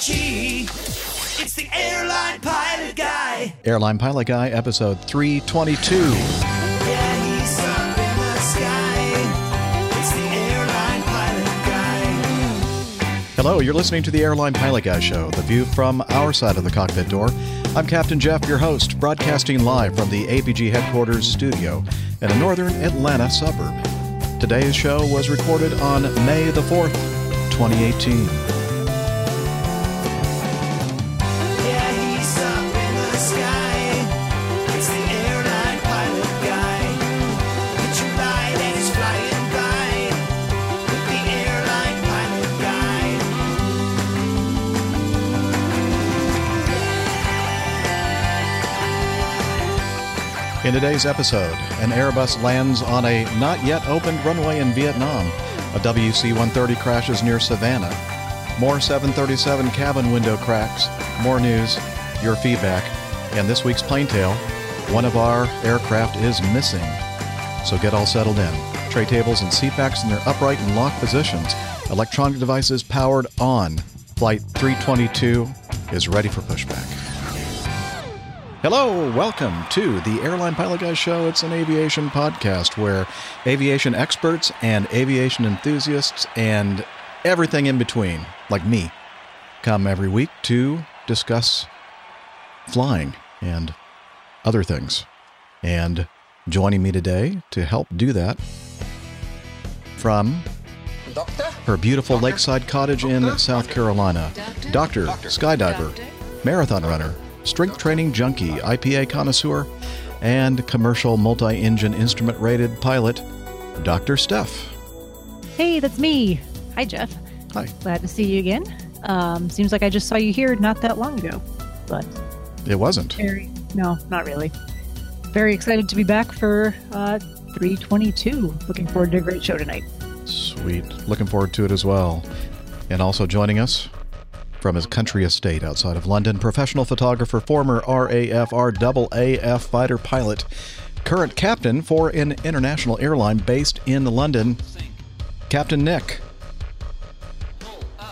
It's the airline pilot guy. Airline Pilot Guy, episode 322. Yeah, he's up in the sky. It's the airline pilot guy. Hello, you're listening to the Airline Pilot Guy Show, the view from our side of the cockpit door. I'm Captain Jeff, your host, broadcasting live from the APG headquarters studio in a northern Atlanta suburb. Today's show was recorded on May the 4th, 2018. Today's episode, an Airbus lands on a not yet opened runway in Vietnam. A WC 130 crashes near Savannah. More 737 cabin window cracks. More news, your feedback, and this week's plane tale. One of our aircraft is missing. So get all settled in. Tray tables and seat backs in their upright and locked positions. Electronic devices powered on. Flight 322 is ready for pushback. Hello, welcome to the Airline Pilot Guy Show. It's an aviation podcast where aviation experts and aviation enthusiasts and everything in between, like me, come every week to discuss flying and other things. And joining me today to help do that from her beautiful lakeside cottage in South Carolina, Doctor, skydiver, marathon runner, strength training junkie, IPA connoisseur, and commercial multi engine instrument rated pilot, Dr. Steph. Hey, that's me. Hi, Jeff. Hi. Glad to see you again. Um, seems like I just saw you here not that long ago, but It wasn't. very no, not really. Very excited to be back for uh, 322. Looking forward to a great show tonight. Sweet. Looking forward to it as well. And also joining us from his country estate outside of London, professional photographer, former RAF RAAF fighter pilot, current captain for an international airline based in London, Captain Nick.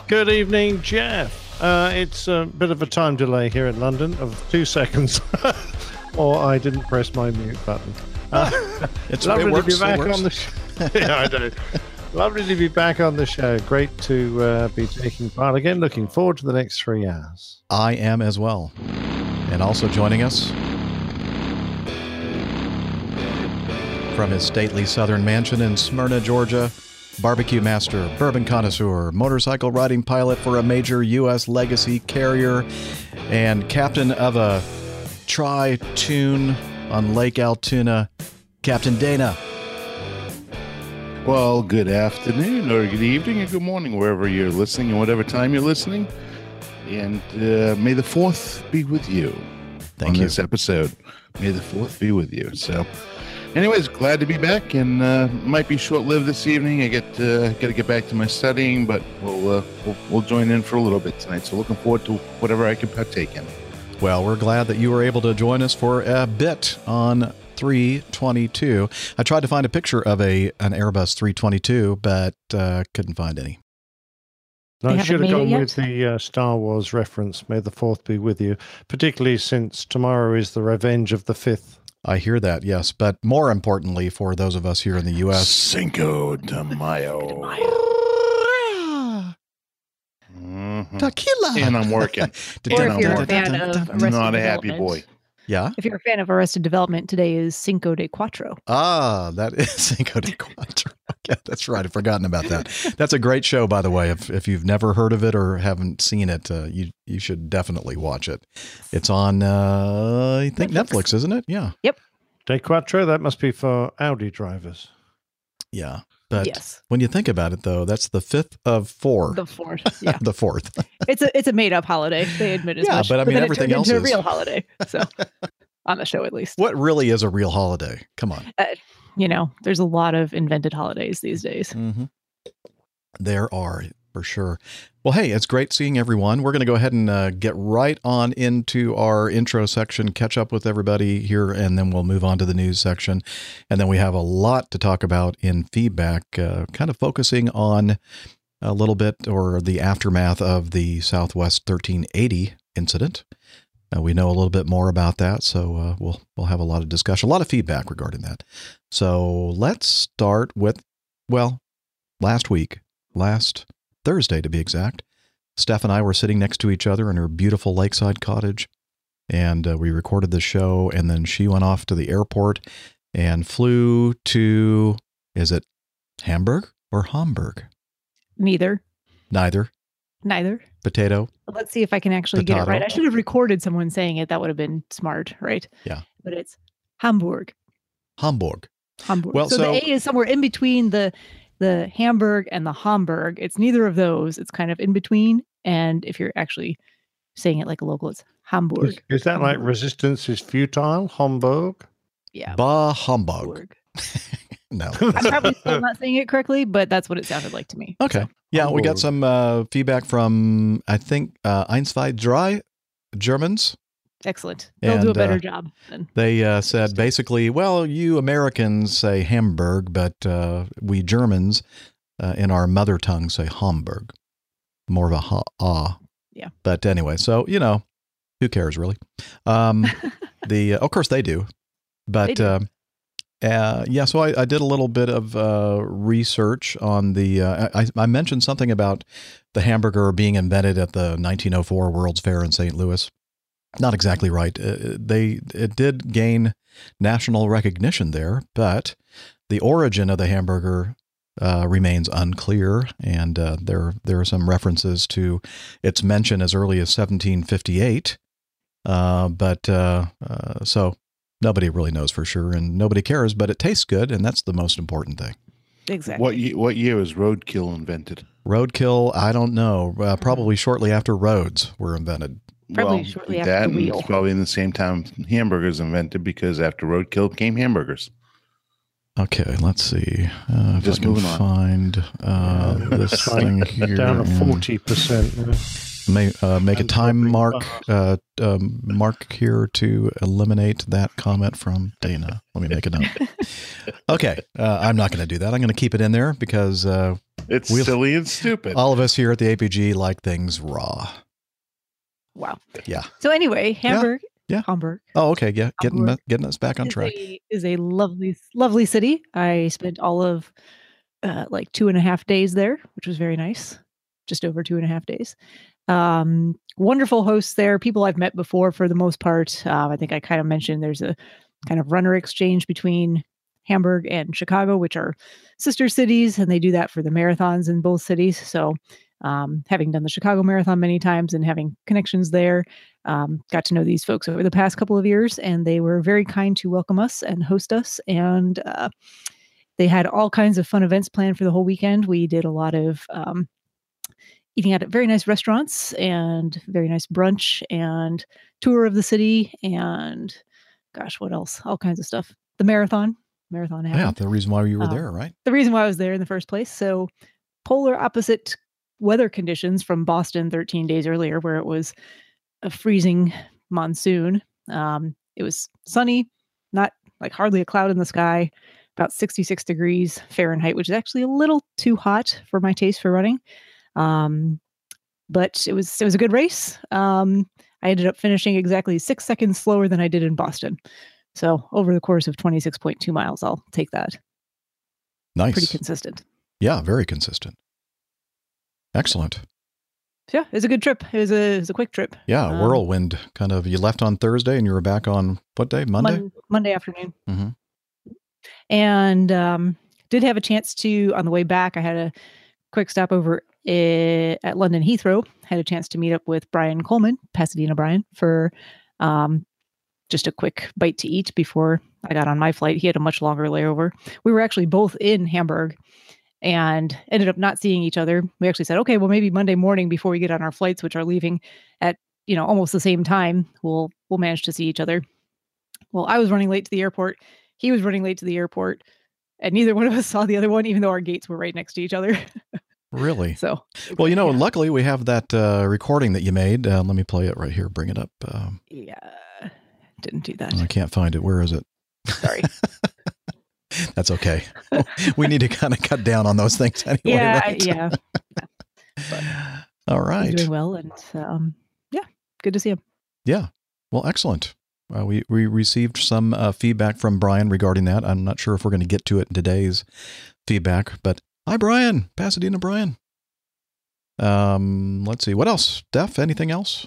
Good evening, Jeff. Uh, it's a bit of a time delay here in London of two seconds, or I didn't press my mute button. Uh, It's lovely it works, to be back on the show. yeah, I know. Lovely to be back on the show. Great to uh, be taking part again. Looking forward to the next three hours. I am as well. And also joining us from his stately southern mansion in Smyrna, Georgia, barbecue master, bourbon connoisseur, motorcycle riding pilot for a major U.S. legacy carrier, and captain of a tri tune on Lake Allatoona, Captain Dana. Well, good afternoon, or good evening, or good morning, wherever you're listening, and whatever time you're listening. And uh, may the fourth be with you Thank on you. this episode. May the fourth be with you. So, anyways, glad to be back, and uh, might be short-lived this evening. I get uh, got to get back to my studying, but we'll, uh, we'll we'll join in for a little bit tonight. So, looking forward to whatever I can partake in. Well, we're glad that you were able to join us for a bit on 322. I tried to find a picture of a an Airbus 322, but uh, couldn't find any. And They I should have gone with the uh, Star Wars reference. May the fourth be with you, particularly since tomorrow is the revenge of the fifth. I hear that, yes, but more importantly, for those of us here in the U.S., Cinco de Mayo. Mhm. tequila. And I'm working. Or if you're a Dun, fan of Not a happy boy. Yeah. If you're a fan of Arrested Development, today is Cinco de Cuatro. Ah, that is Cinco de Cuatro. Okay, that's right. I've forgotten about that. That's a great show, by the way. If if you've never heard of it or haven't seen it, uh, you you should definitely watch it. It's on, uh, I think Netflix. Netflix, isn't it? Yeah, Yep. De Quattro, that must be for Audi drivers. yeah. But yes, when you think about it, though, that's the fifth of four. the fourth. Yeah, the fourth. it's a it's a made up holiday. They admit as Yeah, much. but I mean, it everything else into is. a real holiday. So on the show, at least. What really is a real holiday? Come on. you know, there's a lot of invented holidays these days. Mm-hmm. There are for sure. Well, hey, it's great seeing everyone. We're going to go ahead and uh, get right on into our intro section, catch up with everybody here, and then we'll move on to the news section. And then we have a lot to talk about in feedback, uh, kind of focusing on a little bit or the aftermath of the Southwest 1380 incident. Uh, we know a little bit more about that, so uh, we'll we'll have a lot of discussion, a lot of feedback regarding that. So let's start with, well, last week, last Thursday to be exact, Steph and I were sitting next to each other in her beautiful lakeside cottage, and uh, we recorded the show. And then she went off to the airport and flew to, is it Hamburg or Hamburg? Neither. Neither. Neither. Potato. Let's see if I can actually get it right. I should have recorded someone saying it. That would have been smart, right? Yeah. But it's Hamburg. Hamburg. Hamburg. Well, so, so- the A is somewhere in between the the Hamburg and the Hamburg. It's neither of those. It's kind of in between. And if you're actually saying it like a local, it's Hamburg. is that like resistance is futile? Hamburg? Yeah. Ba Hamburg. Hamburg. No. I'm probably still not saying it correctly, but that's what it sounded like to me. Okay. Yeah, we got some uh, feedback from, I think, uh, Eins, zwei, drei Germans. Excellent. They'll do a better uh, job than They uh, said basically, well, you Americans say Hamburg, but uh, we Germans uh, in our mother tongue say Hamburg. More of a ha ah. Yeah. But anyway, so, you know, who cares really? Um, the uh, Of course they do. But They do. um uh, yeah, so I, I did a little bit of uh, research on the. Uh, I, I mentioned something about the hamburger being invented at the 1904 World's Fair in St. Louis. Not exactly right. Uh, they it did gain national recognition there, but the origin of the hamburger uh, remains unclear, and uh, there there are some references to its mention as early as 1758. Uh, but uh, uh, so nobody really knows for sure, and nobody cares. But it tastes good, and that's the most important thing. exactly. What ye- what year was roadkill invented? Roadkill, I don't know. Uh, probably shortly after roads were invented. Probably shortly after that the wheel. it's probably in the same time hamburgers invented because after roadkill came hamburgers. Okay, let's see. Uh, if Just I can moving on. find uh, this thing here. Down to 40%. May, uh, make a time mark uh, um, mark here to eliminate that comment from Dana. Let me make a note. okay, uh, I'm not going to do that. I'm going to keep it in there because uh, It's We'll- silly and stupid. all of us here at the APG like things raw. Wow. Yeah. So anyway, Hamburg. yeah. Hamburg. Oh, okay. Yeah, getting Hamburg getting us back on is track. a, is a lovely, lovely city. I spent all of uh, like two and a half days there, which was very nice. Just over two and a half days. Um, wonderful hosts there. People I've met before for the most part. Um, I think I kind of mentioned there's a kind of runner exchange between Hamburg and Chicago, which are sister cities, and they do that for the marathons in both cities. So, um, having done the Chicago Marathon many times and having connections there, um, got to know these folks over the past couple of years, and they were very kind to welcome us and host us. And uh, they had all kinds of fun events planned for the whole weekend. We did a lot of um, eating at very nice restaurants and very nice brunch and tour of the city and gosh, what else? All kinds of stuff. The marathon, marathon happened Yeah, the reason why you were Um, there, right? the reason why I was there in the first place. So, polar opposite weather conditions from Boston 13 days earlier, where it was a freezing monsoon. Um, it was sunny, not like hardly a cloud in the sky, about 66 degrees Fahrenheit, which is actually a little too hot for my taste for running. Um, but it was it was a good race. Um, I ended up finishing exactly six seconds slower than I did in Boston. So over the course of 26.2 miles, I'll take that. Nice. Pretty consistent. yeah, very consistent. Excellent. Yeah, it was a good trip. It was a it was a quick trip. Yeah, Um, whirlwind kind of. You left on Thursday and you were back on what day? Monday. Mon- Monday afternoon. Mhm. And um, did have a chance to on the way back. I had a quick stop over at London Heathrow. Had a chance to meet up with Brian Coleman, Pasadena Brian, for um, just a quick bite to eat before I got on my flight. He had a much longer layover. We were actually both in Hamburg and ended up not seeing each other. We actually said, okay, well, maybe Monday morning before we get on our flights, which are leaving at you know almost the same time, we'll we'll manage to see each other. Well, I was running late to the airport. He was running late to the airport, and neither one of us saw the other one, even though our gates were right next to each other. Really? so, Well, you know, yeah. luckily we have that uh, recording that you made. Uh, let me play it right here. Bring it up. Um, yeah, didn't do that. I can't find it. Where is it? Sorry. That's okay. we need to kind of cut down on those things anyway. yeah, right? yeah. All He's doing well, and um, yeah, good to see him. Yeah. Well, excellent. Uh, we we received some uh, feedback from Brian regarding that. I'm not sure if we're going to get to it in today's feedback, but hi, Brian, Pasadena, Brian. Um, let's see what else. Steph, anything else?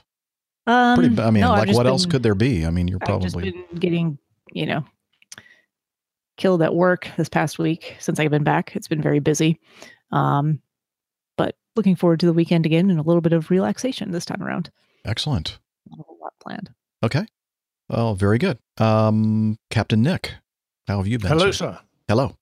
Um, Pretty. I mean, no, like, what else could there be? I mean, you're probably been getting, you know, killed at work this past week since I've been back. It's been very busy. Um, but looking forward to the weekend again and a little bit of relaxation this time around. excellent. Not a whole lot planned. Okay. Well, very good. Um, Captain Nick, how have you been? Hello, sir? sir. Hello.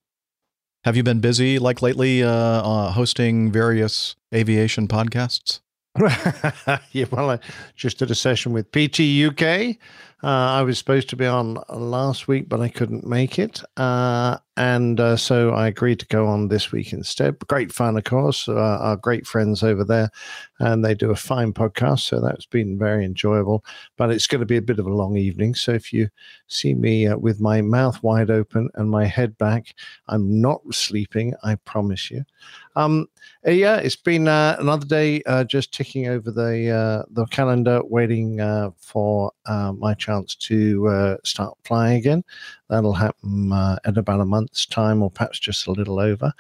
Have you been busy like lately, uh, uh, hosting various aviation podcasts? yeah, well, I just did a session with PT UK. Uh, I was supposed to be on last week, but I couldn't make it. Uh, and uh, so I agreed to go on this week instead. Great fun, of course. Uh, our great friends over there, and they do a fine podcast. So that's been very enjoyable. But it's going to be a bit of a long evening. So if you see me uh, with my mouth wide open and my head back, I'm not sleeping, I promise you. Um, uh, yeah, it's been another day just ticking over the the calendar, waiting for my chance to uh, start flying again. That'll happen uh, in about a month's time, or perhaps just a little over.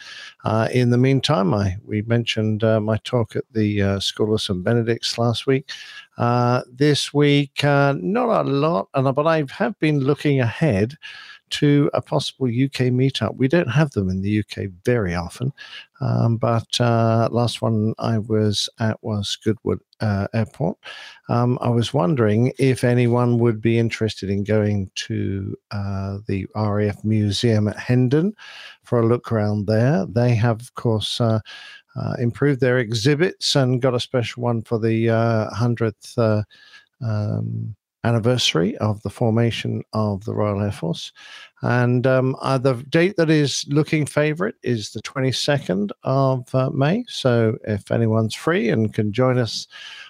Uh, in the meantime, I we mentioned uh, my talk at the uh, School of St Benedict's last week. Uh, this week, not a lot, and but I have been looking ahead to a possible UK meetup. We don't have them in the UK very often. Um, but uh, last one I was at was Goodwood uh, Airport. Um, I was wondering if anyone would be interested in going to uh, the RAF Museum at Hendon for a look around there. They have, of course, uh, uh, improved their exhibits and got a special one for the uh, 100th uh, um, anniversary of the formation of the Royal Air Force. And um, uh, the date that is looking favorite is the 22nd of uh, May. So if anyone's free and can join us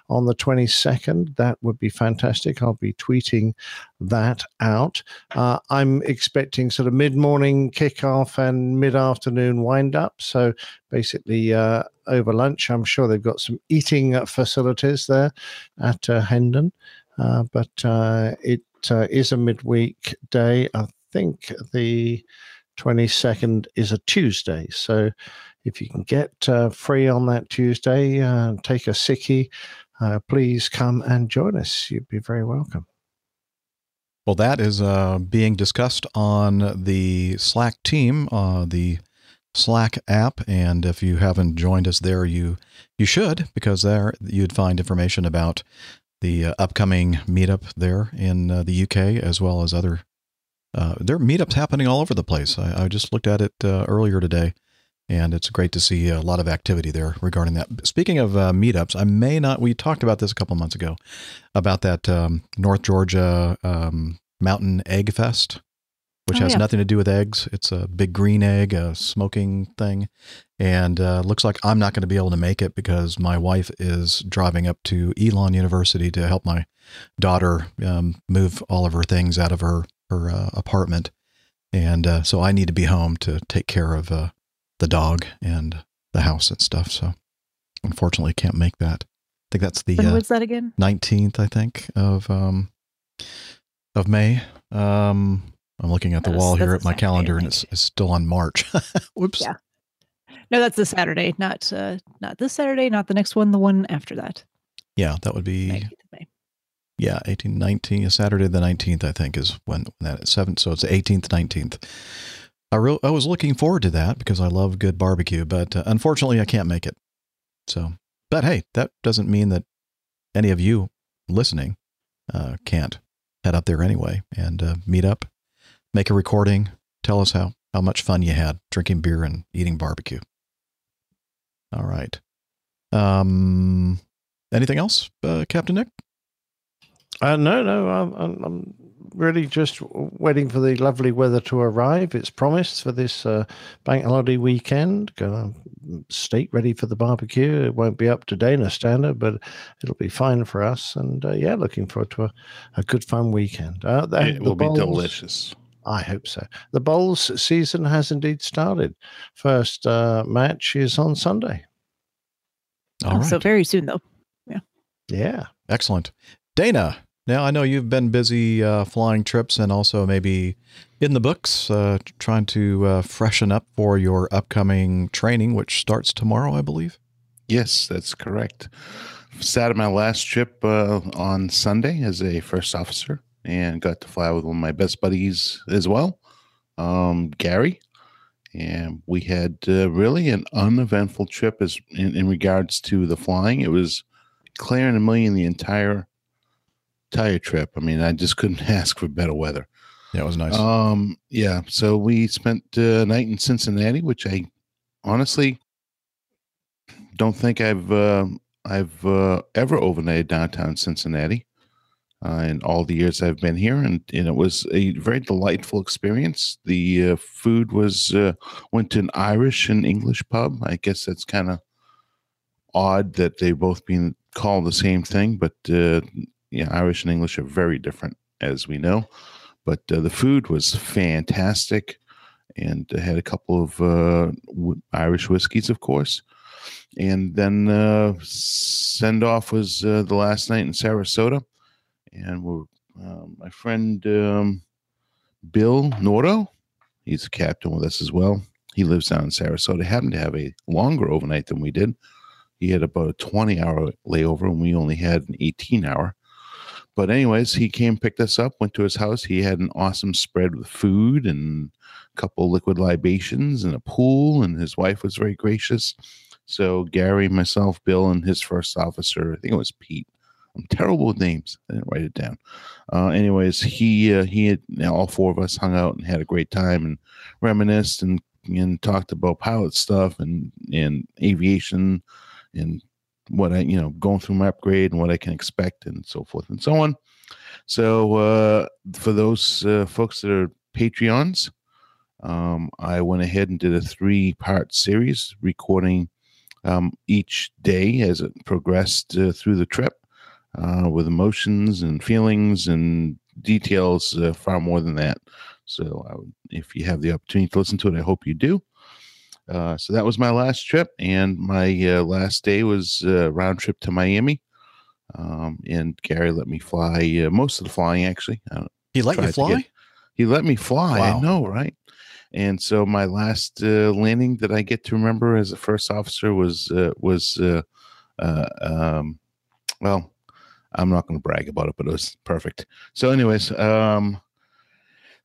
on the 22nd, that would be fantastic. I'll be tweeting that out. Uh, I'm expecting sort of mid morning kickoff and mid afternoon wind up. So basically, uh, over lunch, I'm sure they've got some eating facilities there at uh, Hendon. Uh, but uh, it uh, is a midweek day. I think the 22nd is a Tuesday. So if you can get uh, free on that Tuesday, uh, take a sickie, uh, please come and join us. You'd be very welcome. Well, that is being discussed on the Slack team, the Slack app, and if you haven't joined us there, you you should because there you'd find information about the uh, upcoming meetup there in uh, the UK as well as other. Uh, there are meetups happening all over the place. I, I just looked at it uh, earlier today, and it's great to see a lot of activity there regarding that. Speaking of uh, meetups, I may not. We talked about this a couple months ago about that um, North Georgia um, Mountain Egg Fest, which Oh, has yeah. nothing to do with eggs. It's a big green egg, a smoking thing, and uh, looks like I'm not going to be able to make it because my wife is driving up to Elon University to help my daughter um, move all of her things out of her her uh, apartment, and uh, so I need to be home to take care of uh, the dog and the house and stuff. So unfortunately, can't make that. I think that's the When uh, was that again? 19th, I think, of um of May. Um I'm looking at the That's- wall here at my calendar and it's, it's still on March. Whoops. Yeah. No, that's this Saturday, not uh, not this Saturday, not the next one, the one after that. Yeah, that would be 19th of May. yeah, 18 19 Saturday the 19th I think is when, when that is 7 so it's the 18th 19th. I real I was looking forward to that because I love good barbecue, but uh, unfortunately I can't make it. So, but hey, that doesn't mean that any of you listening uh, can't head up there anyway and uh, meet up, make a recording, tell us how how much fun you had drinking beer and eating barbecue. All right. Um, anything else, uh, Captain Nick? Uh, no, no, I'm, I'm, I'm really just waiting for the lovely weather to arrive. It's promised for this uh, bank holiday weekend. Gonna state ready for the barbecue. It won't be up to Dana standard, but it'll be fine for us. And uh, yeah, looking forward to a, a good fun weekend. Uh, the- It the will be delicious. I hope so. The bowls season has indeed started. First uh, match is on Sunday. All right. So very soon though. Yeah. Yeah. Excellent. Dana, now I know you've been busy uh, flying trips and also maybe in the books, uh, trying to uh, freshen up for your upcoming training, which starts tomorrow, I believe. Yes, that's correct. Started my last trip uh, on Sunday as a first officer and got to fly with one of my best buddies as well, um, Gary. And we had uh, really an uneventful trip as in, in regards to the flying. It was clear and a million the entire entire trip. I mean, I just couldn't ask for better weather. Yeah, it was nice. Um, yeah. So we spent uh, a night in Cincinnati, which I honestly don't think I've uh, I've uh, ever overnighted downtown Cincinnati uh, in all the years I've been here, and, and it was a very delightful experience. The uh, food was uh, went to an Irish and English pub. I guess that's kind of odd that they both being called the same thing, but uh, yeah, Irish and English are very different, as we know. But uh, the food was fantastic, and I had a couple of uh, w- Irish whiskeys, of course. And then send off was the last night in Sarasota, and we're um, my friend um, Bill Nordo. He's a captain with us as well. He lives down in Sarasota. Happened to have a longer overnight than we did. He had about a 20 hour layover, and we only had an 18 hour. But, anyways, he came, picked us up, went to his house. He had an awesome spread with food and a couple liquid libations and a pool, and his wife was very gracious. So, Gary, myself, Bill, and his first officer, I think it was Pete. I'm terrible with names. I didn't write it down. Uh, anyways, he uh, he had you know, all four of us hung out and had a great time and reminisced and and talked about pilot stuff and and aviation and what I you know going through my upgrade and what I can expect and so forth and so on. So uh, for those uh, folks that are Patreons, um, I went ahead and did a three part series recording um, each day as it progressed uh, through the trip uh, with emotions and feelings and details uh, far more than that. So I would, if you have the opportunity to listen to it, I hope you do. Uh, so that was my last trip, and my uh, last day was uh, round trip to Miami. Um, and Gary let me fly uh, most of the flying. Actually, I he let you fly? get- he let me fly. Wow. I know, right? And so my last uh, landing that I get to remember as a first officer was uh, was uh, uh, um, well, I'm not going to brag about it, but it was perfect. So, anyways, um,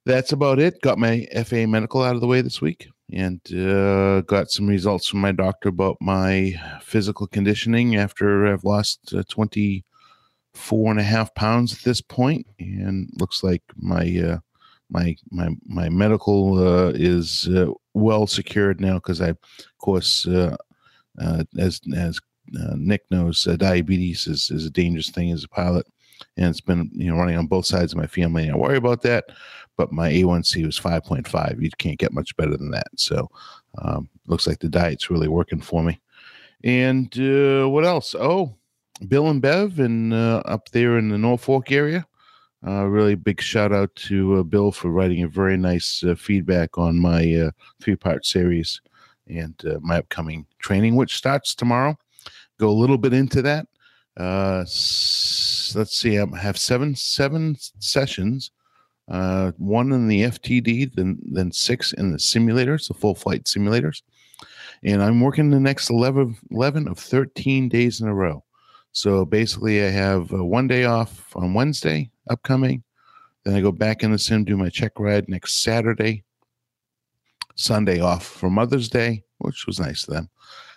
that's about it. Got my FA medical out of the way this week and uh, got some results from my doctor about my physical conditioning after I've lost uh, 24 and a half pounds at this point. and looks like my uh, my my my medical uh, is uh, well secured now because I, of course, uh, uh, as as uh, Nick knows, uh, diabetes is, is a dangerous thing as a pilot, and it's been you know running on both sides of my family. I worry about that, but my A1C was five point five. You can't get much better than that. So um, looks like the diet's really working for me. And uh, what else? Oh, Bill and Bev, and uh, up there in the Norfolk area. Uh, really big shout out to uh, Bill for writing a very nice uh, feedback on my uh, three part series and uh, my upcoming training, which starts tomorrow. Go a little bit into that. Uh, let's see, I have seven seven sessions. Uh, one in the FTD, then then six in the simulators, the full flight simulators, and I'm working the next 11, 11 of thirteen days in a row. So basically, I have uh, one day off on Wednesday upcoming. Then I go back in the sim, do my check ride next Saturday. Sunday off for Mother's Day, which was nice of them.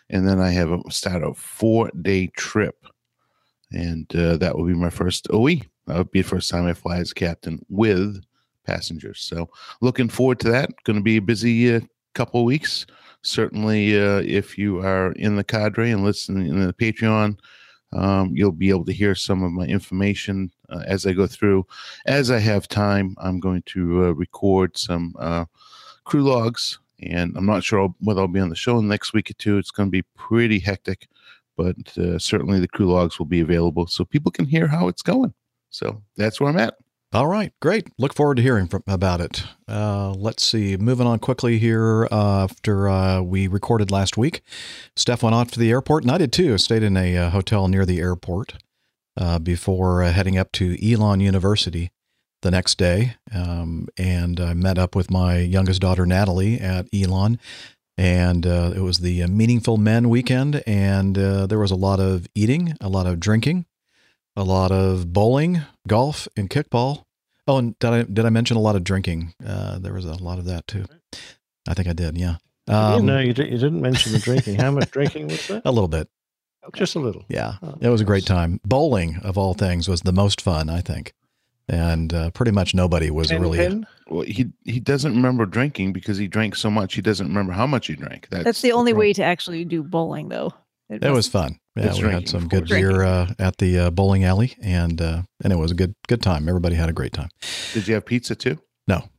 And then I have a start a four day trip. And uh, that will be my first OE. That would be the first time I fly as captain with passengers. So looking forward to that. Going to be a busy uh, couple weeks. Certainly, uh, if you are in the cadre and listening in the Patreon, um, you'll be able to hear some of my information uh, as I go through. As I have time, I'm going to uh, record some uh, crew logs, and I'm not sure whether I'll be on the show in the next week or two. It's going to be pretty hectic, but uh, certainly the crew logs will be available so people can hear how it's going. So that's where I'm at. All right, great. Look forward to hearing from, about it. Uh, let's see. Moving on quickly here. Uh, after uh, we recorded last week, Steph went off to the airport, and I did too. Stayed in a uh, hotel near the airport uh, before uh, heading up to Elon University the next day, um, and I met up with my youngest daughter Natalie at Elon. And uh, it was the uh, Meaningful Men weekend, and uh, there was a lot of eating, a lot of drinking, a lot of bowling, golf, and kickball. Oh, and did I did I mention a lot of drinking? Uh, there was a lot of that too. I think I did. Yeah, um, no, you, did, you didn't mention the drinking. How much drinking was there? a little bit. Just a little. Yeah, Oh, it was a great time. Bowling of all things was the most fun, I think, and uh, pretty much nobody was Pen, really. pen? Well, he he doesn't remember drinking because he drank so much. He doesn't remember how much he drank. That's, That's the only problem. way to actually do bowling, though. It was must- fun. Yeah, It's we had some good beer uh, at the uh, bowling alley, and uh, and it was a good good time. Everybody had a great time. Did you have pizza too? No.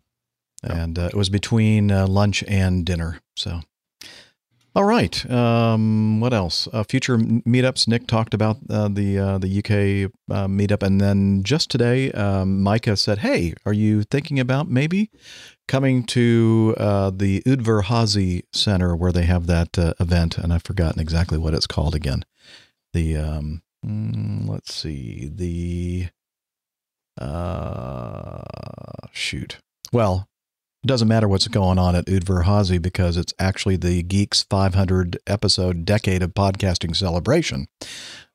And uh, it was between uh, lunch and dinner. So, all right. Um, what else? Uh, future meetups. Nick talked about uh, the uh, the UK uh, meetup, and then just today, um, Micah said, "Hey, are you thinking about maybe coming to uh, the Udvarhazy Center where they have that uh, event?" And I've forgotten exactly what it's called again. The um, mm, let's see the shoot well it doesn't matter what's going on at Udvarhazy because it's actually the Geeks 500 episode decade of podcasting celebration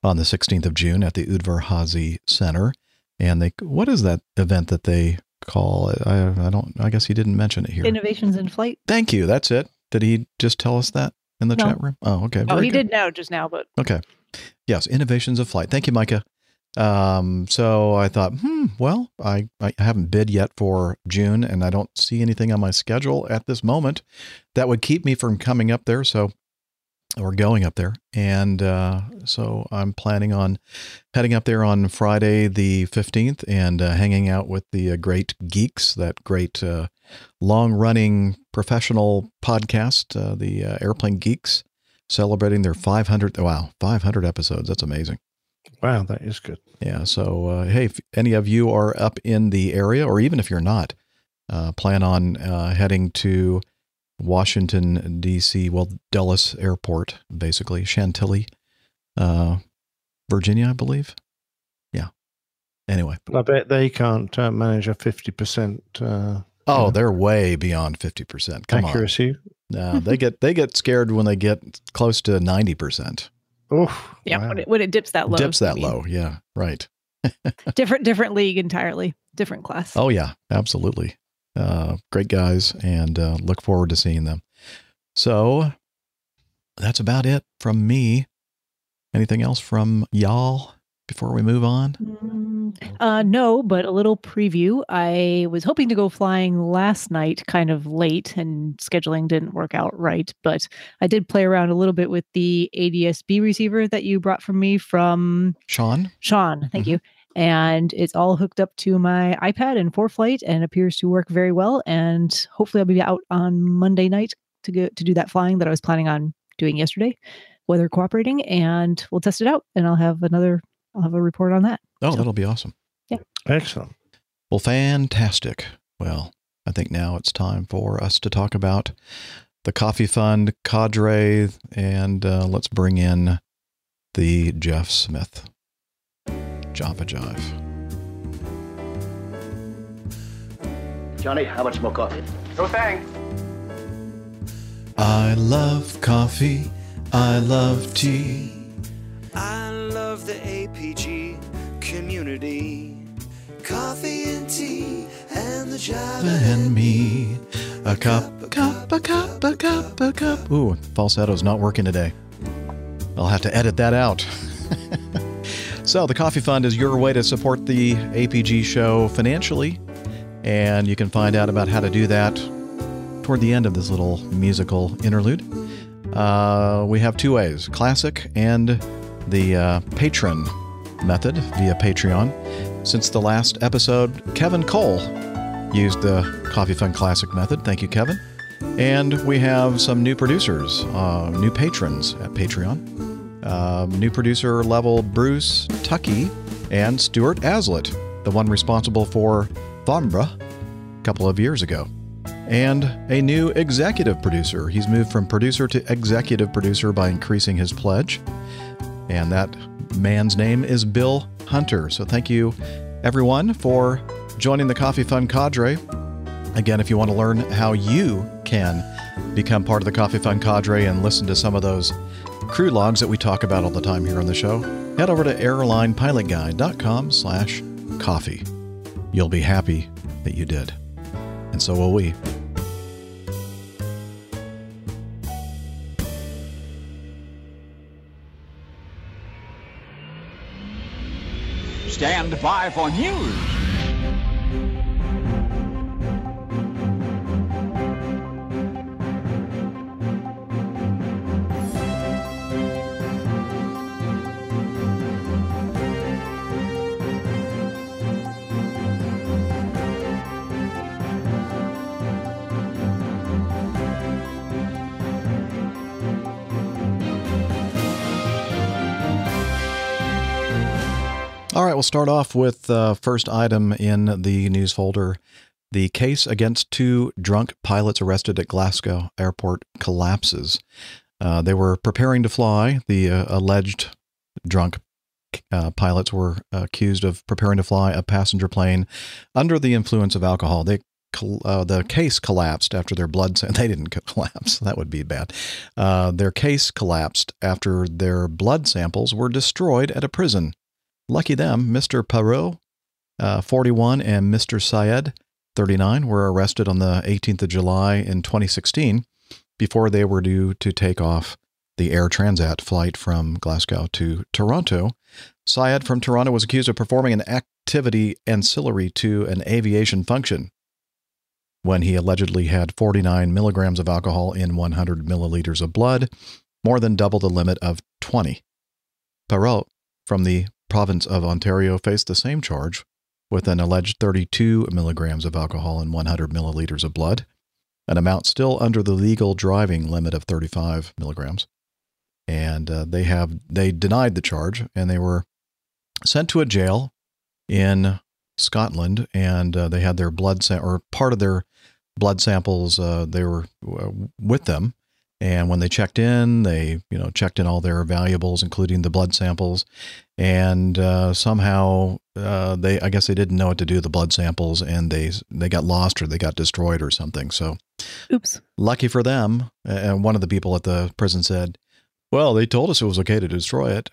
on the 16th of June at the Udvarhazy Center. And they, what is that event that they call it? I, I don't, I guess he didn't mention it here. Innovations in flight. Thank you. That's it. Did he just tell us that in the No. chat room? Oh, okay. Oh, Very he good. did now, just now, but Okay. Yes, innovations of flight. Thank you, Micah. Um, so I thought, hmm, well, I, I haven't bid yet for June and I don't see anything on my schedule at this moment that would keep me from coming up there. So, or going up there. And uh, so I'm planning on heading up there on Friday, the 15th, and uh, hanging out with the uh, great geeks, that great uh, long running professional podcast, uh, the uh, Airplane Geeks, celebrating their 500. Wow, 500 episodes. That's amazing. Wow, that is good. Yeah. So, uh, hey, if any of you are up in the area, or even if you're not, uh, plan on uh, heading to Washington, D.C., well, Dulles Airport, basically, Chantilly, uh, Virginia, I believe. Yeah. Anyway. I bet they can't uh, manage a 50% uh, Oh, they're way beyond 50%. Come accuracy. on. No, they get they get scared when they get close to 90%. Oh, yeah, wow. when it when it dips that low. Dips I that mean, low. Yeah. Right. Different different league entirely. Different class. Oh yeah, absolutely. Uh, great guys, and uh, look forward to seeing them. So that's about it from me. Anything else from y'all before we move on? Uh, no, but a little preview. I was hoping to go flying last night, kind of late, and scheduling didn't work out right. But I did play around a little bit with the ADSB receiver that you brought from me from Sean? Sean. Thank you. And it's all hooked up to my iPad and ForeFlight and appears to work very well. And hopefully I'll be out on Monday night to go to do that flying that I was planning on doing yesterday, weather cooperating, and we'll test it out and I'll have another I'll have a report on that. Oh, So- that'll be awesome. Yeah. Excellent. Well, fantastic. Well, I think now it's time for us to talk about the Coffee Fund cadre, and uh, let's bring in the Jeff Smith. Java Jive. Johnny, how much more coffee? No thanks. I love coffee. I love tea. I love the APG community. Coffee and tea and the Java and me. A cup, a cup, a cup, a cup, a cup. Ooh, falsetto's not working today. I'll have to edit that out. so, the Coffee Fund is your way to support the APG show financially. And you can find out about how to do that toward the end of this little musical interlude. Uh, we have two ways classic and the uh, patron method via Patreon. Since the last episode, Kevin Cole used the Coffee Fund Classic method. Thank you, Kevin. And we have some new producers, uh, new patrons at Patreon. Um, new producer level Bruce Tucky and Stuart Aslett. the one responsible for Farnborough a couple of years ago. And a new executive producer. He's moved from producer to executive producer by increasing his pledge. And that man's name is Bill Hunter. So thank you, everyone, for joining the Coffee Fund cadre. Again, if you want to learn how you can become part of the Coffee Fund cadre and listen to some of those crew logs that we talk about all the time here on the show, head over to airlinepilotguy.com slash coffee. You'll be happy that you did. And so will we. Stand by for news. All right, we'll start off with the uh, first item in the news folder. The case against two drunk pilots arrested at Glasgow airport collapses. Uh, they were preparing to fly. The uh, alleged drunk uh, pilots were accused of preparing to fly a passenger plane under the influence of alcohol. They uh, the case collapsed after their blood. They didn't collapse. That would be bad. Uh, their case collapsed after their blood samples were destroyed at a prison. Lucky them, Mr. Perreault, uh, 41, and Mr. Syed, 39, were arrested on the 18th of July in 2016 before they were due to take off the Air Transat flight from Glasgow to Toronto. Syed from Toronto was accused of performing an activity ancillary to an aviation function when he allegedly had 49 milligrams of alcohol in 100 milliliters of blood, more than double the limit of 20. Perreault from the province of Ontario faced the same charge with an alleged 32 milligrams of alcohol in 100 milliliters of blood, an amount still under the legal driving limit of 35 milligrams. And uh, they have they denied the charge, and they were sent to a jail in Scotland, and uh, they had their blood sa- or part of their blood samples. Uh, they were uh, with them, and when they checked in, they you know checked in all their valuables, including the blood samples. And uh, somehow uh, they, I guess they didn't know what to do with the blood samples, and they they got lost or they got destroyed or something. So, oops. Lucky for them. And one of the people at the prison said, "Well, they told us it was okay to destroy it."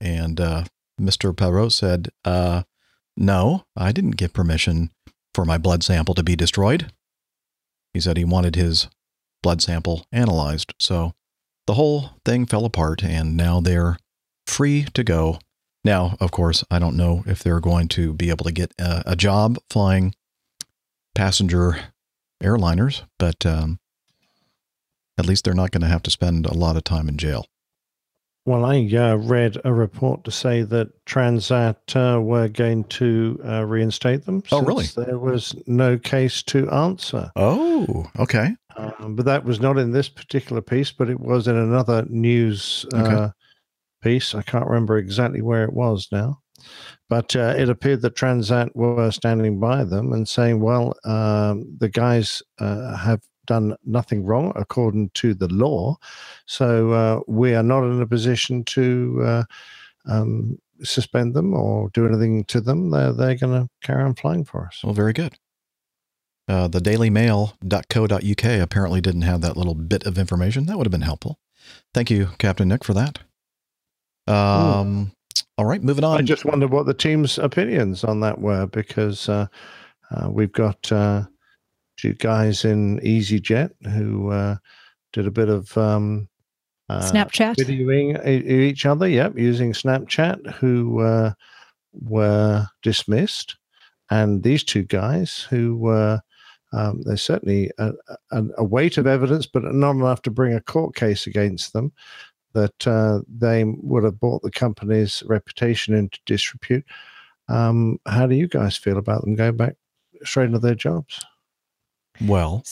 And uh, Mr. Perreault said, uh, "No, I didn't give permission for my blood sample to be destroyed." He said he wanted his blood sample analyzed. So the whole thing fell apart, and now they're free to go. Now, of course, I don't know if they're going to be able to get a, a job flying passenger airliners, but um, at least they're not going to have to spend a lot of time in jail. Well, I uh, read a report to say that Transat uh, were going to uh, reinstate them. Oh, really? There was no case to answer. Oh, okay. Um, but that was not in this particular piece, but it was in another news Okay. uh, piece. I can't remember exactly where it was now. But uh, it appeared that Transat were standing by them and saying, well, um, the guys uh, have done nothing wrong according to the law. So uh, we are not in a position to uh, um, suspend them or do anything to them. They're, they're going to carry on flying for us. Well, very good. Uh, the dailymail.co.uk apparently didn't have that little bit of information. That would have been helpful. Thank you, Captain Nick, for that. Um, all right, moving on. I just wondered what the team's opinions on that were because uh, uh, we've got uh, two guys in EasyJet who uh, did a bit of um, uh, Snapchat. videoing e- each other. Yep, using Snapchat, who uh, were dismissed, and these two guys who were. Um, there's certainly a, a, a weight of evidence, but not enough to bring a court case against them. That uh, they would have brought the company's reputation into disrepute. Um, how do you guys feel about them going back straight into their jobs? Well,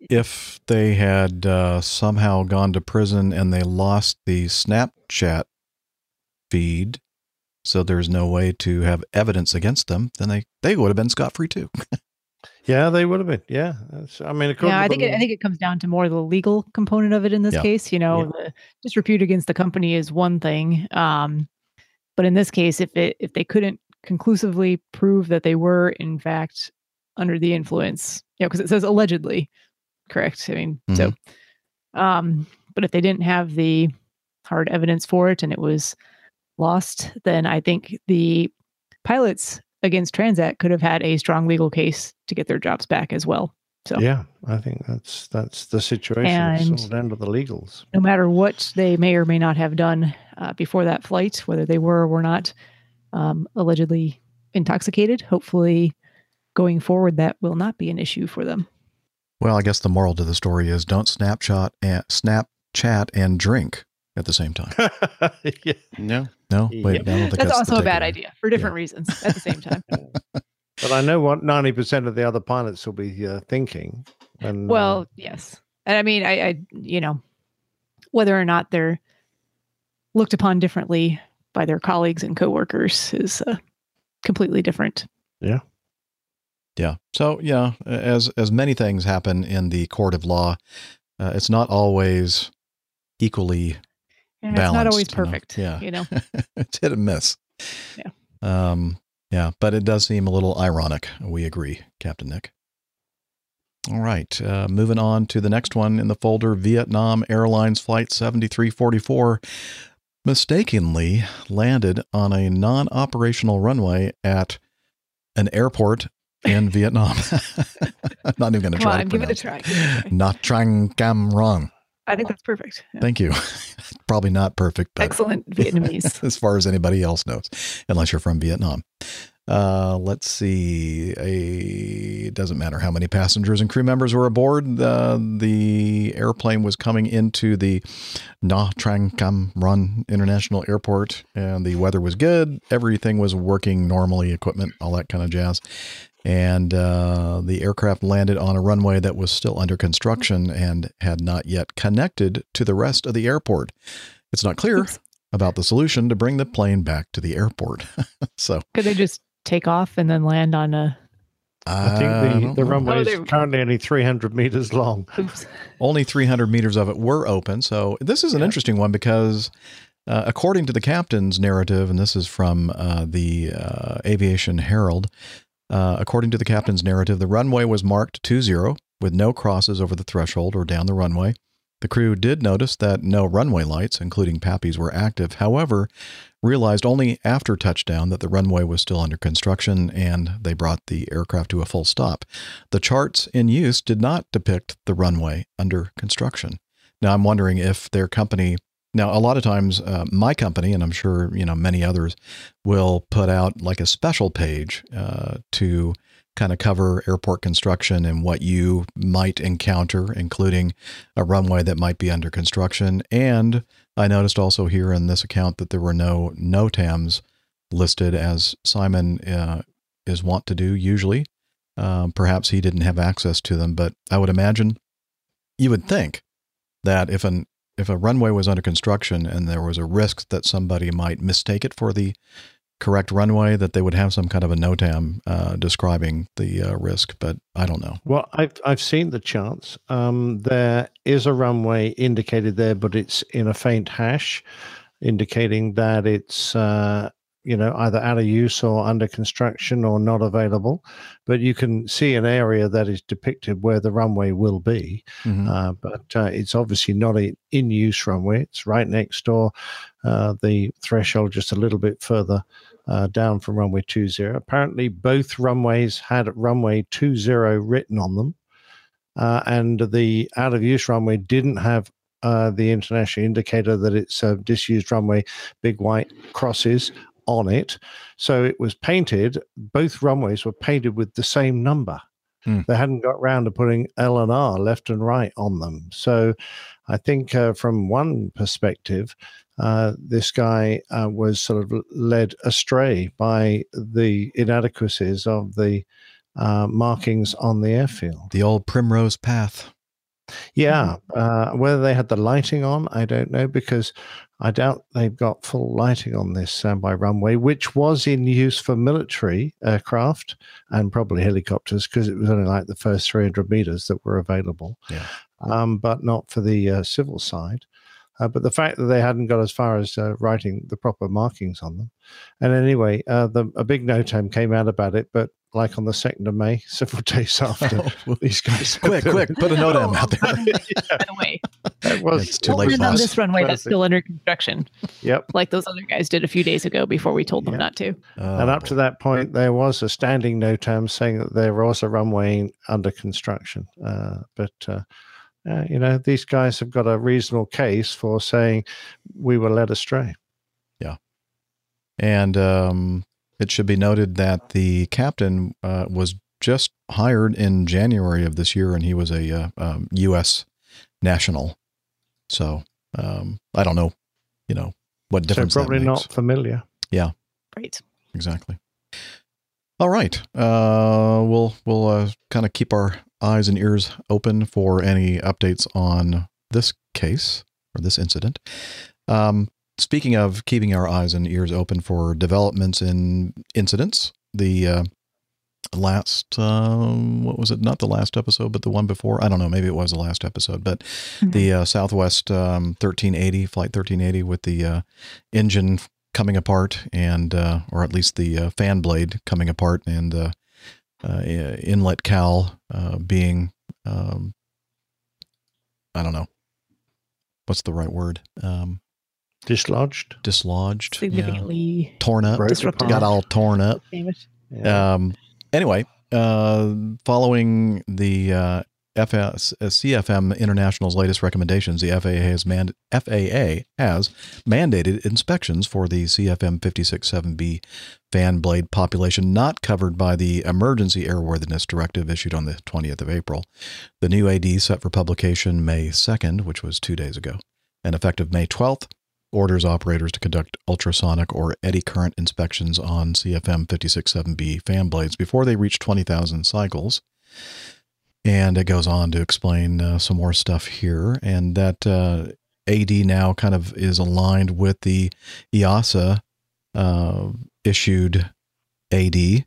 if they had uh, somehow gone to prison and they lost the Snapchat feed, so there's no way to have evidence against them, then they, they would have been scot free too. Yeah, they would have been. Yeah, That's- I mean, Yeah, I think it, I think it comes down to more the legal component of it in this Yeah. case. You know, Yeah. the disrepute against the company is one thing, um, but in this case, if it if they couldn't conclusively prove that they were in fact under the influence, you know, because it says allegedly, correct? I mean, so, um, but if they didn't have the hard evidence for it and it was lost, then I think the pilots against Transat could have had a strong legal case to get their jobs back as well. So yeah, I think that's that's the situation. And- it's all down to the legals. no matter what they may or may not have done uh, before that flight, whether they were or were not um, allegedly intoxicated, hopefully going forward, that will not be an issue for them. Well, I guess the moral to the story is don't snapshot and snapchat and drink at the same time. yeah. No. No, Yep. wait, I don't think That's, the also a bad takeaway. idea for different reasons at the same time. But I know what ninety percent of the other pilots will be uh, thinking. And, uh, well, yes. And I mean, I, I, you know, whether or not they're looked upon differently by their colleagues and coworkers is uh, completely different. Yeah. Yeah. So yeah, as as many things happen in the court of law, uh, it's not always equally And it's not always Balanced, you know? perfect. Yeah. You know, it's hit and miss. Yeah. Um. Yeah, but it does seem a little ironic. We agree, Captain Nick. All right. Uh, moving on to the next one in the folder Vietnam Airlines Flight 7344 mistakenly landed on a non operational runway at an airport in Vietnam. I'm not even going to try on, give it a try. Give it a try. Not Trang Cam Rong. I think that's perfect. Yeah. Thank you. Probably not perfect, but Excellent Vietnamese. as far as anybody else knows, unless you're from Vietnam. Uh, let's see. A, it doesn't matter how many passengers and crew members were aboard. Uh, the airplane was coming into the Nha Trang Cam Ranh International Airport, and the weather was good. Everything was working normally, equipment, all that kind of jazz. And uh, the aircraft landed on a runway that was still under construction and had not yet connected to the rest of the airport. It's not clear Oops. about the solution to bring the plane back to the airport. so Could they just take off and then land on a I think the, don't the runway Oh, is currently only three hundred meters long. oops. only 300 meters of it were open. So this is an Yeah. interesting one because, uh, according to the captain's narrative, and this is from uh, the uh, Aviation Herald, uh, according to the captain's narrative, the runway was marked 20 with no crosses over the threshold or down the runway. The crew did notice that no runway lights, including PAPIs, were active. However, realized only after touchdown that the runway was still under construction and they brought the aircraft to a full stop. The charts in use did not depict the runway under construction. Now, I'm wondering if their company, now, a lot of times, uh, my company, and I'm sure, you know, many others, will put out like a special page uh, to kind of cover airport construction and what you might encounter, including a runway that might be under construction. And I noticed also here in this account that there were no NOTAMs listed as Simon uh, is wont to do usually. Um, perhaps he didn't have access to them, but I would imagine you would think that if an if a runway was under construction and there was a risk that somebody might mistake it for the correct runway, that they would have some kind of a NOTAM uh, describing the uh, risk. But I don't know. Well, I've I've seen the charts. Um, there is a runway indicated there, but it's in a faint hash, indicating that it's uh, you know either out of use or under construction or not available. But you can see an area that is depicted where the runway will be. Mhm. Uh, but uh, it's obviously not an in use runway. It's right next door, uh, the threshold just a little bit further uh, down from runway 20. Apparently, both runways had runway 20 written on them. Uh, and the out of use runway didn't have uh, the international indicator that it's a disused runway, big white crosses on it. So it was painted, both runways were painted with the same number. Hmm. They hadn't got round to putting L and R left and right on them. So I think uh, from one perspective, uh, this guy uh, was sort of led astray by the inadequacies of the uh, markings on the airfield. The old primrose path. Yeah, uh, whether they had the lighting on, I don't know because I doubt they've got full lighting on this standby runway, which was in use for military aircraft and probably helicopters because it was only like the first 300 meters that were available, Yeah. um, but not for the uh, civil side. Uh, but the fact that they hadn't got as far as uh, writing the proper markings on them. And anyway, uh, the, a big NOTAM came out about it, but like on the 2nd of May, several days after, these guys. quick, quick, put a note out there. By the way, It was It's too don't late, land on this runway that's still under construction, Yep. like those other guys did a few days ago before we told them Yeah. not to. Oh, and up to that point, there was a standing notam saying that there was a runway under construction. Uh, but, uh, uh, you know, these guys have got a reasonable case for saying we were led astray. Yeah. And um, it should be noted that the captain uh, was just hired in January of this year, and he was a uh, um, U.S. national. So um, I don't know, you know, what difference. So difference probably that makes. not familiar. Yeah. Great. exactly. All right, uh, we'll we'll uh, kind of keep our eyes and ears open for any updates on this case or this incident. Um, speaking of keeping our eyes and ears open for developments in incidents, the uh, last um, what was it? Not the last episode, but the one before. I don't know. Maybe it was the last episode, but the uh, Southwest um, 1380 flight 1380 with the uh, engine coming apart and uh, or at least the uh, fan blade coming apart and uh, uh, inlet cowl uh, being um, I don't know what's the right word um, Dislodged. dislodged yeah. Significantly torn up Disrupted. got all torn up damaged. Yeah. um, anyway, uh, following the uh, FS, uh, CFM International's latest recommendations, the FAA has, mand- FAA has mandated inspections for the CFM 56-7B fan blade population not covered by the Emergency Airworthiness Directive issued on the 20th of April. The new AD set for publication May 2nd, which was two days ago, and effective May 12th, orders operators to conduct ultrasonic or eddy current inspections on CFM 567B fan blades before they reach 20,000 cycles. And it goes on to explain uh, some more stuff here, and that uh, AD now kind of is aligned with the EASA uh, issued AD.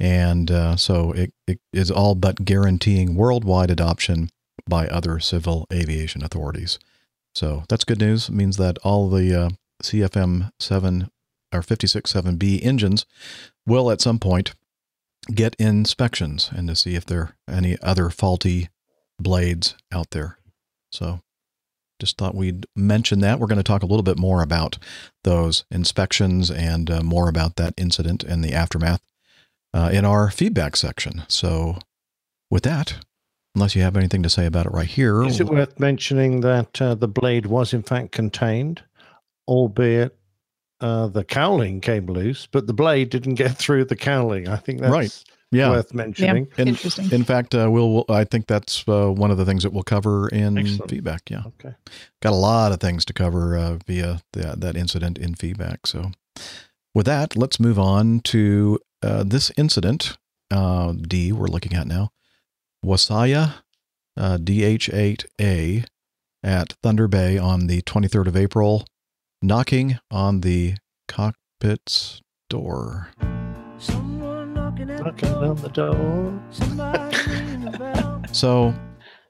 And uh, so it, it is all but guaranteeing worldwide adoption by other civil aviation authorities. So that's good news. It means that all the uh, CFM 7 or 56 7B engines will at some point get inspections and to see if there are any other faulty blades out there. So just thought we'd mention that. We're going to talk a little bit more about those inspections and uh, more about that incident and the aftermath uh, in our feedback section. So with that, unless you have anything to say about it right here, Is it worth mentioning that uh, the blade was in fact contained, albeit uh, the cowling came loose, but the blade didn't get through the cowling? I think that's Right. yeah. worth mentioning. In- Interesting. In fact, uh, we'll, we'll- I think that's uh, one of the things that we'll cover in Excellent. feedback. Yeah, Okay. got a lot of things to cover uh, via the, that incident in feedback. So, with that, let's move on to uh, this incident. Uh, D we're looking at now. Wasaya uh, DH8A at Thunder Bay on the 23rd of April, knocking on the cockpit's door. Knocking on the door. So,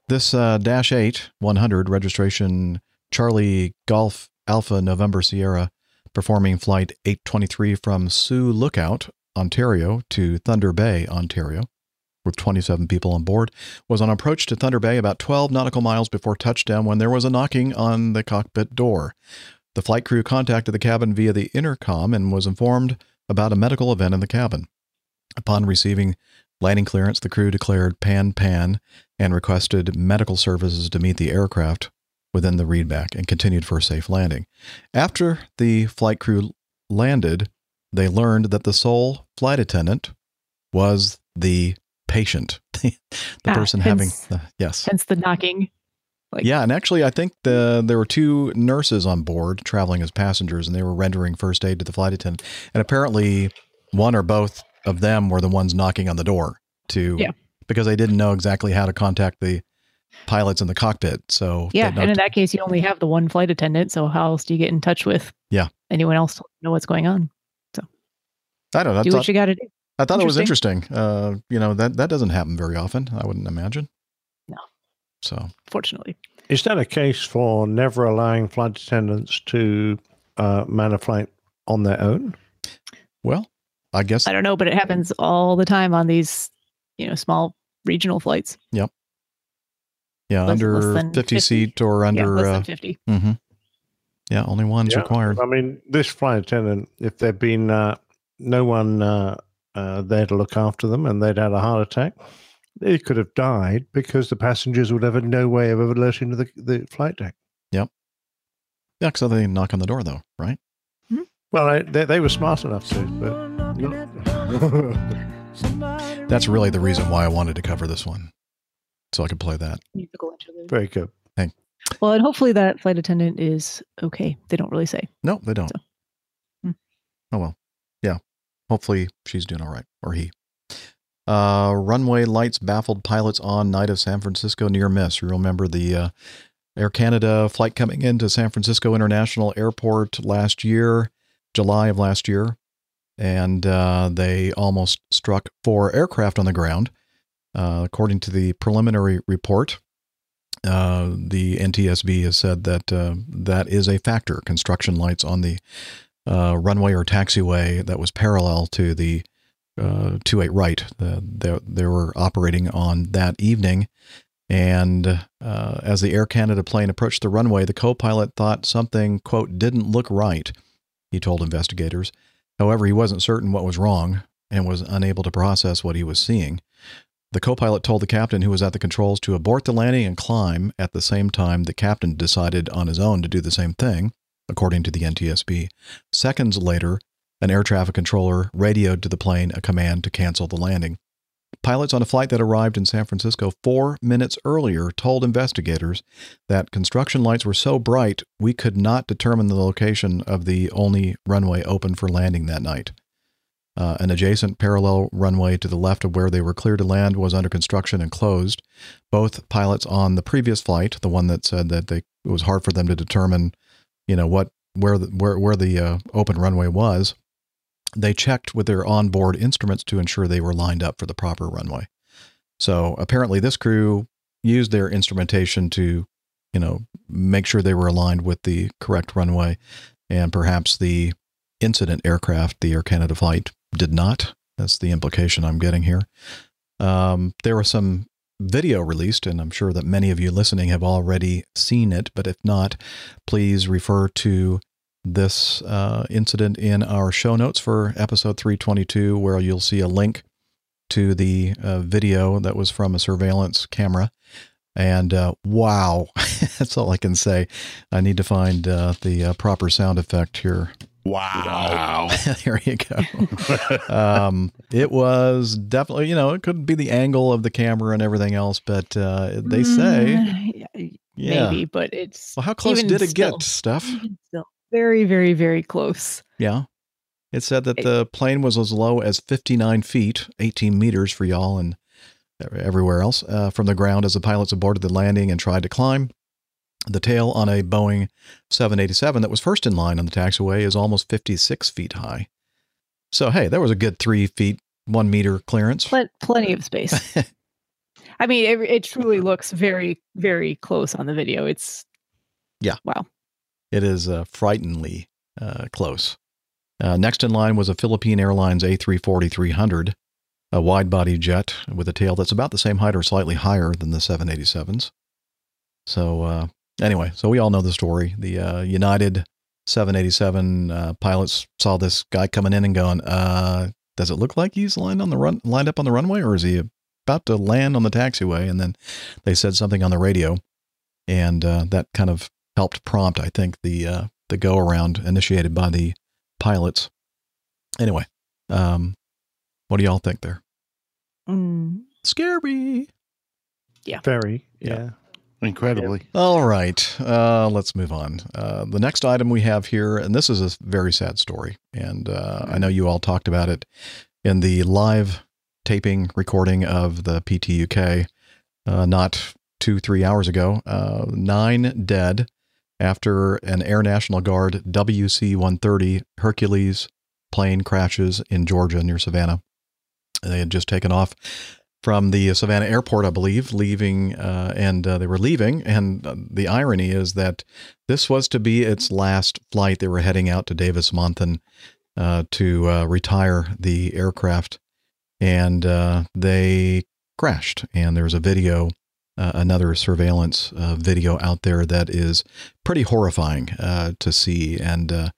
this uh, Dash 8 100 registration Charlie Golf Alpha November Sierra performing flight 823 from Sioux Lookout, Ontario to Thunder Bay, Ontario, with 27 people on board, was on approach to Thunder Bay about 12 nautical miles before touchdown when there was a knocking on the cockpit door. The flight crew contacted the cabin via the intercom and was informed about a medical event in the cabin. Upon receiving landing clearance, the crew declared pan pan and requested medical services to meet the aircraft within the readback and continued for a safe landing. After the flight crew landed, they learned that the sole flight attendant was the patient, the Ah, person having the, yes. Hence the knocking. Like- yeah, and actually, I think the there were two nurses on board traveling as passengers, and they were rendering first aid to the flight attendant. And apparently, one or both of them were the ones knocking on the door to Yeah. because they didn't know exactly how to contact the pilots in the cockpit. So Yeah, and in that case, you only have the one flight attendant. So how else do you get in touch with? Yeah. anyone else to know what's going on? So I don't know. Do thought, what you got to do. I thought it was interesting. Uh, you know that that doesn't happen very often. I wouldn't imagine. No. So Fortunately, Is that a case for never allowing flight attendants to uh, man a flight on their own? well, I guess I don't know, but it happens all the time on these, you know, small regional flights. Yep. yeah, less- under less 50, 50. seat or yeah, under. less uh, than fifty. hmm Yeah, only one's Yeah. required. I mean, this flight attendant, if there'd been uh, no one uh, uh, there to look after them and they'd had a heart attack, they could have died because the passengers would have had no way of ever alerting to the, the flight deck. Yep. Yeah, so they knock on the door though, right? Well, I, they, they were smart enough to, but That's really the reason why I wanted to cover this one, so I could play that. Musical interlude. very good. Well, and hopefully that flight attendant is okay. They don't really say. No, they don't. So- Hmm. Oh well, yeah. Hopefully she's doing all right, or he. Uh, runway lights baffled pilots on night of San Francisco near miss. You remember the uh, Air Canada flight coming into San Francisco International Airport last year, July of last year, and uh, they almost struck four aircraft on the ground. Uh, according to the preliminary report, uh, the NTSB has said that uh, that is a factor. Construction lights on the uh, runway or taxiway that was parallel to the uh, 28 right. The, they, they were operating on that evening. And uh, as the Air Canada plane approached the runway, the co pilot thought something, quote, didn't look right, he told investigators. However, he wasn't certain what was wrong and was unable to process what he was seeing. The co pilot told the captain, who was at the controls, to abort the landing and climb. At the same time, the captain decided on his own to do the same thing, according to the NTSB. Seconds later, an air traffic controller radioed to the plane a command to cancel the landing. Pilots on a flight that arrived in San Francisco four minutes earlier told investigators that construction lights were so bright we could not determine the location of the only runway open for landing that night. Uh, an adjacent parallel runway to the left of where they were cleared to land was under construction and closed. Both pilots on the previous flight, the one that said that they, it was hard for them to determine, you know, what where the, where where the uh, open runway was, they checked with their onboard instruments to ensure they were lined up for the proper runway. So apparently, this crew used their instrumentation to, you know, make sure they were aligned with the correct runway, and perhaps the incident aircraft, the Air Canada flight, did not. That's the implication I'm getting here. Um, there were some video released, and I'm sure that many of you listening have already seen it. But if not, please refer to this uh, incident in our show notes for episode 322, where you'll see a link to the uh, video that was from a surveillance camera. And uh, wow, that's all I can say. I need to find uh, the uh, proper sound effect here. Wow. there you go. um, it was definitely, you know, it could be the angle of the camera and everything else, but uh, they say, Mm, yeah, yeah. maybe, but it's Well, how close even did it still- get, Steph? still very, very, very close. Yeah. It said that It- the plane was as low as 59 feet, 18 meters for y'all and everywhere else, uh, from the ground as the pilots aborted the landing and tried to climb. The tail on a Boeing 787 that was first in line on the taxiway is almost 56 feet high. So, hey, there was a good three feet, one meter clearance. Plen- plenty of space. I mean, it, it truly looks very, very close on the video. It's Yeah. wow. It is uh, frighteningly uh, close. Uh, next in line was a Philippine Airlines A340 300, a wide body jet with a tail that's about the same height or slightly higher than the 787s. So, uh, anyway, so we all know the story. The uh, United 787 uh, pilots saw this guy coming in and going, uh, does it look like he's lined on the run, lined up on the runway, or is he about to land on the taxiway? And then they said something on the radio, and uh, that kind of helped prompt, I think, the uh, the go around initiated by the pilots. Anyway, um, what do y'all think there? Mm, Scary. Yeah. Very, Yeah. yeah. Incredibly. All right, uh, let's move on. Uh, the next item we have here, and this is a very sad story, and uh, I know you all talked about it in the live taping recording of the PTUK uh, not two, three hours ago. Uh, nine dead after an Air National Guard WC 130 Hercules plane crashes in Georgia near Savannah. They had just taken off from the Savannah airport, I believe, leaving, uh, and uh, they were leaving. And uh, the irony is that this was to be its last flight. They were heading out to Davis Monthan uh, to uh, retire the aircraft, and uh, they crashed. And there's a video, another surveillance video out there that is pretty horrifying to see. And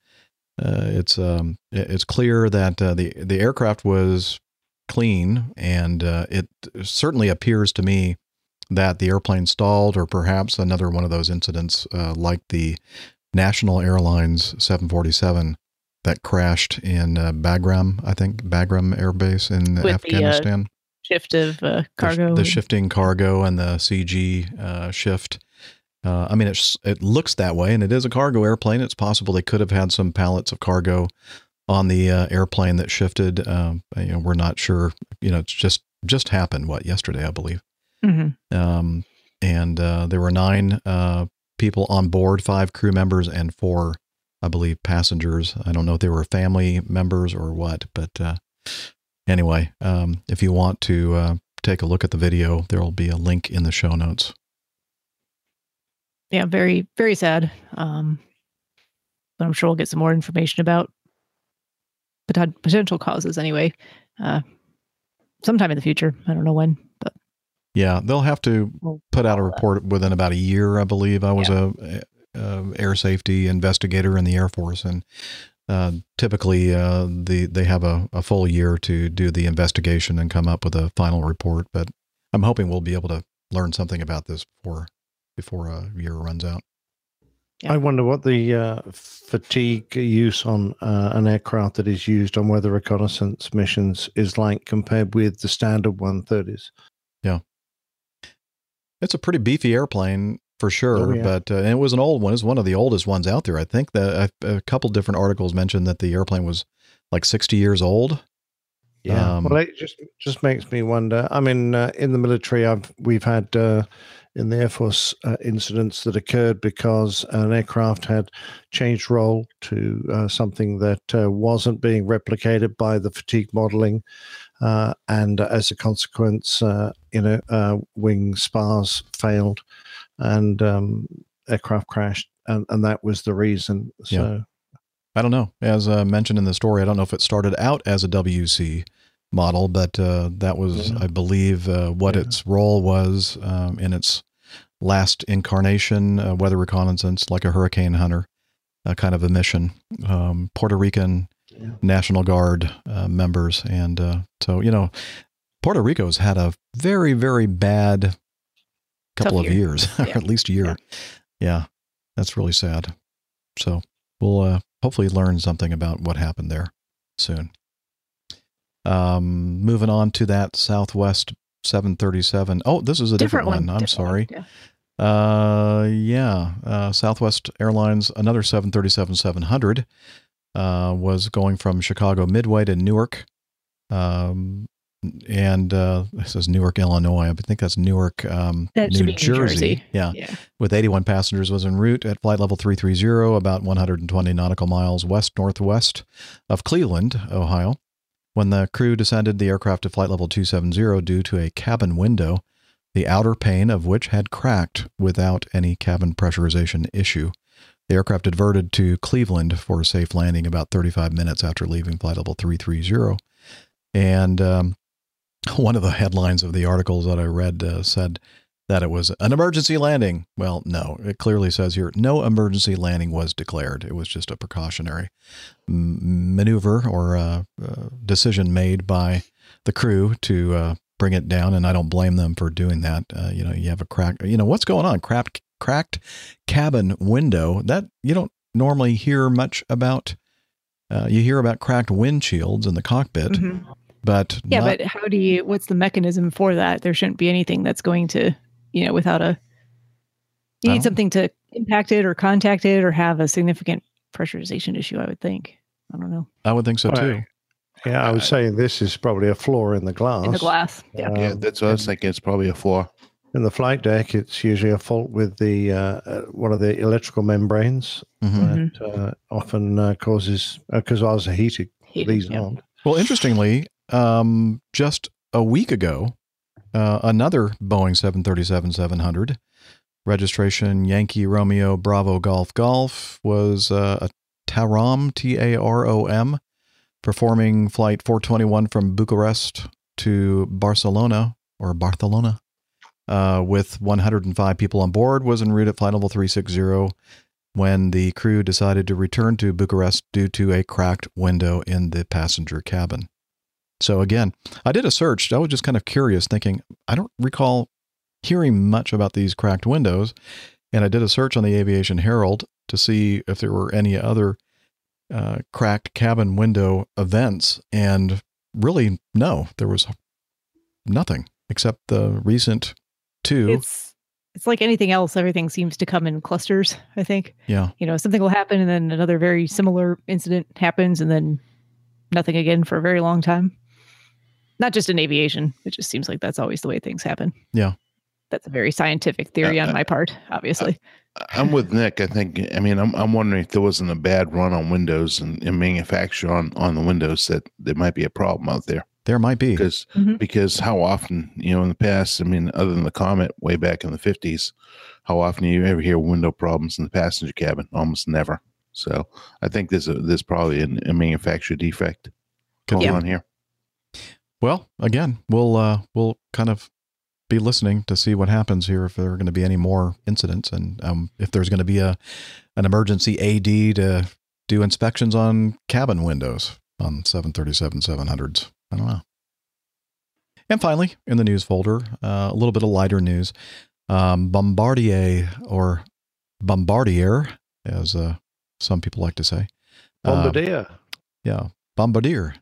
it's um, it's clear that the the aircraft was clean, and uh, it certainly appears to me that the airplane stalled, or perhaps another one of those incidents uh, like the National Airlines 747 that crashed in uh, Bagram, I think Bagram Air Base in With the, uh, Afghanistan. Shift of uh, cargo. The, the shifting cargo and the CG uh, shift. Uh, I mean, it's, it looks that way, and it is a cargo airplane. It's possible they could have had some pallets of cargo on the uh, airplane that shifted. Um, you know, we're not sure. You know, it's just just happened. What yesterday, I believe. Mm-hmm. Um, and uh, there were nine uh, people on board, five crew members and four, I believe, passengers. I don't know if they were family members or what, but uh, anyway, um, if you want to uh, take a look at the video, there will be a link in the show notes. Yeah, very very sad. Um, but I'm sure we'll get some more information about potential causes anyway. Uh, sometime in the future. I don't know when, but yeah, they'll have to We'll put out a that. report within about a year, I believe. I was a, a air safety investigator in the Air Force, and uh, typically uh, the they have a, a full year to do the investigation and come up with a final report. But I'm hoping we'll be able to learn something about this before before a year runs out. Yeah. I wonder what the uh, fatigue use on uh, an aircraft that is used on weather reconnaissance missions is like compared with the standard 130s. Yeah. It's a pretty beefy airplane for sure, Oh, yeah. but uh, and it was an old one. It's one of the oldest ones out there. I think that a, a couple different articles mentioned that the airplane was like 60 years old. Yeah. Um, well, it just just makes me wonder. I mean, uh, in the military, I've we've had uh, in the Air Force uh, incidents that occurred because an aircraft had changed role to uh, something that uh, wasn't being replicated by the fatigue modeling, uh, and as a consequence, uh, you know, uh, wing spars failed, and um, aircraft crashed, and, and that was the reason. So. I don't know. As uh, mentioned in the story, I don't know if it started out as a WC model, but uh, that was, Yeah. I believe, uh, what Yeah. its role was um, in its last incarnation, uh, weather reconnaissance, like a hurricane hunter uh, kind of a mission. Um, Puerto Rican Yeah. National Guard uh, members. And uh, so, you know, Puerto Rico's had a very, very bad couple Tough of year. years, or at least a year. Yeah. that's really sad. So we'll uh, hopefully learn something about what happened there soon. Um, moving on to that Southwest 737. Oh, this is a different, one. I'm different sorry. Yeah. Uh, yeah. Uh, Southwest Airlines, another 737 700, uh, was going from Chicago Midway to Newark. Um, and uh, this is Newark, Illinois. I think that's Newark, um, That New, be New Jersey. Yeah. Yeah. With 81 passengers, was en route at flight level 330, about 120 nautical miles west northwest of Cleveland, Ohio. When the crew descended the aircraft to flight level 270 due to a cabin window, the outer pane of which had cracked without any cabin pressurization issue. The aircraft diverted to Cleveland for a safe landing about 35 minutes after leaving flight level 330. And um, one of the headlines of the articles that I read uh, said that it was an emergency landing. Well, no, it clearly says here no emergency landing was declared. It was just a precautionary maneuver or uh, uh, decision made by the crew to uh, bring it down, and I don't blame them for doing that. Uh, you know, you have a crack. You know what's going on? Cracked, cracked cabin window. That you don't normally hear much about. Uh, you hear about cracked windshields in the cockpit, Mhm. but Yeah, not- but how do you? What's the mechanism for that? There shouldn't be anything that's going to, you know, without a. You need something to impact it or contact it or have a significant pressurization issue. I would think. I don't know I would think so too. Right. Yeah, I would say this is probably a flaw in the glass. in the glass. Yeah. Um, yeah, that's what I was thinking. It's probably a flaw. In the flight deck, it's usually a fault with the uh, uh, one of the electrical membranes Mhm. that uh, often uh, causes because ours are heated. Hated, These yeah. aren't. Well, interestingly, um, just a week ago, uh, another Boeing 737 700, registration Yankee Romeo Bravo Golf Golf, was uh, a Tarom, T A R O M, performing flight 421 from Bucharest to Barcelona or Barcelona. Uh, with 105 people on board, was en route at flight level 360 when the crew decided to return to Bucharest due to a cracked window in the passenger cabin. So again, I did a search. I was just kind of curious, thinking I don't recall hearing much about these cracked windows, and I did a search on the Aviation Herald to see if there were any other uh, cracked cabin window events, and really, no, there was nothing except the recent two. It's it's like anything else. Everything seems to come in clusters. I think yeah, you know something will happen, and then another very similar incident happens, and then nothing again for a very long time. Not just in aviation. It just seems like that's always the way things happen. Yeah. That's a very scientific theory uh, on uh, my part, uh, obviously. I'm with Nick. I think. I mean, I'm I'm wondering if there wasn't a bad run on Windows and, and manufacture on on the Windows that there might be a problem out there there might be. because Mhm. because how often you know in the past, I mean, other than the Comet way back in the 50s, how often do you ever hear window problems in the passenger cabin? Almost never. So I think there's a there's probably an, a manufacturer defect going Yeah. on here. Well, again, we'll uh, we'll kind of be listening to see what happens here if there are going to be any more incidents and um, if there's going to be a an emergency AD to do inspections on cabin windows on 737 700s. I don't know. And finally, in the news folder, uh, a little bit of lighter news. Um, Bombardier or Bombardier, as uh, some people like to say. Uh, Bombardier. yeah, Bombardier.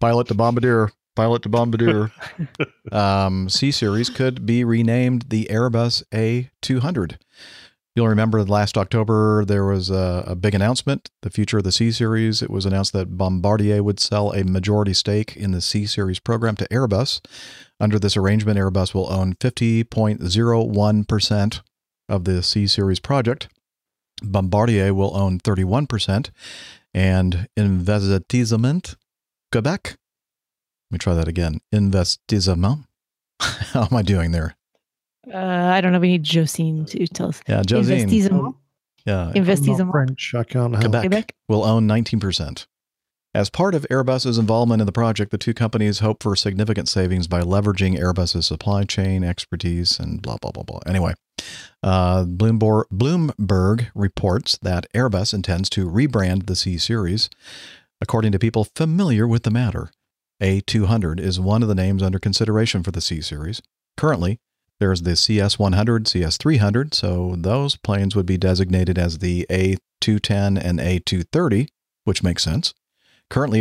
Pilot to Bombardier. Pilot to Bombardier. um, C series could be renamed the Airbus A200. You'll remember last October there was a, a big announcement. The future of the C series. It was announced that Bombardier would sell a majority stake in the C series program to Airbus. Under this arrangement, Airbus will own 50.01% of the C series project. Bombardier will own 31%, and Investissement Quebec. Let me try that again. Investissement. How am I doing there? Uh, I don't know. We need Josine to tell us. Yeah, Josine. Investissement. Yeah, I'm not Investissement. French. I can't help. Quebec. Quebec. will own 19%. As part of Airbus's involvement in the project, the two companies hope for significant savings by leveraging Airbus's supply chain expertise and blah, blah, blah, blah. Anyway, uh, Bloomberg, Bloomberg reports that Airbus intends to rebrand the C Series. According to people familiar with the matter, A200 is one of the names under consideration for the C Series. Currently, there's the CS100, CS300, so those planes would be designated as the A210 and A230, which makes sense. Currently,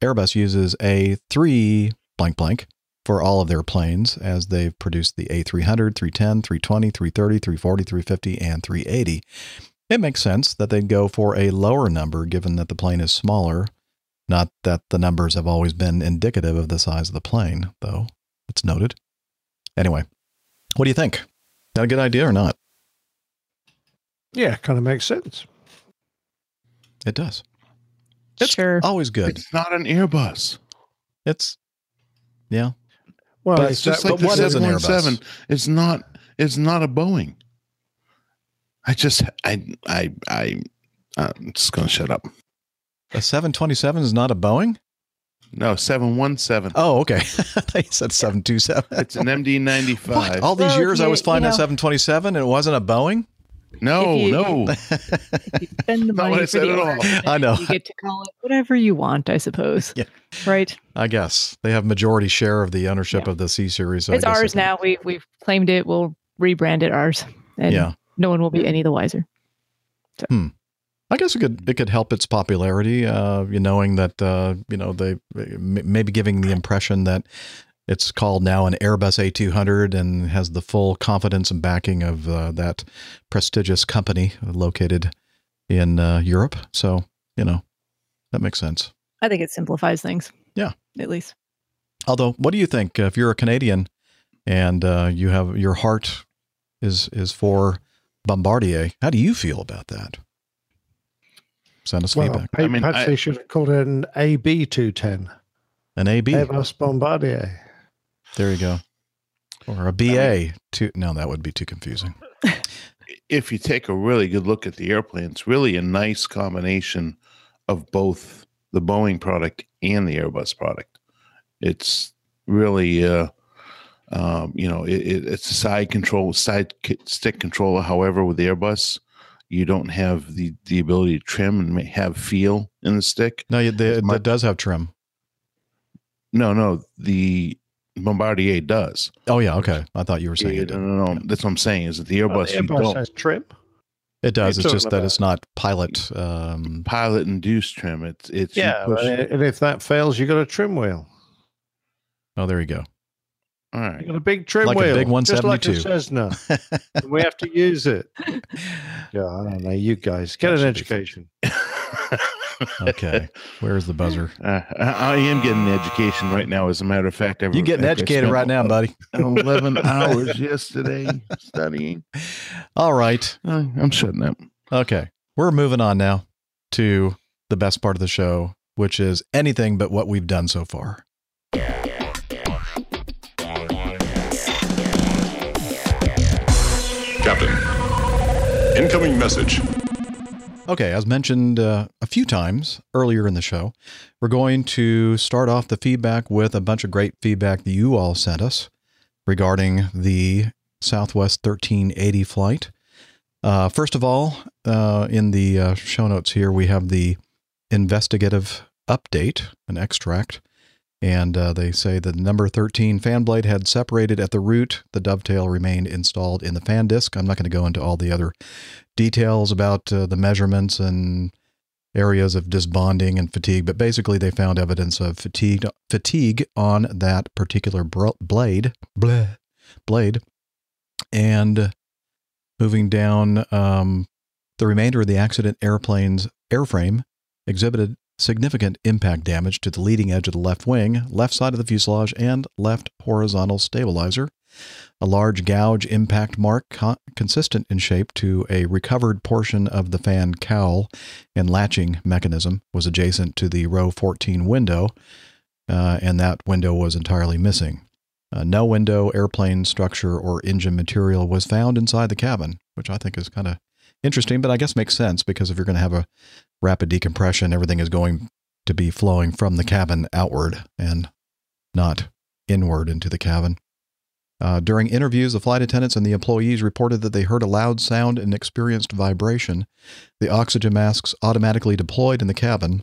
Airbus uses A3 blank blank for all of their planes as they've produced the A300, 310, 320, 330, 340, 350, and 380. It makes sense that they'd go for a lower number given that the plane is smaller. Not that the numbers have always been indicative of the size of the plane, though it's noted. Anyway, what do you think? That a good idea or not? Yeah, kind of makes sense. It does. It's Sure. always good. It's not an Airbus. It's yeah. Well, But But it's it's just that- like but what the is an Airbus? 717. It's not. It's not a Boeing. I just. I. I. I. I'm just gonna shut up. A 727 is not a Boeing? No, seven one seven. Oh, okay. I said 727. It's an MD ninety five. All these Well, years I was flying you a 727 and it wasn't a Boeing? No, If you- no. If you spend the Not what money I for said the at all. I know. You get to call it whatever you want, I suppose. Yeah. Right. I guess. They have majority share of the ownership Yeah. of the C series. so it's ours it- now. We we've claimed it. We'll rebrand it ours, and Yeah. No one will be any the wiser. Hmm. I guess it could it could help its popularity, uh, you knowing that uh, you know they maybe giving the impression that it's called now an Airbus A200 and has the full confidence and backing of uh, that prestigious company located in uh, Europe. So you know that makes sense. I think it simplifies things. Yeah. At least. Although, what do you think if you're a Canadian? and uh, you have your heart is is for Bombardier. How do you feel about that? Send us Well, feedback. pe- I mean, perhaps I- they should have called it an AB 210. An AB. Airbus Bombardier. There you go. Or a BA two. no, that would be too confusing. if you take a really good look at the airplane, it's really a nice combination of both the Boeing product and the Airbus product. It's really, uh, um, you know, it, it, it's a side control, side stick controller. However, with the Airbus, you don't have the the ability to trim and have feel in the stick. No, you- the, My- that does have trim. No, no, the Bombardier does. Oh yeah, okay. I thought you were saying Yeah, it. no, didn't. no, no. That's what I'm saying. Is that the Airbus? Well, the you Airbus don't. has trim. It does. It's just talking that it's not pilot. Um, pilot induced trim. It's it's Yeah, push- and if that fails, you got a trim wheel. oh, there you go. All You got a big trim Like a wheel, big just like a 172. Cessna. we have to use it. Yeah, I don't know. You guys get an education. okay. Where's the buzzer? Uh, I I am getting an education right now. As a matter of fact, I've, You getting educated right now, buddy. Eleven hours yesterday studying. All right. Uh, I'm shutting up. Okay. We're moving on now to the best part of the show, which is anything but what we've done so far. Captain. Incoming message. Okay, as mentioned uh, a few times earlier in the show, we're going to start off the feedback with a bunch of great feedback that you all sent us regarding the Southwest 1380 flight. Uh, first of all, uh, in the uh, show notes here, we have the investigative update, an extract, and uh, they say the number 13 fan blade had separated at the root. The dovetail remained installed in the fan disc. I'm not going to go into all the other details about uh, the measurements and areas of disbonding and fatigue, but basically they found evidence of fatigue fatigue on that particular bro- blade bleh, blade. And moving down, um, the remainder of the accident airplane's airframe exhibited significant impact damage to the leading edge of the left wing, left side of the fuselage, and left horizontal stabilizer a large gouge impact mark co- consistent in shape to a recovered portion of the fan cowl and latching mechanism was adjacent to the row 14 window, uh, and that window was entirely missing. Uh, no window, airplane structure, or engine material was found inside the cabin, which I think is kind of interesting, but I guess makes sense because if you're going to have a rapid decompression, everything is going to be flowing from the cabin outward and not inward into the cabin. Uh, during interviews, the flight attendants and the employees reported that they heard a loud sound and experienced vibration. The oxygen masks automatically deployed in the cabin.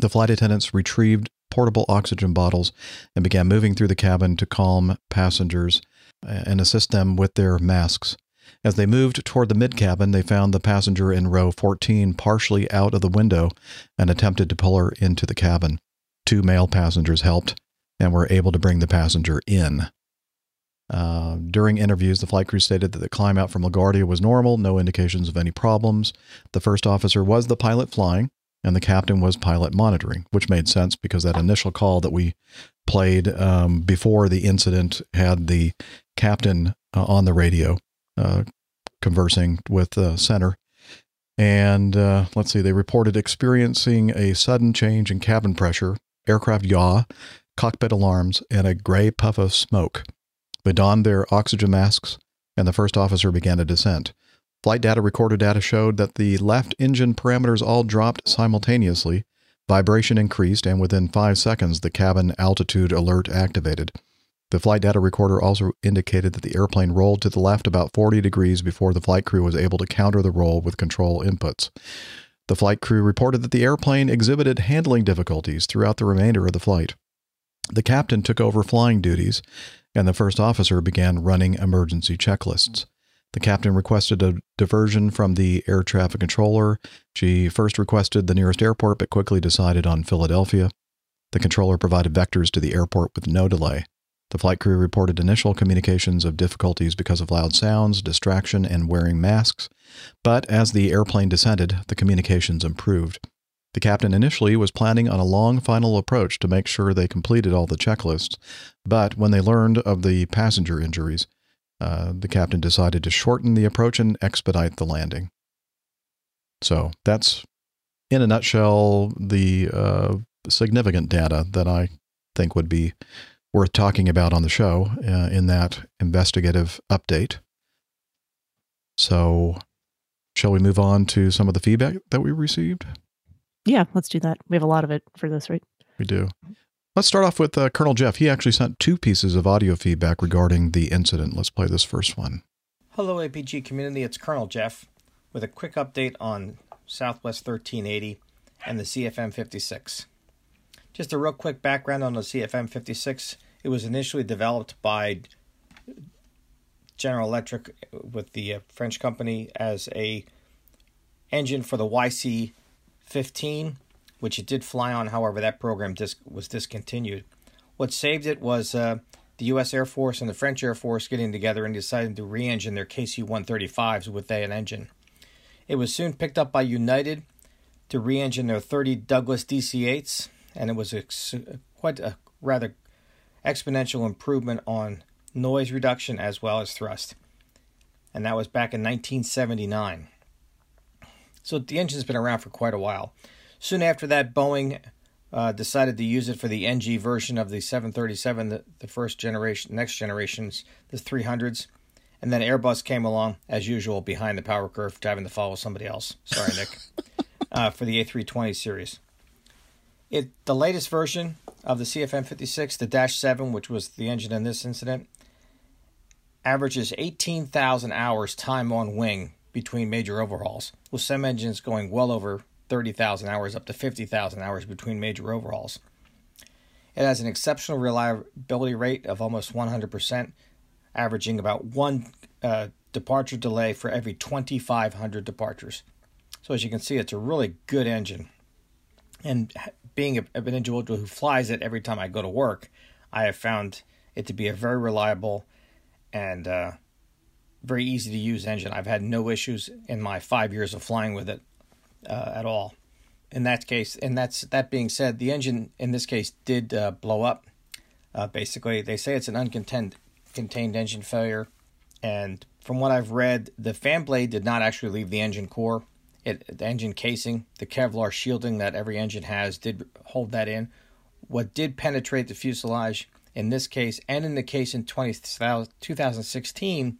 The flight attendants retrieved portable oxygen bottles and began moving through the cabin to calm passengers and assist them with their masks. As they moved toward the mid cabin, they found the passenger in row 14 partially out of the window and attempted to pull her into the cabin. Two male passengers helped and were able to bring the passenger in. Uh, during interviews, the flight crew stated that the climb out from LaGuardia was normal, no indications of any problems. The first officer was the pilot flying, and the captain was pilot monitoring, which made sense because that initial call that we played um, before the incident had the captain uh, on the radio uh, conversing with the center. And uh, let's see, they reported experiencing a sudden change in cabin pressure, aircraft yaw, cockpit alarms, and a gray puff of smoke. They donned their oxygen masks, and the first officer began a descent. Flight data recorder data showed that the left engine parameters all dropped simultaneously. Vibration increased, and within five seconds, the cabin altitude alert activated. The flight data recorder also indicated that the airplane rolled to the left about 40 degrees before the flight crew was able to counter the roll with control inputs. The flight crew reported that the airplane exhibited handling difficulties throughout the remainder of the flight. The captain took over flying duties, and the first officer began running emergency checklists. The captain requested a diversion from the air traffic controller. She first requested the nearest airport, but quickly decided on Philadelphia. The controller provided vectors to the airport with no delay. The flight crew reported initial communications of difficulties because of loud sounds, distraction, and wearing masks, but as the airplane descended, the communications improved. The captain initially was planning on a long final approach to make sure they completed all the checklists, but when they learned of the passenger injuries, uh, the captain decided to shorten the approach and expedite the landing. So that's, in a nutshell, the uh, significant data that I think would be worth talking about on the show uh, in that investigative update. So, shall we move on to some of the feedback that we received? Yeah, let's do that. We have a lot of it for this, right? We do. Let's start off with uh, Colonel Jeff. He actually sent two pieces of audio feedback regarding the incident. Let's play this first one. Hello, APG community. It's Colonel Jeff with a quick update on Southwest 1380 and the CFM 56. Just a real quick background on the CFM 56. It was initially developed by General Electric with the uh, French company as a engine for the YC 15, which it did fly on. However, that program was discontinued. What saved it was uh, the U.S. Air Force and the French Air Force getting together and deciding to re-engine their KC-135s with that engine. It was soon picked up by United to re-engine their 30 Douglas DC-8s, and it was quite a rather exponential improvement on noise reduction as well as thrust. And that was back in 1979. So the engine's been around for quite a while. Soon after that, Boeing uh, decided to use it for the NG version of the 737, the, the first generation, next generations, the 300s. And then Airbus came along, as usual, behind the power curve, having to follow somebody else. Sorry, Nick. uh, for the A320 series. It the latest version of the CFM56, the Dash 7, which was the engine in this incident, averages 18,000 hours time on wing between major overhauls, with some engines going well over 30,000 hours, up to 50,000 hours between major overhauls. It has an exceptional reliability rate of almost 100%, averaging about one uh, departure delay for every 2,500 departures. So, as you can see, it's a really good engine. And being a, an individual who flies it every time I go to work, I have found it to be a very reliable and uh, very easy to use engine. I've had no issues in my five years of flying with it uh, at all. In that case, and that's that being said, the engine in this case did uh, blow up. Uh, basically, they say it's an uncontained contained engine failure, and from what I've read, the fan blade did not actually leave the engine core. It, the engine casing, the Kevlar shielding that every engine has, did hold that in. What did penetrate the fuselage in this case and in the case in 20, 2016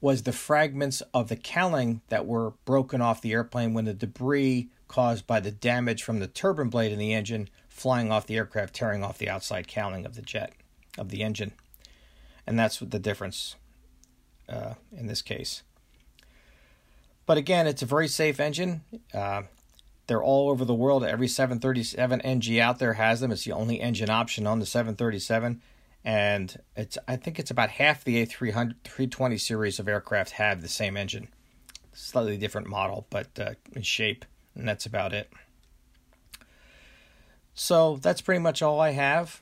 was the fragments of the cowling that were broken off the airplane when the debris caused by the damage from the turbine blade in the engine flying off the aircraft, tearing off the outside cowling of the jet, of the engine. And that's the difference uh, in this case. But again, it's a very safe engine. Uh, they're all over the world. Every 737 NG out there has them. It's the only engine option on the 737, and it's I think it's about half the A300 320 series of aircraft have the same engine, slightly different model, but uh, in shape, and that's about it. So that's pretty much all I have.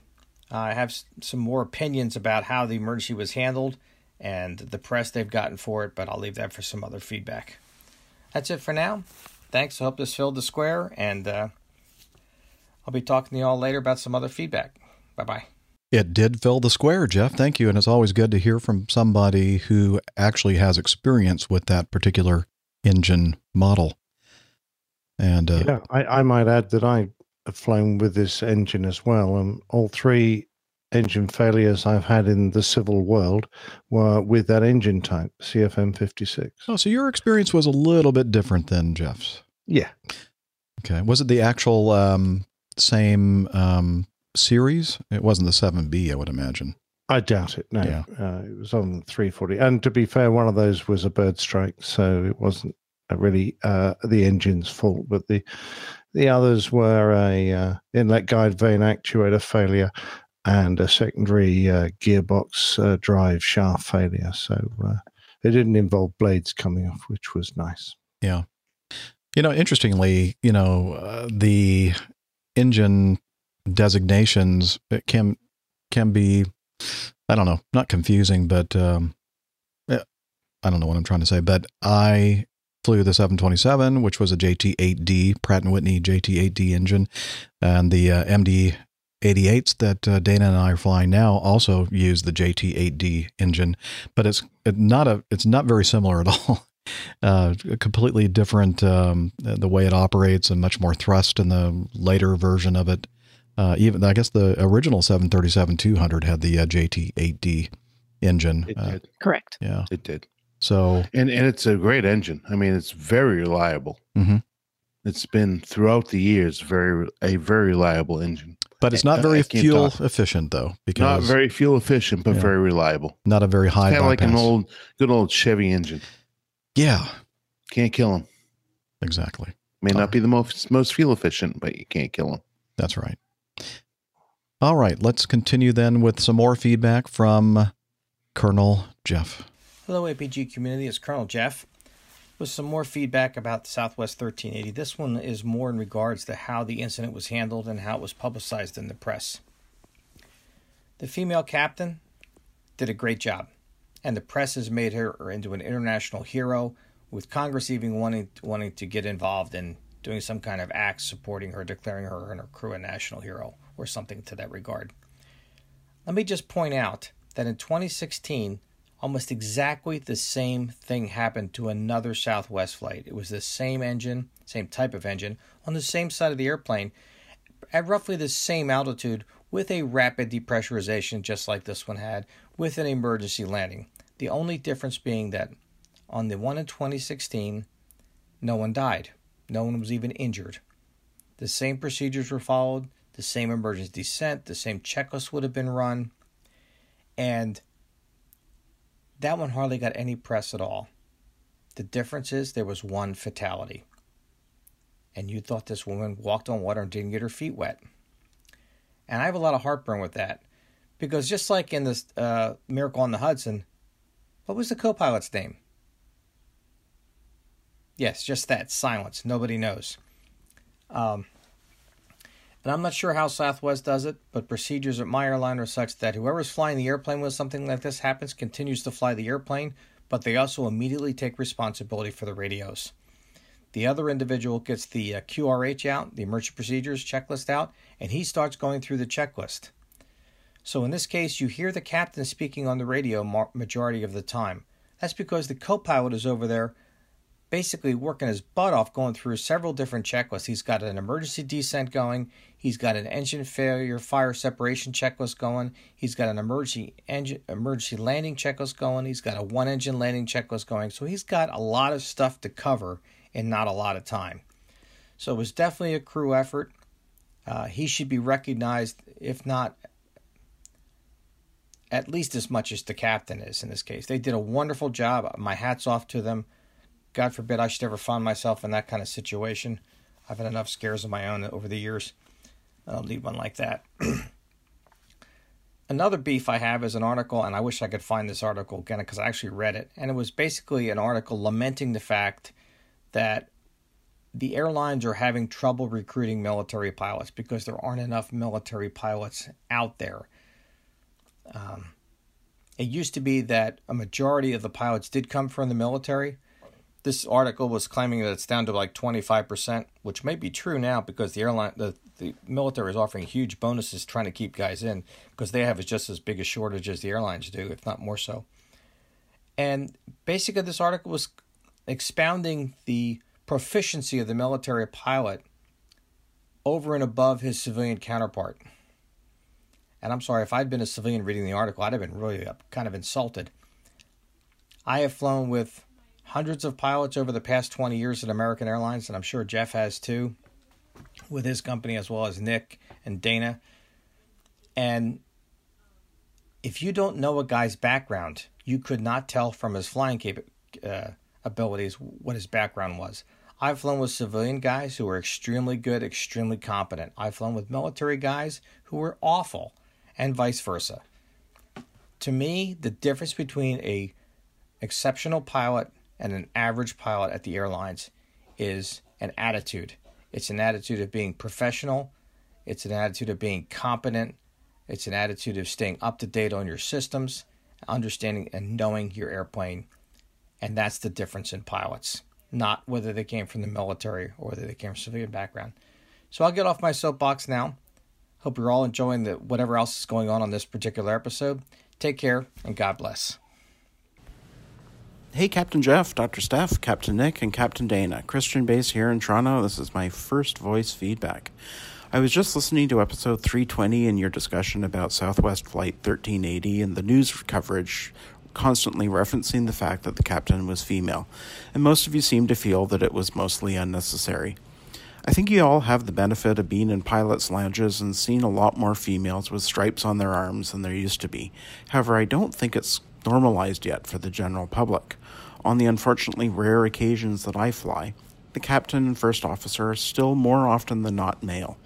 Uh, I have some more opinions about how the emergency was handled and the press they've gotten for it, but I'll leave that for some other feedback. That's it for now thanks. I hope this filled the square, and uh, I'll be talking to you all later about some other feedback. Bye bye. It did fill the square, Jeff. Thank you. And it's always good to hear from somebody who actually has experience with that particular engine model. And uh, yeah, I, I might add that I have flown with this engine as well. And all three engine failures I've had in the civil world were with that engine type, CFM 56. Oh, so your experience was a little bit different than Jeff's. Yeah. Okay. Was it the actual um, same um, series? It wasn't the 7B, I would imagine. I doubt it. No, Yeah. uh, it was on 340. And to be fair, one of those was a bird strike, so it wasn't really uh, the engine's fault. But the the others were a uh, inlet guide vane actuator failure and a secondary uh, gearbox uh, drive shaft failure. So uh, it didn't involve blades coming off, which was nice. Yeah. You know, interestingly, you know, uh, the engine designations can can be I don't know, not confusing, but um eh, I don't know what I'm trying to say, but I flew the 727, which was a JT8D, Pratt & Whitney JT8D engine, and the uh, MD 88s that uh, Dana and I are flying now also use the JT8D engine, but it's not a it's not very similar at all. Uh, completely different um, the way it operates and much more thrust in the later version of it. Uh, even I guess the original 737-200 had the uh, JT8D engine. It Uh, did. Correct. yeah. It did. So And and it's a great engine. I mean, it's very reliable. Mhm. It's been throughout the years very a very reliable engine. But it's not very fuel talk. efficient though, Because Not very fuel efficient, but Yeah. very reliable. not a very high Kind of like an old, good old Chevy engine. yeah, Can't kill them. exactly. May not uh, be the most most fuel efficient, but you can't kill them. That's right. All right, let's continue then with some more feedback from Colonel Jeff. Hello, APG community. It's Colonel Jeff with some more feedback about the Southwest 1380. This one is more in regards to how the incident was handled and how it was publicized in the press. The female captain did a great job, and the press has made her into an international hero, with Congress even wanting wanting to get involved in doing some kind of act supporting her, declaring her and her crew a national hero or something to that regard. Let me just point out that in 2016, almost exactly the same thing happened to another Southwest flight. It was the same engine, same type of engine, on the same side of the airplane, at roughly the same altitude, with a rapid depressurization, just like this one had, with an emergency landing. The only difference being that on the one in 2016, no one died, no one was even injured. The same procedures were followed, the same emergency descent, the same checklist would have been run, and that one hardly got any press at all. The difference is there was one fatality. And you thought this woman walked on water and didn't get her feet wet. And I have a lot of heartburn with that. Because just like in this uh, Miracle on the Hudson, what was the co pilot's name? Yes, just that silence. Nobody knows. Um, and I'm not sure how Southwest does it, but procedures at my airline are such that whoever's flying the airplane when something like this happens continues to fly the airplane, but they also immediately take responsibility for the radios. The other individual gets the uh, QRH out, the emergency procedures checklist out, and he starts going through the checklist. So in this case, you hear the captain speaking on the radio ma- majority of the time. That's because the co-pilot is over there basically working his butt off going through several different checklists. He's got an emergency descent going, he's got an engine failure fire separation checklist going, he's got an emergency engine emergency landing checklist going, he's got a one engine landing checklist going. So he's got a lot of stuff to cover in not a lot of time. So it was definitely a crew effort. Uh, he should be recognized, if not at least as much as the captain is in this case. They did a wonderful job. My hat's off to them. God forbid I should ever find myself in that kind of situation. I've had enough scares of my own over the years. I don't need one like that. Another beef I have is an article, and I wish I could find this article again because I actually read it. And it was basically an article lamenting the fact that the airlines are having trouble recruiting military pilots because there aren't enough military pilots out there. Um, it used to be that a majority of the pilots did come from the military. This article was claiming that it's down to like 25%, which may be true now because the airline, the, the military is offering huge bonuses trying to keep guys in because they have just as big a shortage as the airlines do, if not more so. And basically, this article was expounding the proficiency of the military pilot over and above his civilian counterpart. And I'm sorry, if I'd been a civilian reading the article, I'd have been really kind of insulted. I have flown with hundreds of pilots over the past 20 years at American Airlines, and I'm sure Jeff has too, with his company as well as Nick and Dana. And if you don't know a guy's background, you could not tell from his flying cap- uh, abilities what his background was. I've flown with civilian guys who were extremely good, extremely competent. I've flown with military guys who were awful, and vice versa. To me, the difference between a exceptional pilot and an average pilot at the airlines is an attitude. It's an attitude of being professional, it's an attitude of being competent, it's an attitude of staying up to date on your systems, understanding and knowing your airplane. And that's the difference in pilots. not whether they came from the military or whether they came from a civilian background. So I'll get off my soapbox now. Hope you're all enjoying the whatever else is going on on this particular episode. Take care and God bless. Hey, Captain Jeff, Dr. Steph, Captain Nick, and Captain Dana. Christian Base here in Toronto. This is my first voice feedback. I was just listening to episode 320 and your discussion about Southwest Flight 1380 and the news coverage constantly referencing the fact that the captain was female, and most of you seem to feel that it was mostly unnecessary. I think you all have the benefit of being in pilots' lounges and seeing a lot more females with stripes on their arms than there used to be. However, I don't think it's normalized yet for the general public. On the unfortunately rare occasions that I fly, the captain and first officer are still more often than not male.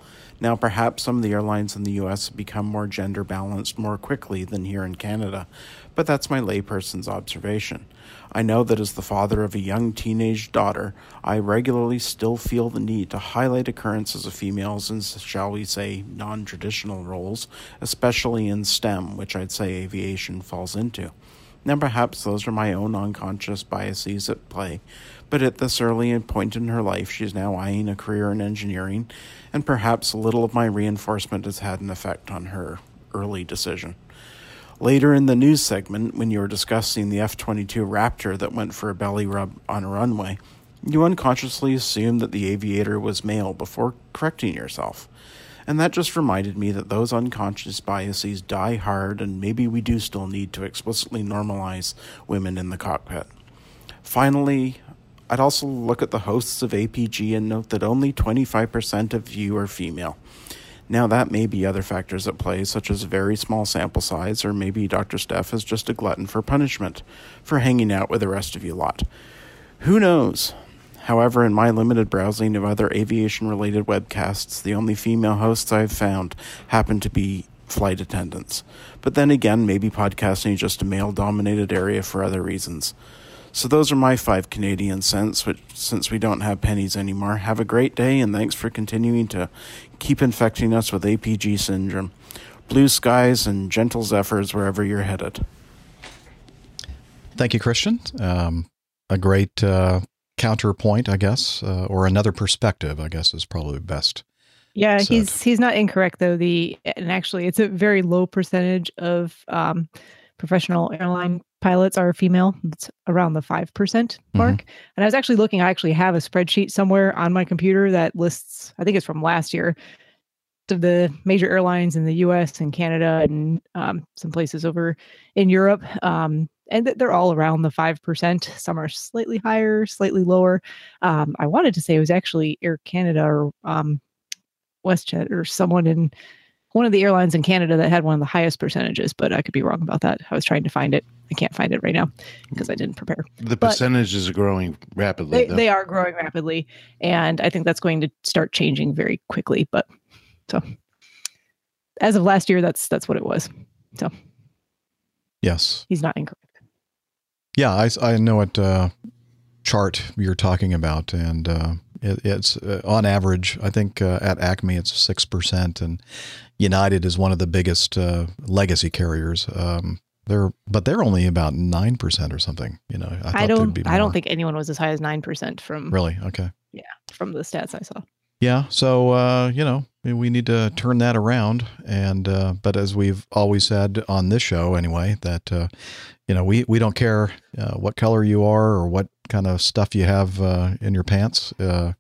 Now, perhaps some of the airlines in the US have become more gender balanced more quickly than here in Canada, but that's my layperson's observation. I know that as the father of a young teenage daughter, I regularly still feel the need to highlight occurrences of females in, shall we say, non traditional roles, especially in STEM, which I'd say aviation falls into. Now, perhaps those are my own unconscious biases at play, but at this early point in her life, she's now eyeing a career in engineering, and perhaps a little of my reinforcement has had an effect on her early decision. Later in the news segment, when you were discussing the F 22 Raptor that went for a belly rub on a runway, you unconsciously assumed that the aviator was male before correcting yourself. And that just reminded me that those unconscious biases die hard, and maybe we do still need to explicitly normalize women in the cockpit. Finally, I'd also look at the hosts of APG and note that only 25% of you are female. Now, that may be other factors at play, such as very small sample size, or maybe Dr. Steph is just a glutton for punishment for hanging out with the rest of you lot. Who knows? However, in my limited browsing of other aviation related webcasts, the only female hosts I've found happen to be flight attendants. But then again, maybe podcasting is just a male dominated area for other reasons. So those are my five Canadian cents, which since we don't have pennies anymore. Have a great day and thanks for continuing to keep infecting us with APG syndrome. Blue skies and gentle zephyrs wherever you're headed. Thank you, Christian. Um, a great uh, counterpoint, I guess, uh, or another perspective, I guess, is probably best. Yeah, said. he's he's not incorrect though. The and actually, it's a very low percentage of um, professional airline pilots are female. It's around the five percent mark. And I was actually looking. I actually have a spreadsheet somewhere on my computer that lists. I think it's from last year. Of the major airlines in the U.S. and Canada and um, some places over in Europe, um, and they're all around the five percent. Some are slightly higher, slightly lower. Um, I wanted to say it was actually Air Canada or um, WestJet or someone in one of the airlines in Canada that had one of the highest percentages, but I could be wrong about that. I was trying to find it. I can't find it right now because I didn't prepare. The But- percentages are growing rapidly. They, they are growing rapidly, and I think that's going to start changing very quickly. But so, as of last year, that's that's what it was. So Yes. he's not incorrect. Yeah, I, I know what uh, chart you're talking about, and uh, it, it's uh, on average. I think uh, at Acme it's six percent, and United is one of the biggest uh, legacy carriers. Um, they're but they're only about nine percent or something. You know, I, I, don't. be I don't think anyone was as high as nine percent from really. Okay. Yeah, from the stats I saw. Yeah, so uh, you know we need to turn that around, and uh, but as we've always said on this show, anyway, that uh, you know we we don't care uh, what color you are or what kind of stuff you have uh, in your pants. Uh,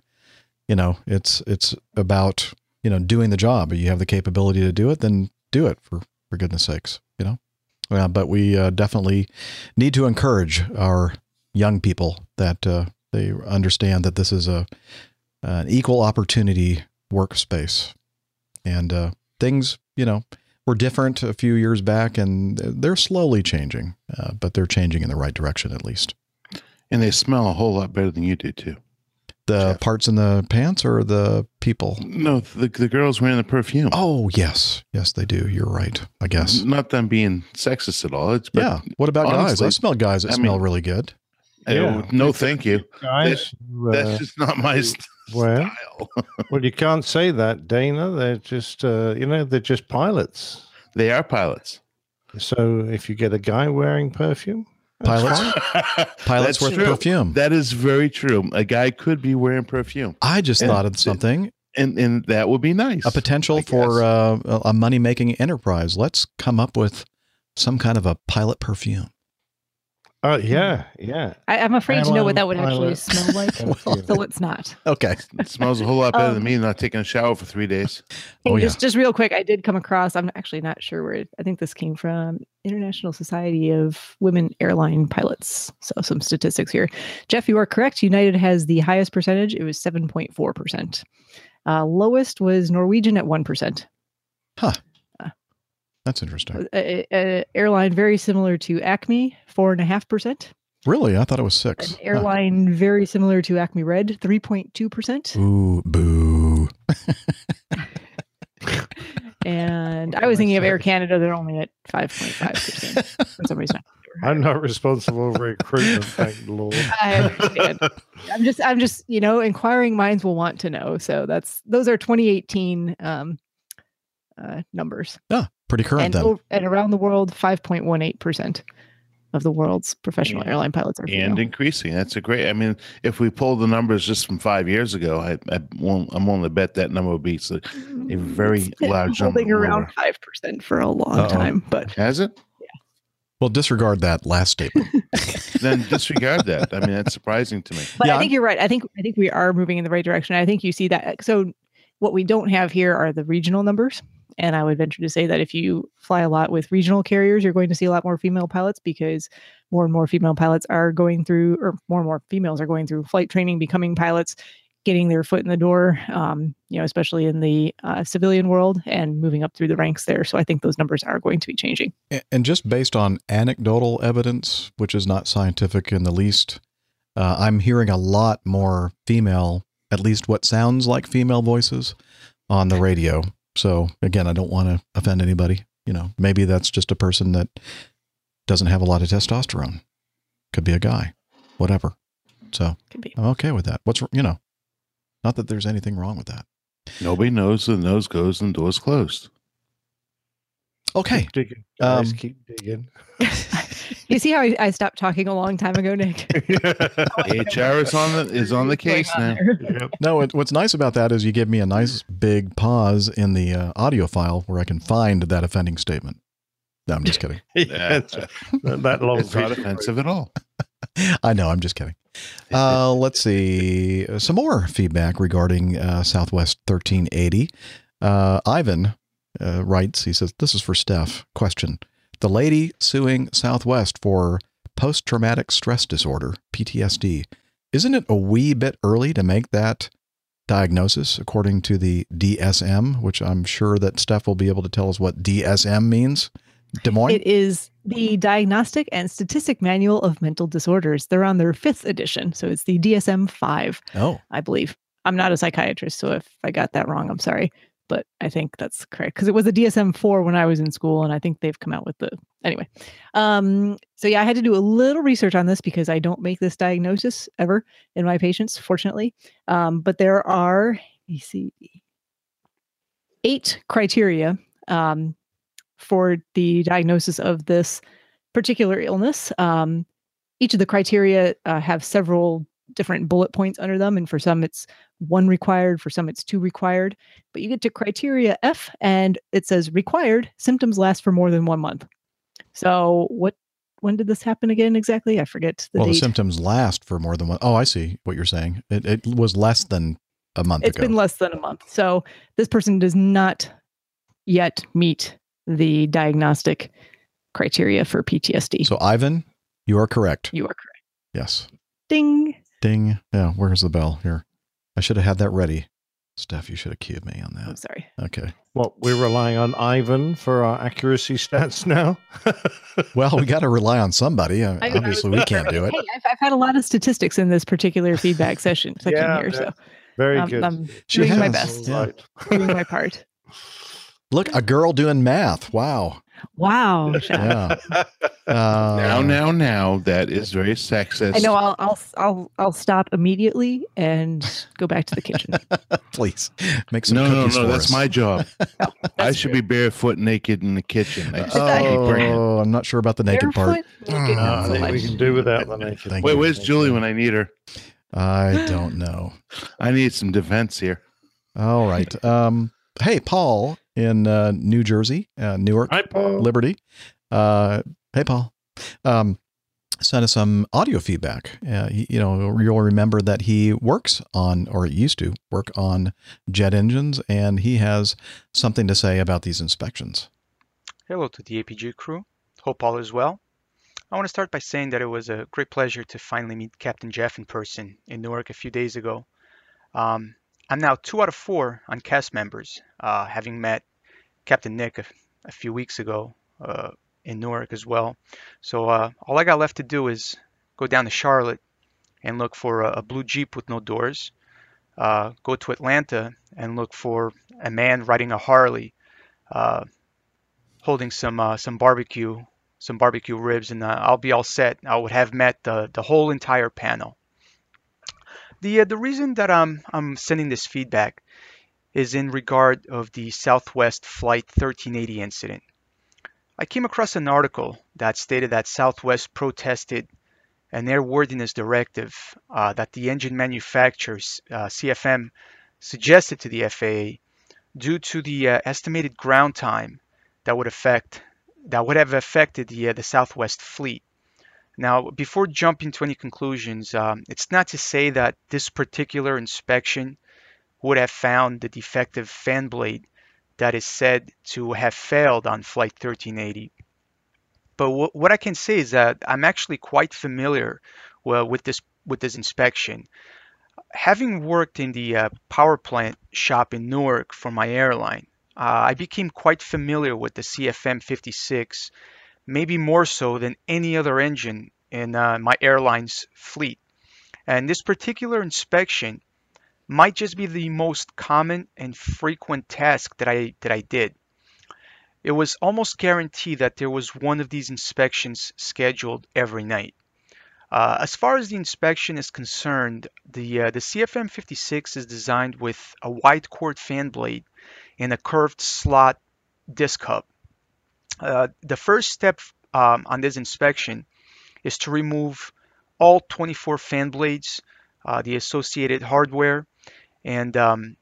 you know, it's it's about you know doing the job. You have the capability to do it, then do it for for goodness sakes. You know, uh, but we definitely need to encourage our young people that they understand that this is a an equal opportunity workspace. And uh, things, you know, were different a few years back, and they're slowly changing, uh, but they're changing in the right direction at least. and they smell a whole lot better than you do too. The Jeff. parts in the pants or the people? No, the the girls wearing the perfume. Oh, yes. Yes, they do. You're right, I guess. Not them being sexist at all. It's yeah. What about guys? I smell guys that I smell mean- really good. Uh, Yeah. no, thank you. Guys, That's uh, just not my st- well, style. well, you can't say that, Dana. They're just, uh, you know, they're just pilots. they are pilots. So if you get a guy wearing perfume, Pilots, pilots That's worth true. perfume. That is very true. A guy could be wearing perfume, I just And- thought of something, and and that would be nice. a potential I for uh, a- a money making enterprise. Let's come up with some kind of a pilot perfume. Oh yeah, yeah. I, I'm afraid to know what that would actually Pilot. smell like, so it's not. Okay. It smells a whole lot better than Um, me not taking a shower for three days. Oh, Hey, yeah. just just real quick, I did come across. I'm actually not sure where. I think this came from International Society of Women Airline Pilots. So some statistics here. Jeff, you are correct. United has the highest percentage. It was 7.4 percent. Uh, lowest was Norwegian at one percent. That's interesting. A, a- airline very similar to Acme, four and a half percent. Really? I thought it was six. An airline very similar to Acme Red, three point two percent. Huh. Ooh, boo. And I was thinking of Air Canada. They're only at five point five percent for some reason. I'm not responsible for recruitment, thank the Lord. I understand. I'm just, I'm just, you know, inquiring minds will want to know. So that's those are 2018 um, uh, numbers, Yeah, pretty current and then. o- and around the world, 5.18 percent of the world's professional Yeah. airline pilots are female. and increasing. That's a great. I mean, if we pull the numbers just from five years ago, I, I won't, I'm willing to bet that number would be so, a very It's been large number. holding around lower. five percent for a long Uh-oh. time, but Has it? Yeah. Well, disregard that last statement. Then disregard that. I mean, that's surprising to me. But Yeah, I think you're right. I think I think we are moving in the right direction. I think you see that. So what we don't have here are the regional numbers. And I would venture to say that if you fly a lot with regional carriers, you're going to see a lot more female pilots because more and more female pilots are going through, or more and more females are going through flight training, becoming pilots, getting their foot in the door. Um, you know, especially in the uh, civilian world and moving up through the ranks there. So I think those numbers are going to be changing. And just based on anecdotal evidence, which is not scientific in the least, uh, I'm hearing a lot more female, at least what sounds like female voices on the radio. So again, I don't want to offend anybody. You know, maybe that's just a person that doesn't have a lot of testosterone. Could be a guy, whatever. So Could be. I'm okay with that. What's you know, not that there's anything wrong with that. Nobody knows the nose goes and the door's closed. Okay. Keep digging. Guys, Um, keep digging. you see how I, I stopped talking a long time ago, Nick? HR is on the is on the case now. Yep. No, it, what's nice about that is you give me a nice big pause in the uh, audio file where I can find that offending statement. No, I'm just kidding. Yeah, that, that long It's not offensive at all. I know, I'm just kidding. Uh, let's see uh, some more feedback regarding uh, Southwest 1380. Uh, Ivan uh, writes, he says, This is for Steph. Question The lady suing Southwest for post traumatic stress disorder, PTSD, isn't it a wee bit early to make that diagnosis according to the DSM, which I'm sure that Steph will be able to tell us what DSM means? Des Moines? It is the Diagnostic and Statistic Manual of Mental Disorders. They're on their fifth edition. So it's the DSM 5, oh, I believe. I'm not a psychiatrist. So if I got that wrong, I'm sorry. But I think that's correct because it was a DSM 4 when I was in school. And I think they've come out with the. Anyway. Um, so yeah, I had to do a little research on this because I don't make this diagnosis ever in my patients, fortunately. Um, but there are, see, eight criteria um, for the diagnosis of this particular illness. Um, each of the criteria uh, have several different bullet points under them, and for some it's one required, for some it's two required. But you get to criteria F, and it says required symptoms last for more than one month. So what? When did this happen again exactly? I forget the well, the symptoms last for more than one. Oh, I see what you're saying. It, it was less than a month It's ago. been less than a month. So this person does not yet meet the diagnostic criteria for PTSD. so, Ivan, you are correct. you are correct. Yes. Ding. Ding. Yeah. Where's the bell here? I should have had that ready. Steph, you should have cued me on that. I'm sorry. Okay. What we're relying on Ivan for our accuracy stats now. Well, we got to rely on somebody. Uh, I- I Obviously, was- we can't do it. Hey, I've, I've had a lot of statistics in this particular feedback session section Yeah, here, yeah. so Very um, good. I'm She doing my best, Yeah. Right. doing my part. Look, a girl doing math. Wow. Wow. Yeah. Uh, now, now, now, that is very sexist. I know. I'll I'll I'll I'll stop immediately and go back to the kitchen. Please make some No, no, cookies no, for that's us. my job. I That's should be barefoot, naked in the kitchen. I just Oh, can't keep bringing it. I'm not sure about the naked part. Naked, Uh, I so think we can do without the naked. Thank Wait, you. where's Julie when I need her? I don't know. I need some defense here. All right. Um, hey, Paul in uh, New Jersey, uh, Newark, Hi, Paul. Liberty. Uh, hey, Paul. Um, sent us some audio feedback. Uh, you know, you'll remember that he works on, or used to work on jet engines, and he has something to say about these inspections. Hello to the APG crew. Hope all is well. I want to start by saying that it was a great pleasure to finally meet Captain Jeff in person in Newark a few days ago. Um, I'm now two out of four on cast members, uh, having met Captain Nick a, a few weeks ago uh, in Newark as well. So uh, all I got left to do is go down to Charlotte and look for a, a blue Jeep with no doors, uh, go to Atlanta and look for a man riding a Harley. Uh, holding some uh, some barbecue some barbecue ribs and I'll be all set. I would have met the the whole entire panel. The uh, the reason that I'm I'm sending this feedback is in regard of the Southwest Flight 1380 incident. I came across an article that stated that Southwest protested an airworthiness directive uh, that the engine manufacturers uh, CFM suggested to the FAA due to the uh, estimated ground time that would affect that would have affected the uh, the Southwest fleet. Now, before jumping to any conclusions, um, it's not to say that this particular inspection would have found the defective fan blade that is said to have failed on Flight 1380. But wh- what I can say is that I'm actually quite familiar well, with this with this inspection. Having worked in the uh, power plant shop in Newark for my airline, uh, I became quite familiar with the CFM 56, maybe more so than any other engine in uh, my airline's fleet. And this particular inspection might just be the most common and frequent task that I that I did. It was almost guaranteed that there was one of these inspections scheduled every night. Uh, as far as the inspection is concerned, the uh, the CFM 56 is designed with a wide chord fan blade and a curved slot disc hub. Uh, the first step um, on this inspection is to remove all 24 fan blades, uh, the associated hardware, and um,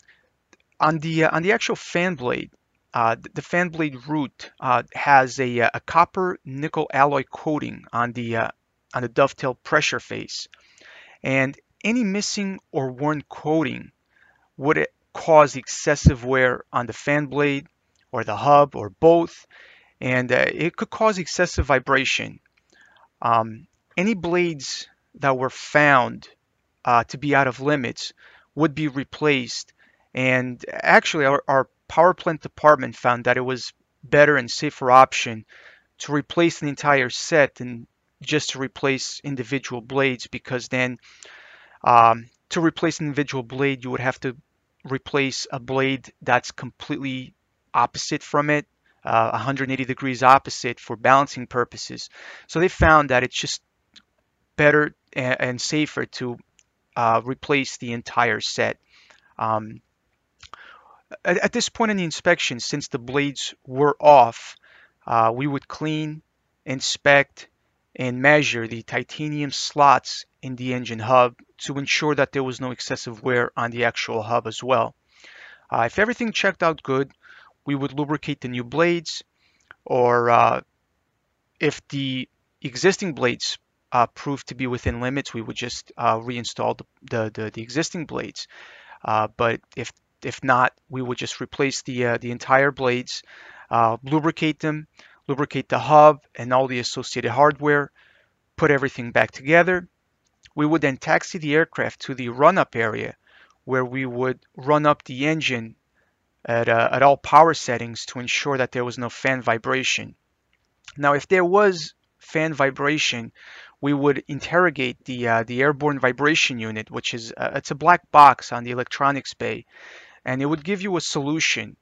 on the uh, on the actual fan blade, uh, the fan blade root uh, has a, a copper nickel alloy coating on the uh, on the dovetail pressure face, and any missing or worn coating would cause excessive wear on the fan blade or the hub or both, and uh, it could cause excessive vibration. Um, any blades that were found uh, to be out of limits would be replaced. And actually, our, our power plant department found that it was better and safer option to replace an entire set than just to replace individual blades because then um, to replace an individual blade you would have to replace a blade that's completely opposite from it uh, 180 degrees opposite for balancing purposes so they found that it's just better and, and safer to uh, replace the entire set um, at, at, this point in the inspection since the blades were off uh, we would clean inspect and measure the titanium slots in the engine hub to ensure that there was no excessive wear on the actual hub as well. Uh, if everything checked out good, we would lubricate the new blades, or uh, if the existing blades uh, proved to be within limits, we would just uh, reinstall the, the, the, the, existing blades. Uh, but if if not, we would just replace the uh, the entire blades, lubricate them, lubricate the hub and all the associated hardware, put everything back together. We would then taxi the aircraft to the run-up area where we would run up the engine at, uh, at all power settings to ensure that there was no fan vibration. Now, if there was fan vibration, we would interrogate the uh, the airborne vibration unit, which is uh, it's a black box on the electronics bay, and it would give you a solution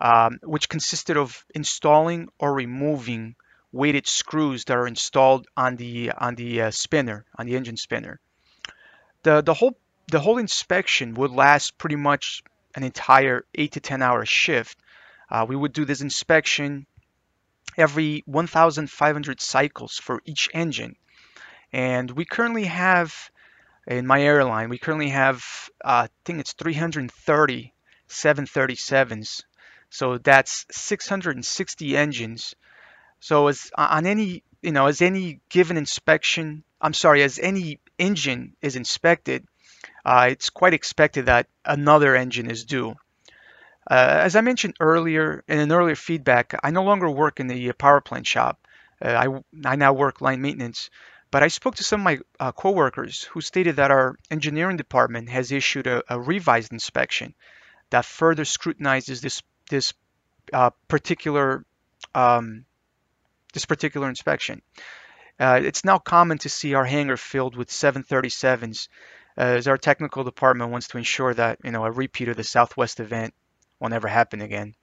um, which consisted of installing or removing weighted screws that are installed on the on the uh, spinner on the engine spinner. The the whole the whole inspection would last pretty much an entire eight to ten hour shift. Uh, we would do this inspection every 1,500 cycles for each engine, and we currently have in my airline we currently have uh, I think it's 330 737s so that's 660 engines. So as on any you know as any given inspection, I'm sorry, as any engine is inspected, uh, it's quite expected that another engine is due. Uh, as I mentioned earlier in an earlier feedback, I no longer work in the power plant shop. Uh, I, I now work line maintenance. But I spoke to some of my uh, coworkers who stated that our engineering department has issued a, a revised inspection that further scrutinizes this this uh, particular um, this particular inspection. Uh, it's now common to see our hangar filled with 737s, uh, as our technical department wants to ensure that you know a repeat of the Southwest event will never happen again.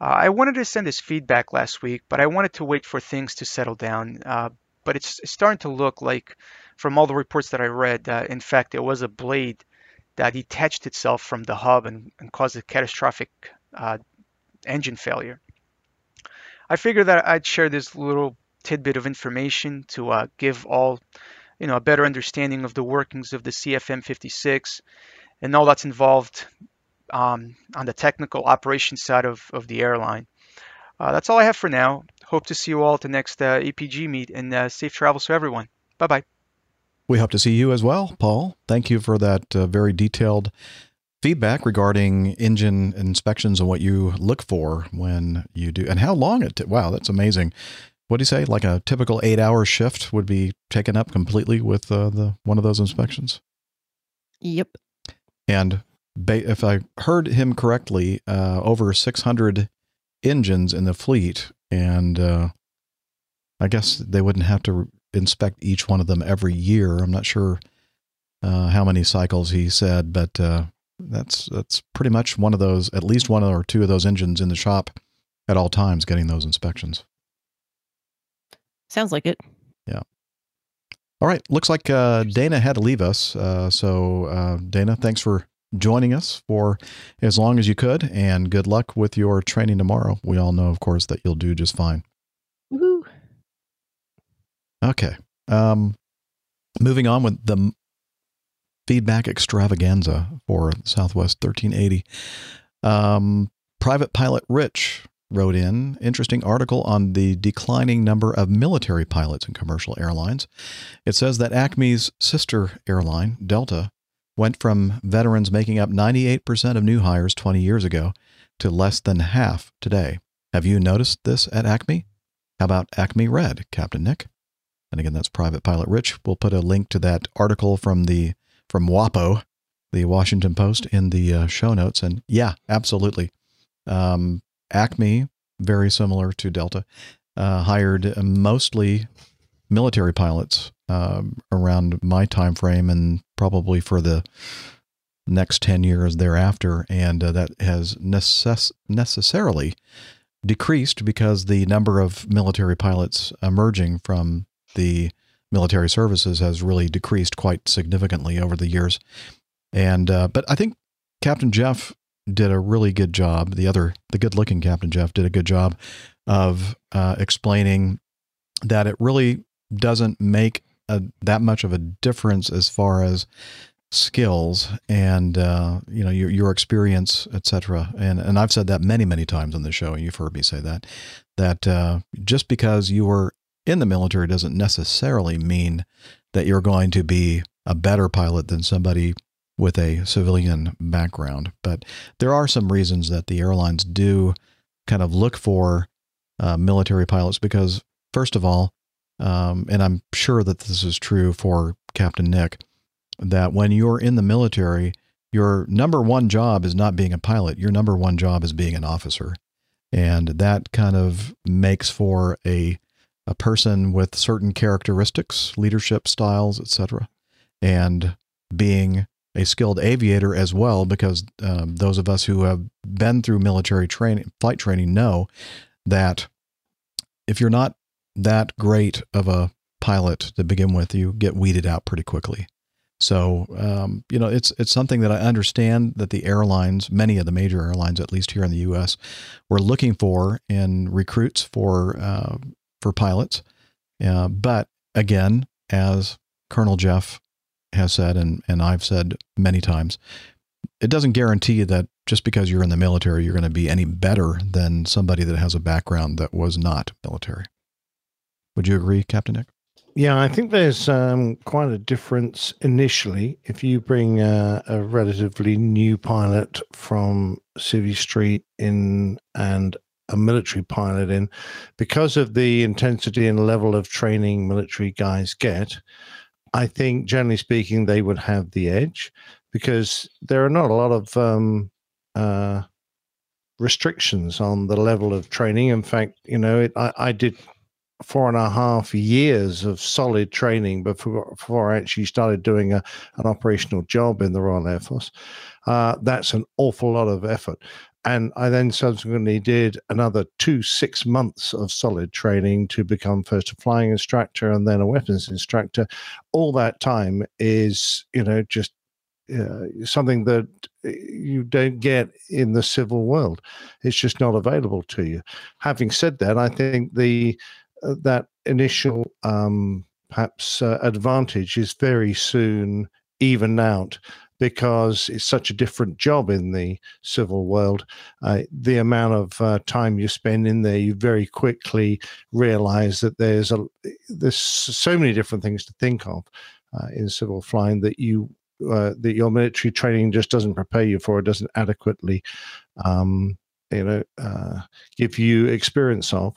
Uh, I wanted to send this feedback last week, but I wanted to wait for things to settle down. Uh, but it's, it's, starting to look like, from all the reports that I read, in fact, it was a blade that detached itself from the hub and, and caused a catastrophic uh, engine failure. I figured that I'd share this little tidbit of information to uh, give all you know a better understanding of the workings of the CFM56 and all that's involved um, on the technical operations side of, of the airline. Uh, that's all I have for now. Hope to see you all at the next uh, APG meet and uh, safe travels to everyone. Bye bye. We hope to see you as well, Paul. Thank you for that uh, very detailed feedback regarding engine inspections and what you look for when you do, and how long it. T- wow, that's amazing. What do you say? Like a typical eight-hour shift would be taken up completely with uh, the one of those inspections. Yep. And ba- if I heard him correctly, uh, over 600 engines in the fleet, and uh, I guess they wouldn't have to inspect each one of them every year. I'm not sure uh, how many cycles he said, but uh, that's that's pretty much one of those, at least one or two of those engines in the shop at all times, getting those inspections. Sounds like it. Yeah. All right. Looks like uh, Dana had to leave us. Uh, so, uh, Dana, thanks for joining us for as long as you could, and good luck with your training tomorrow. We all know, of course, that you'll do just fine. Woohoo. Okay. Um, moving on with the feedback extravaganza for Southwest 1380. Um, Private Pilot Rich wrote in interesting article on the declining number of military pilots in commercial airlines. It says that Acme's sister airline, Delta, went from veterans making up 98% of new hires 20 years ago to less than half today. Have you noticed this at Acme? How about Acme Red, Captain Nick? And again, that's Private Pilot Rich. We'll put a link to that article from the from WAPO, the Washington Post, in the uh, show notes. And yeah, absolutely. Um, Acme, very similar to Delta, uh, hired mostly military pilots um, around my time frame and probably for the next 10 years thereafter. And uh, that has necess- necessarily decreased because the number of military pilots emerging from the military services has really decreased quite significantly over the years. And uh, but I think Captain Jeff did a really good job. The other, the good-looking Captain Jeff did a good job of uh, explaining that it really doesn't make a, that much of a difference as far as skills and uh, you know your your experience, etc. And and I've said that many many times on the show. And you've heard me say that that uh, just because you were in the military doesn't necessarily mean that you're going to be a better pilot than somebody with a civilian background. But there are some reasons that the airlines do kind of look for uh, military pilots because, first of all, um, and I'm sure that this is true for Captain Nick, that when you're in the military, your number one job is not being a pilot. Your number one job is being an officer. And that kind of makes for a a person with certain characteristics, leadership styles, etc., and being a skilled aviator as well, because um, those of us who have been through military training, flight training, know that if you're not that great of a pilot to begin with, you get weeded out pretty quickly. So um, you know, it's it's something that I understand that the airlines, many of the major airlines, at least here in the U.S., were looking for in recruits for uh, for pilots. Uh, but again, as Colonel Jeff has said, and and I've said many times, it doesn't guarantee that just because you're in the military, you're going to be any better than somebody that has a background that was not military. Would you agree, Captain Nick? Yeah, I think there's um, quite a difference initially if you bring a, a relatively new pilot from Civvy Street in and a military pilot in, because of the intensity and level of training military guys get. I think, generally speaking, they would have the edge because there are not a lot of um, uh, restrictions on the level of training. In fact, you know, it, I, I did four and a half years of solid training before, before I actually started doing a, an operational job in the Royal Air Force. Uh, that's an awful lot of effort. And I then subsequently did another two, six months of solid training to become first a flying instructor and then a weapons instructor. All that time is, you know, just uh, something that you don't get in the civil world. It's just not available to you. Having said that, I think the uh, that initial um, perhaps uh, advantage is very soon evened out because it's such a different job in the civil world. Uh, the amount of uh, time you spend in there, you very quickly realize that there's a there's so many different things to think of uh, in civil flying that you uh, that your military training just doesn't prepare you for. It doesn't adequately, um, you know, uh, give you experience of.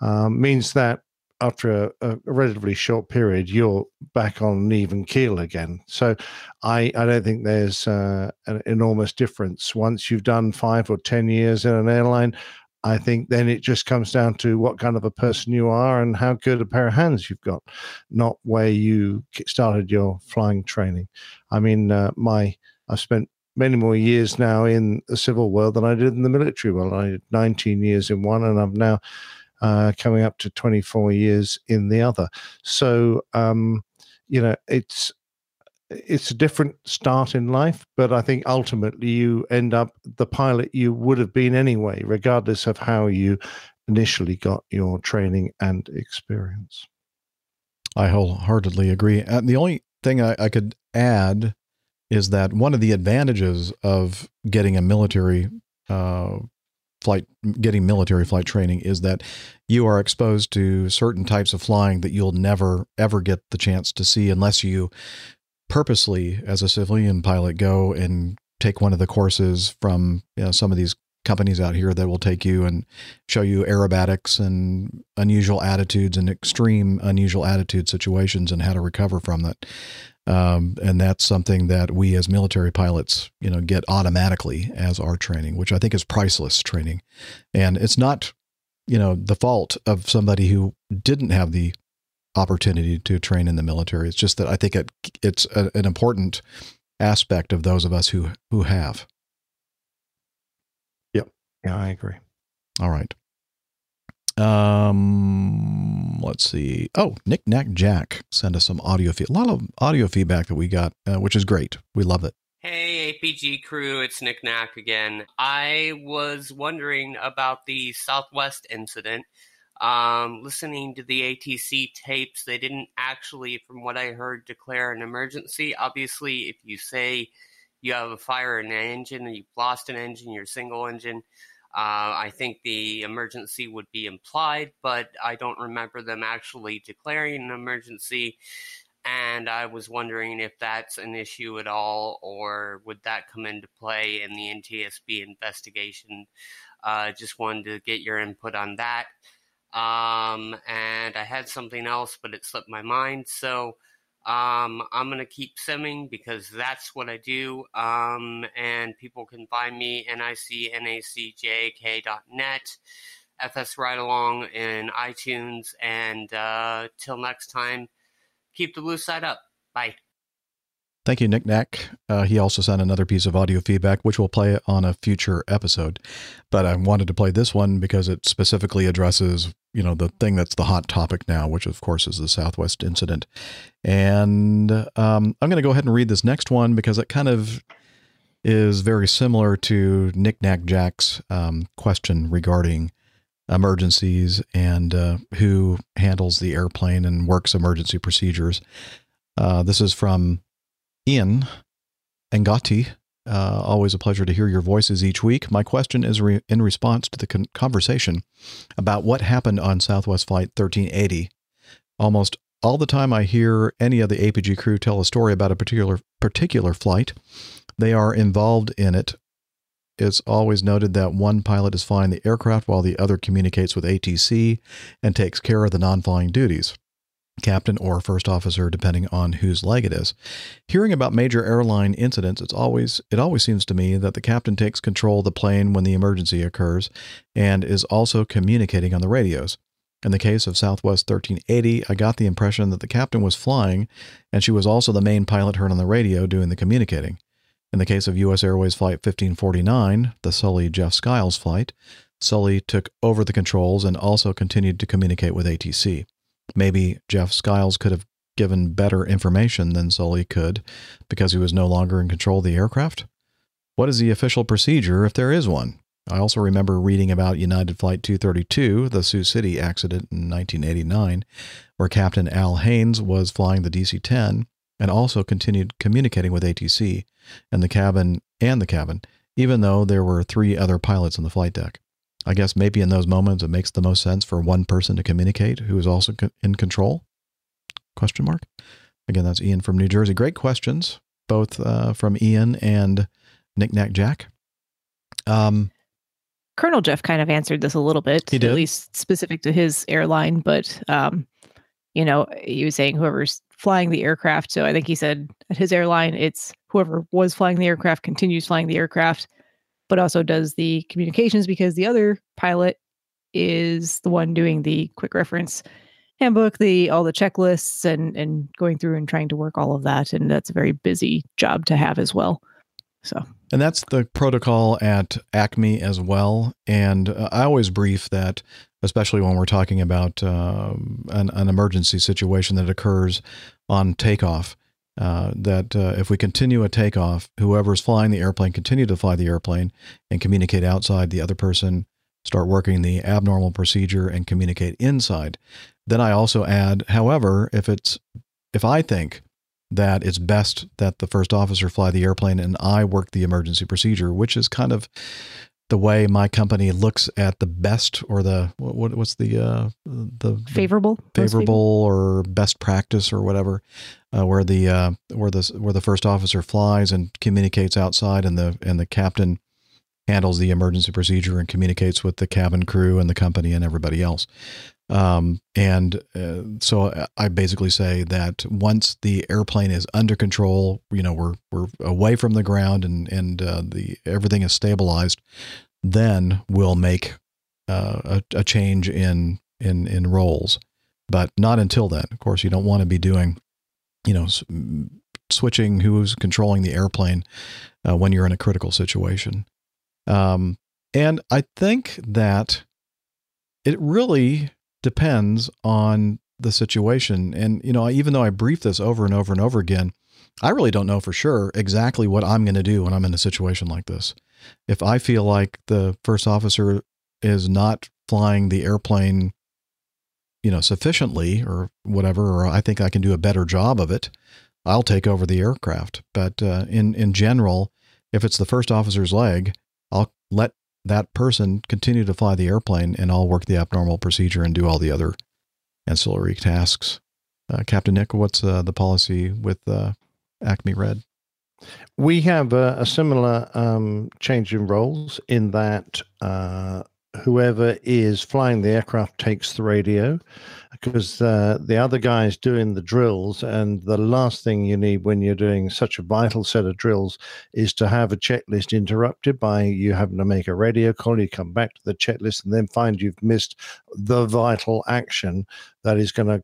Um, means that after a, a, relatively short period, you're back on an even keel again. So, I I don't think there's uh, an enormous difference once you've done five or ten years in an airline. I think then it just comes down to what kind of a person you are and how good a pair of hands you've got, not where you started your flying training. I mean, uh, my I've spent many more years now in the civil world than I did in the military world. I did 19 years in one, and I've now uh, coming up to 24 years in the other. So, um, you know, it's it's a different start in life, but I think ultimately you end up the pilot you would have been anyway, regardless of how you initially got your training and experience. I wholeheartedly agree. And the only thing I, I could add is that one of the advantages of getting a military uh, flight getting military flight training is that you are exposed to certain types of flying that you'll never ever get the chance to see unless you purposely as a civilian pilot go and take one of the courses from you know, some of these companies out here that will take you and show you aerobatics and unusual attitudes and extreme unusual attitude situations and how to recover from that um, and that's something that we as military pilots, you know, get automatically as our training, which I think is priceless training. And it's not, you know, the fault of somebody who didn't have the opportunity to train in the military. It's just that I think it, it's a, an important aspect of those of us who who have. Yep. Yeah, I agree. All right. Um, let's see. Oh, Nick Nack Jack sent us some audio feed. A lot of audio feedback that we got, uh, which is great. We love it. Hey, APG crew, it's Nick Nack again. I was wondering about the Southwest incident. Um, listening to the ATC tapes, they didn't actually, from what I heard, declare an emergency. Obviously, if you say you have a fire in an engine and you've lost an engine, your single engine, uh, I think the emergency would be implied, but I don't remember them actually declaring an emergency. And I was wondering if that's an issue at all, or would that come into play in the NTSB investigation? Uh, just wanted to get your input on that. Um, and I had something else, but it slipped my mind. So um, I'm going to keep simming because that's what I do. Um, and people can find me nicnacjk.net, FS Ride Along in iTunes. And uh, till next time, keep the blue side up. Bye. Thank you, Nick Knack. Uh, he also sent another piece of audio feedback, which we'll play on a future episode. But I wanted to play this one because it specifically addresses, you know, the thing that's the hot topic now, which of course is the Southwest incident. And um, I'm going to go ahead and read this next one because it kind of is very similar to Nick Knack Jack's um, question regarding emergencies and uh, who handles the airplane and works emergency procedures. Uh, this is from Ian Angati. Uh, always a pleasure to hear your voices each week. My question is re- in response to the con- conversation about what happened on Southwest Flight 1380. Almost all the time I hear any of the APG crew tell a story about a particular particular flight, they are involved in it. It's always noted that one pilot is flying the aircraft while the other communicates with ATC and takes care of the non flying duties captain or first officer depending on whose leg it is hearing about major airline incidents it's always it always seems to me that the captain takes control of the plane when the emergency occurs and is also communicating on the radios in the case of Southwest 1380, I got the impression that the captain was flying and she was also the main pilot heard on the radio doing the communicating. In the case of U.S. Airways Flight 1549, the Sully Jeff Skiles flight, Sully took over the controls and also continued to communicate with ATC. Maybe Jeff Skiles could have given better information than Sully could because he was no longer in control of the aircraft? What is the official procedure if there is one? I also remember reading about United Flight 232, the Sioux City accident in 1989, where Captain Al Haynes was flying the DC 10 and also continued communicating with ATC and the cabin and the cabin, even though there were three other pilots on the flight deck. I guess maybe in those moments it makes the most sense for one person to communicate who is also in control? Question mark. Again, that's Ian from New Jersey. Great questions, both uh, from Ian and Nick Knack Jack. Um, Colonel Jeff kind of answered this a little bit, He did? at least specific to his airline, but um, you know, he was saying whoever's flying the aircraft. So I think he said at his airline, it's whoever was flying the aircraft continues flying the aircraft, but also does the communications because the other pilot is the one doing the quick reference handbook, the all the checklists and and going through and trying to work all of that. And that's a very busy job to have as well. So And that's the protocol at Acme as well. And uh, I always brief that, especially when we're talking about um an, an emergency situation that occurs on takeoff, uh, that uh, if we continue a takeoff, whoever's flying the airplane continue to fly the airplane and communicate outside. The other person start working the abnormal procedure and communicate inside. Then I also add, however, if it's if I think that it's best that the first officer fly the airplane and I work the emergency procedure, which is kind of the way my company looks at the best or the what what's the uh the favorable, most favorable? or best practice or whatever uh, where the uh, where the where the first officer flies and communicates outside and the and the captain handles the emergency procedure and communicates with the cabin crew and the company and everybody else um, and uh, so I basically say that once the airplane is under control, you know, we're we're away from the ground and and uh, the everything is stabilized, then we'll make uh, a, a change in in in roles, but not until then. Of course, you don't want to be doing, you know, switching who's controlling the airplane uh, when you're in a critical situation. Um, and I think that it really depends on the situation. And, you know, even though I brief this over and over and over again, I really don't know for sure exactly what I'm going to do when I'm in a situation like this. If I feel like the first officer is not flying the airplane, you know, sufficiently or whatever, or I think I can do a better job of it, I'll take over the aircraft. But uh, in in general, if it's the first officer's leg, I'll let that person continue to fly the airplane, and I'll work the abnormal procedure and do all the other ancillary tasks. Uh, Captain Nick, what's uh, the policy with uh, Acme Red? We have a, a similar um, change in roles in that uh, whoever is flying the aircraft takes the radio because uh, the other guy is doing the drills. And the last thing you need when you're doing such a vital set of drills is to have a checklist interrupted by you having to make a radio call. You come back to the checklist and then find you've missed the vital action that is going to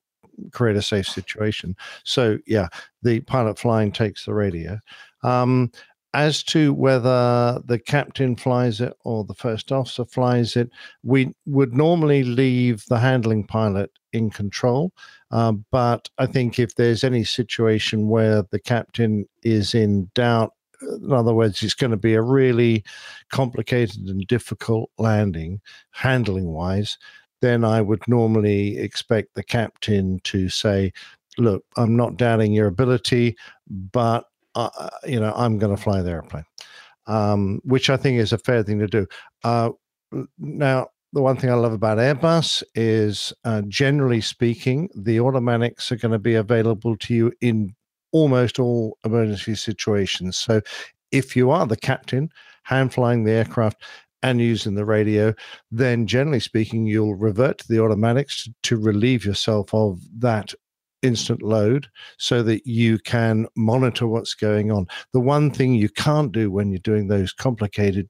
create a safe situation. So yeah, the pilot flying takes the radio. Um, as to whether the captain flies it or the first officer flies it, we would normally leave the handling pilot in control. Uh, but I think if there's any situation where the captain is in doubt, in other words, it's going to be a really complicated and difficult landing, handling wise, then I would normally expect the captain to say, Look, I'm not doubting your ability, but uh, you know, I'm going to fly the airplane, um, which I think is a fair thing to do. Uh, now, the one thing I love about Airbus is, uh, generally speaking, the automatics are going to be available to you in almost all emergency situations. So, if you are the captain, hand flying the aircraft, and using the radio, then generally speaking, you'll revert to the automatics to, to relieve yourself of that instant load so that you can monitor what's going on. The one thing you can't do when you're doing those complicated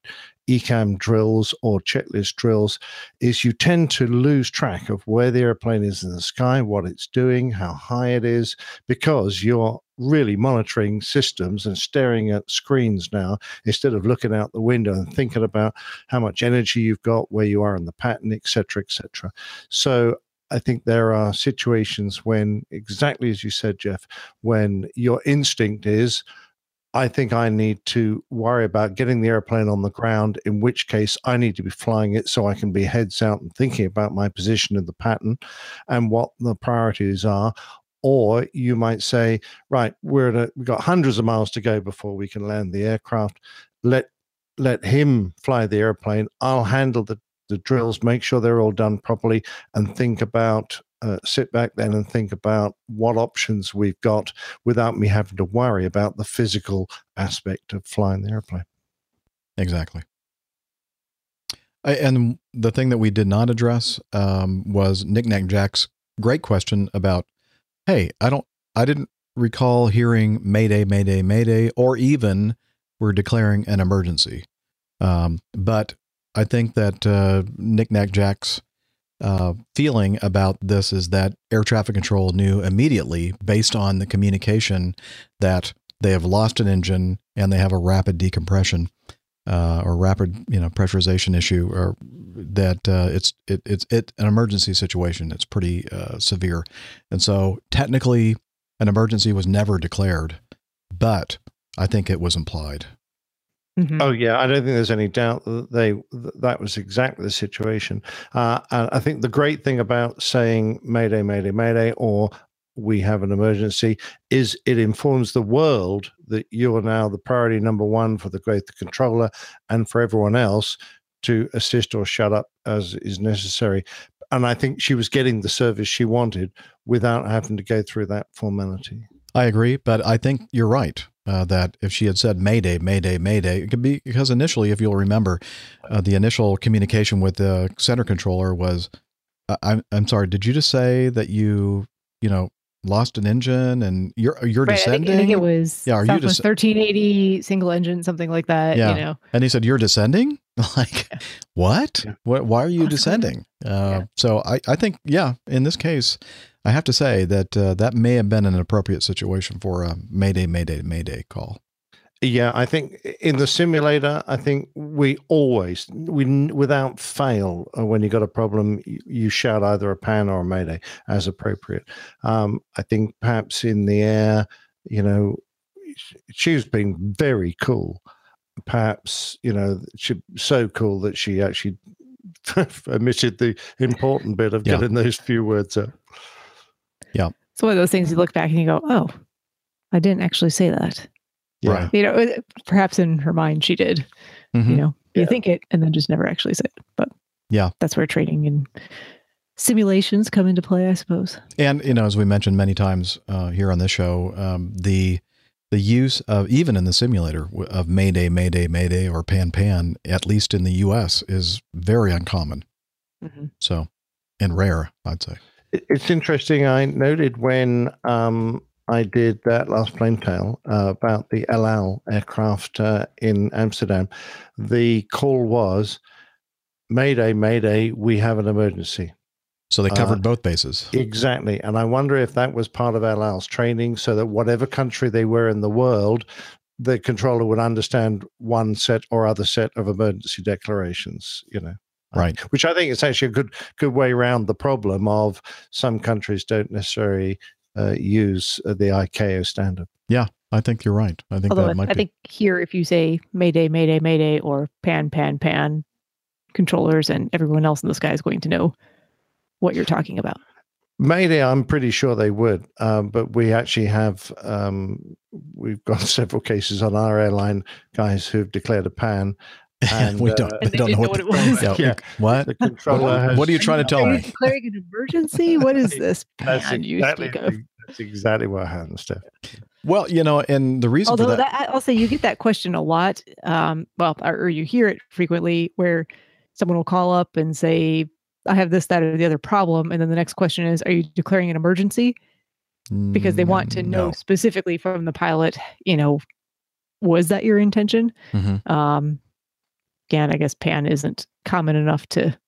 ECAM drills or checklist drills is you tend to lose track of where the airplane is in the sky, what it's doing, how high it is, because you're really monitoring systems and staring at screens now instead of looking out the window and thinking about how much energy you've got, where you are in the pattern, etc., etc. So I think there are situations when, exactly as you said, Jeff, when your instinct is, I think I need to worry about getting the airplane on the ground, in which case I need to be flying it so I can be heads out and thinking about my position in the pattern and what the priorities are. Or you might say, right, we're at a, we've got hundreds of miles to go before we can land the aircraft. Let let him fly the airplane. I'll handle the the drills, make sure they're all done properly, and think about uh, sit back then and think about what options we've got without me having to worry about the physical aspect of flying the airplane. Exactly. I, and the thing that we did not address um, was Nick Nack Jack's great question about, hey, I don't, I didn't recall hearing Mayday, Mayday, Mayday, or even we're declaring an emergency. Um, but I think that uh, Nick Nack Jack's uh, feeling about this is that air traffic control knew immediately, based on the communication, that they have lost an engine and they have a rapid decompression uh, or rapid, you know, pressurization issue, or that uh, it's it, it's it an emergency situation. It's pretty uh, severe, and so technically, an emergency was never declared, but I think it was implied. Mm-hmm. Oh yeah, I don't think there's any doubt that they that was exactly the situation. Uh, and I think the great thing about saying "Mayday, Mayday, Mayday" or "We have an emergency" is it informs the world that you are now the priority number one for the growth controller and for everyone else to assist or shut up as is necessary. And I think she was getting the service she wanted without having to go through that formality. I agree, but I think you're right uh, that if she had said Mayday, Mayday, Mayday, it could be because initially, if you'll remember, uh, the initial communication with the center controller was, uh, "I'm I'm sorry, did you just say that you you know lost an engine and you're you're right, descending?" I think, I think it was yeah, are you Southwest 1380 single engine, something like that. Yeah, You know, and he said, "You're descending." like, what? What? Why are you descending? Uh, So I I think yeah, in this case. I have to say that uh, that may have been an appropriate situation for a Mayday, Mayday, Mayday call. Yeah, I think in the simulator, I think we always, we without fail, uh, when you got a problem, you, you shout either a pan or a mayday as appropriate. Um, I think perhaps in the air, you know, she was being very cool. Perhaps you know, she so cool that she actually omitted the important bit of Yeah. getting those few words out. Yeah. it's one of those things you look back and you go, "Oh, I didn't actually say that." Right. You know, perhaps in her mind she did. Mhm. You know, you think it and then just never actually say it. But Yeah. that's where training and simulations come into play, I suppose. And you know, as we mentioned many times uh, here on this show, um, the the use of even in the simulator of Mayday, Mayday, Mayday, or Pan Pan, at least in the U.S., is very uncommon. Mhm. So, and rare, I'd say. It- It's interesting. I noted when um, I did that last plane tale uh, about the El Al aircraft uh, in Amsterdam, the call was Mayday, Mayday, we have an emergency. So they covered Uh, both bases. Exactly. And I wonder if that was part of El Al's training so that whatever country they were in the world, the controller would understand one set or other set of emergency declarations, you know. Right. Which I think is actually a good good way around the problem of some countries don't necessarily uh, use uh, the ICAO standard. Yeah, I think you're right. I think Although that might I be. think here, if you say Mayday, Mayday, Mayday, or Pan, Pan, Pan, controllers and everyone else in the sky is going to know what you're talking about. Mayday, I'm pretty sure they would, um, but we actually have um, we've got several cases on our airline guys who've declared a pan. And, we don't, uh, they don't know what, it was. Yeah, Yeah. What? the controller has, What are you trying to tell Are you me? declaring an emergency? What is this That's pan you exactly, speak of? that's exactly what happened, Steph. Well, you know, and the reason Although for that, that, I'll say you get that question a lot. Um, well, or, or you hear it frequently where someone will call up and say, I have this, that, or the other problem. And then the next question is, Are you declaring an emergency? Because they want to Mm, know no. specifically from the pilot, you know, was that your intention? Mhm. Um, again, I guess pan isn't common enough to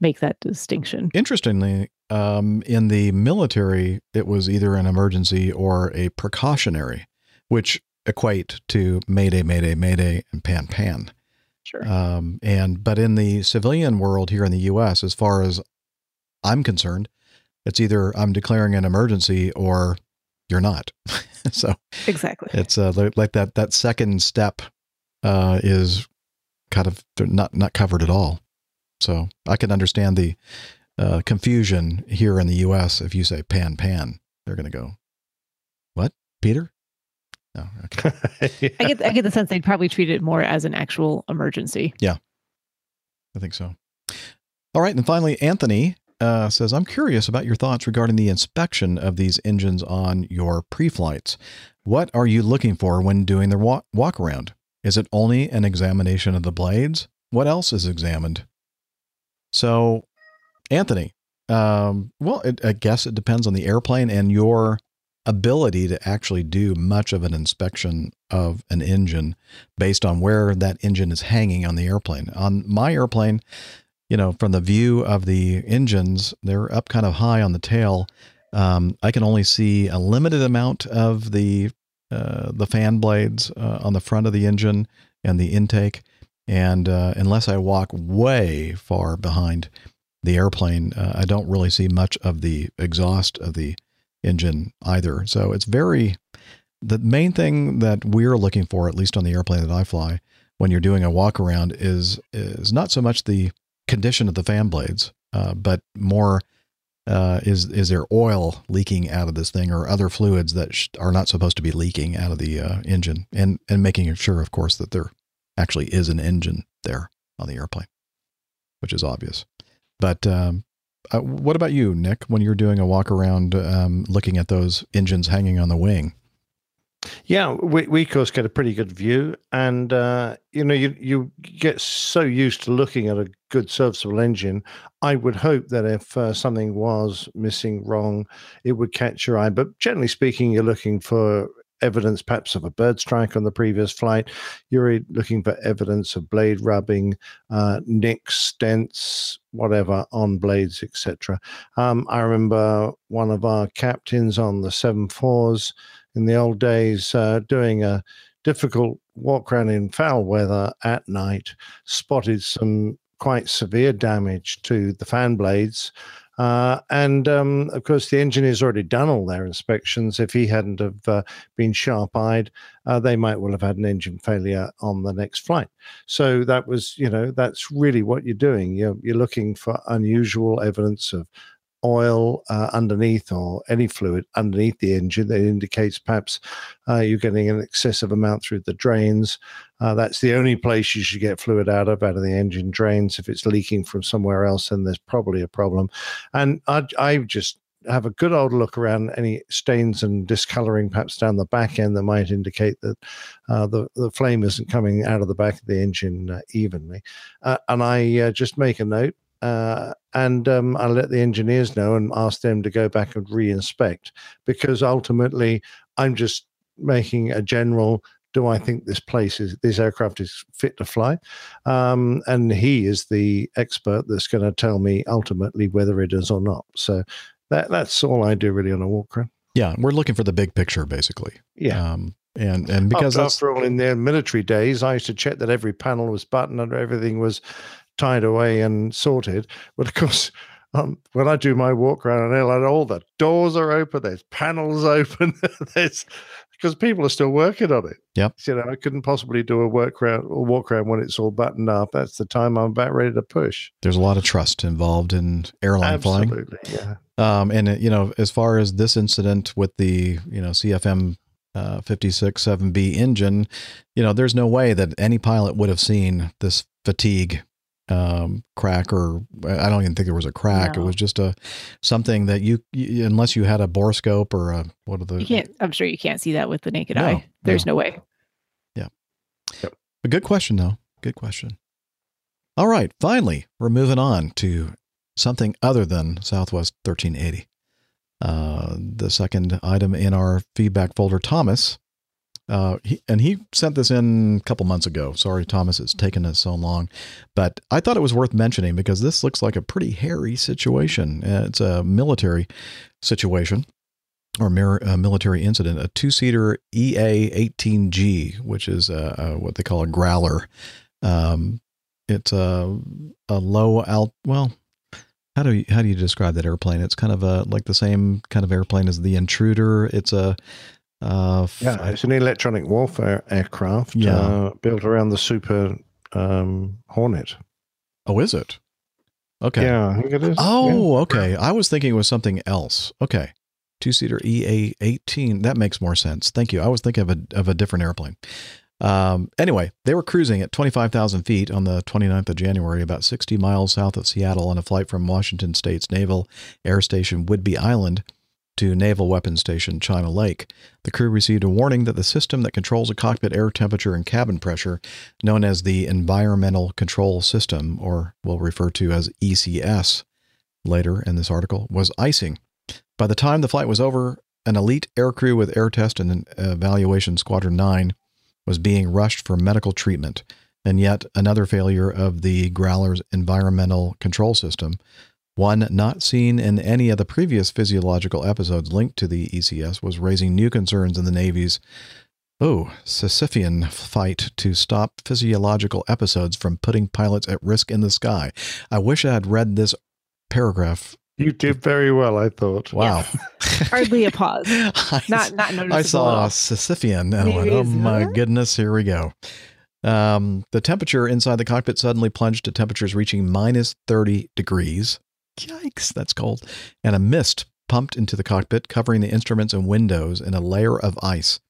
make that distinction. Interestingly, um, in the military, it was either an emergency or a precautionary, which equate to Mayday, Mayday, Mayday, and Pan Pan. Sure. Um, and but in the civilian world here in the U.S., as far as I'm concerned, it's either I'm declaring an emergency or you're not. so exactly. it's uh, like that that second step uh, is kind of not not covered at all. So I can understand the uh, confusion here in the U.S. If you say pan pan, they're going to go, "What, Peter?" No, okay. I get I get the sense they'd probably treat it more as an actual emergency. Yeah, I think so. All right, and finally, Anthony uh, says, "I'm curious about your thoughts regarding the inspection of these engines on your pre-flights. What are you looking for when doing the walk, walk around? Is it only an examination of the blades? What else is examined?" So, Anthony, um, well, it, I guess it depends on the airplane and your ability to actually do much of an inspection of an engine based on where that engine is hanging on the airplane. On my airplane, you know, from the view of the engines, they're up kind of high on the tail. Um, I can only see a limited amount of the the fan blades uh, on the front of the engine and the intake, and uh, unless I walk way far behind the airplane, uh, I don't really see much of the exhaust of the engine either. So it's very the main thing that we're looking for, at least on the airplane that I fly, when you're doing a walk around, is is not so much the condition of the fan blades, uh, but more uh, is is there oil leaking out of this thing or other fluids that sh- are not supposed to be leaking out of the uh, engine, and and making sure, of course, that there actually is an engine there on the airplane, which is obvious. But um, uh, what about you, Nick? When you're doing a walk around, um, looking at those engines hanging on the wing, Yeah, we, of course get a pretty good view, and uh, you know you you get so used to looking at a good serviceable engine. I would hope that if uh, something was missing, wrong, it would catch your eye. But generally speaking, you're looking for evidence, perhaps of a bird strike on the previous flight. You're looking for evidence of blade rubbing, uh, nicks, dents, whatever on blades, etc. Um, I remember one of our captains on the seven fours in the old days uh, doing a difficult walk around in foul weather at night, spotted some quite severe damage to the fan blades. Uh, and um, of course, the engineers already done all their inspections. If he hadn't have uh, been sharp-eyed, uh, they might well have had an engine failure on the next flight. So that was, you know, that's really what you're doing. You're you're looking for unusual evidence of oil uh, underneath or any fluid underneath the engine that indicates perhaps uh, you're getting an excessive amount through the drains. Uh, that's the only place you should get fluid out of, out of the engine drains. If it's leaking from somewhere else, then there's probably a problem. And I, I just have a good old look around any stains and discoloring perhaps down the back end that might indicate that uh, the, the flame isn't coming out of the back of the engine uh, evenly. Uh, and I uh, just make a note uh, and um, I let the engineers know and ask them to go back and re-inspect because ultimately I'm just making a general do I think this place is this aircraft is fit to fly? Um, and he is the expert that's going to tell me ultimately whether it is or not. So that that's all I do really on a walk around. Yeah, we're looking for the big picture, basically. Yeah. Um, and and because after, after all, in their military days, I used to check that every panel was buttoned and everything was tied away and sorted. But of course, um, when I do my walk around an airline, all the doors are open, there's panels open, there's because people are still working on it. Yep. You know, I couldn't possibly do a work around or walk around when it's all buttoned up. That's the time I'm about ready to push. there's a lot of trust involved in airline flying. Absolutely, yeah. Um, and uh, you know, as far as this incident with the you know CFM uh, 56 7B engine, you know, there's no way that any pilot would have seen this fatigue um, crack, or I don't even think there was a crack. It was just a something that you, you, unless you had a borescope or a what are the You can't. I'm sure you can't see that with the naked No, eye. There's no, way. Yeah. A good question, though. Good question. All right. Finally, we're moving on to something other than Southwest 1380. Uh, the second item in our feedback folder, Thomas, uh, he, and he sent this in a couple months ago. Sorry, Thomas, it's taken us so long, but I thought it was worth mentioning because this looks like a pretty hairy situation. Uh, it's a military situation or a military incident, a two seater EA 18G, which is uh uh what they call a growler. Um, it's a, a low alt, well, how do you, how do you describe that airplane? It's kind of a, like the same kind of airplane as the intruder. It's a, uh, Yeah, it's an electronic warfare aircraft Yeah. uh, built around the Super um, Hornet. oh, is it? Okay. Yeah, I think it is. Oh, okay. I was thinking it was something else. Okay. Two seater EA 18. That makes more sense. Thank you. I was thinking of a, of a different airplane. Um, anyway, they were cruising at 25,000 feet on the 29th of January, about 60 miles south of Seattle, on a flight from Washington State's Naval Air Station Whidbey Island to Naval Weapons Station China Lake. The crew received a warning that the system that controls the cockpit air temperature and cabin pressure, known as the Environmental Control System, or we'll refer to as ECS later in this article, was icing. By the time the flight was over, an elite aircrew with Air Test and Evaluation Squadron 9 was being rushed for medical treatment, and yet another failure of the Growler's environmental control system, one not seen in any of the previous physiological episodes linked to the ECS, was raising new concerns in the Navy's Oh, Sisyphean fight to stop physiological episodes from putting pilots at risk in the sky. I wish I had read this paragraph. You did very well, I thought. Wow. Hardly a pause. I, Not not noticeable. I saw all. Sisyphean and went, oh my her? goodness, here we go. Um, the temperature inside the cockpit suddenly plunged to temperatures reaching minus 30 degrees. Yikes, that's cold. And a mist pumped into the cockpit, covering the instruments and windows in a layer of ice,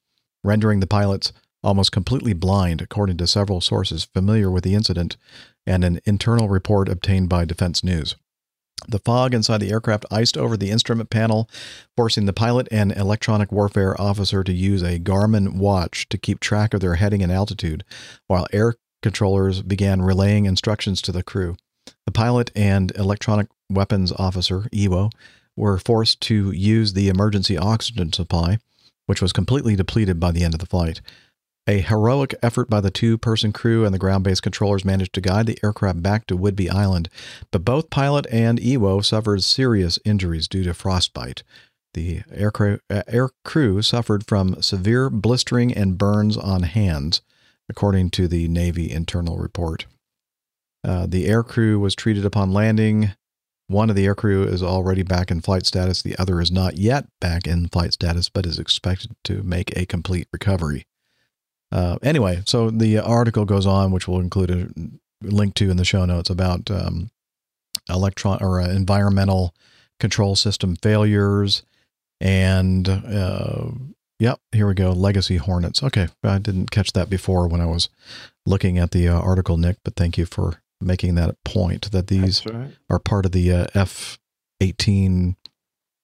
rendering the pilots almost completely blind, according to several sources familiar with the incident and an internal report obtained by Defense News. The fog inside the aircraft iced over the instrument panel, forcing the pilot and electronic warfare officer to use a Garmin watch to keep track of their heading and altitude, while air controllers began relaying instructions to the crew. The pilot and electronic weapons officer, EWO, were forced to use the emergency oxygen supply, which was completely depleted by the end of the flight. A heroic effort by the two person crew and the ground based controllers managed to guide the aircraft back to Whidbey Island, but both pilot and EWO suffered serious injuries due to frostbite. The air crew, uh, air crew suffered from severe blistering and burns on hands, according to the Navy internal report. Uh, the air crew was treated upon landing. One of the aircrew is already back in flight status. The other is not yet back in flight status, but is expected to make a complete recovery. Uh, anyway, so the article goes on, which we'll include a link to in the show notes about um, electron or uh, environmental control system failures, and uh, yep, here we go. Legacy Hornets. Okay, I didn't catch that before when I was looking at the uh, article, Nick. But thank you for making that point that these right. are part of the uh, F eighteen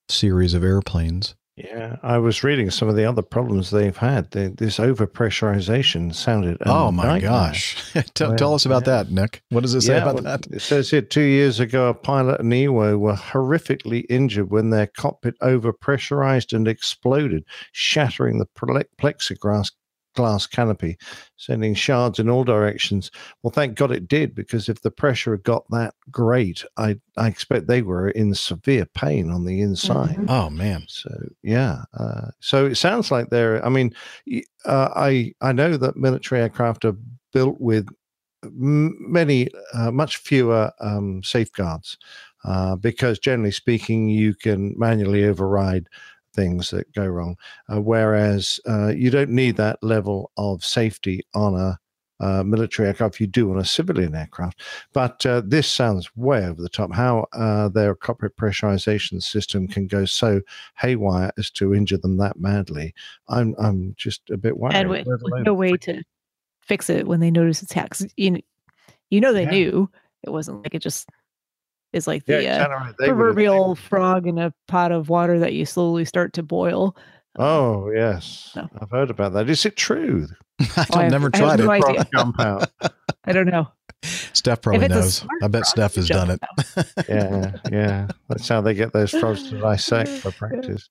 series of airplanes. Yeah, I was reading some of the other problems they've had. They, this overpressurization sounded. oh my nightmare. gosh! tell, Well, tell us about yeah. that, Nick. What does it say Yeah, about well, that? It says here two years ago, a pilot and EWO were horrifically injured when their cockpit overpressurized and exploded, shattering the ple- plexiglass glass canopy, sending shards in all directions. Well, thank God it did, because if the pressure had got that great, I, I expect they were in severe pain on the inside. Mhm. Oh man. So yeah, uh, so it sounds like they're. I mean, uh, I I know that military aircraft are built with m- many, uh, much fewer um, safeguards, uh, because generally speaking, you can manually override things that go wrong, uh, whereas uh, you don't need that level of safety on a uh, military aircraft. You do on a civilian aircraft, but uh, this sounds way over the top. How uh, their cockpit pressurization system can go so haywire as to injure them that madly, I'm I'm just a bit worried. and with, with no way to fix it when they notice attacks. You, kn- you know they Yeah. knew it wasn't like it just is like Yeah, the uh, right. Proverbial frog in a pot of water that you slowly start to boil. Oh yes, No. I've heard about that. Is it true? I've I have- never I have tried no it. idea. Jump out. I don't know. Steph probably knows. I bet Steph has done it. Yeah, yeah. That's how they get those frogs to dissect for practice.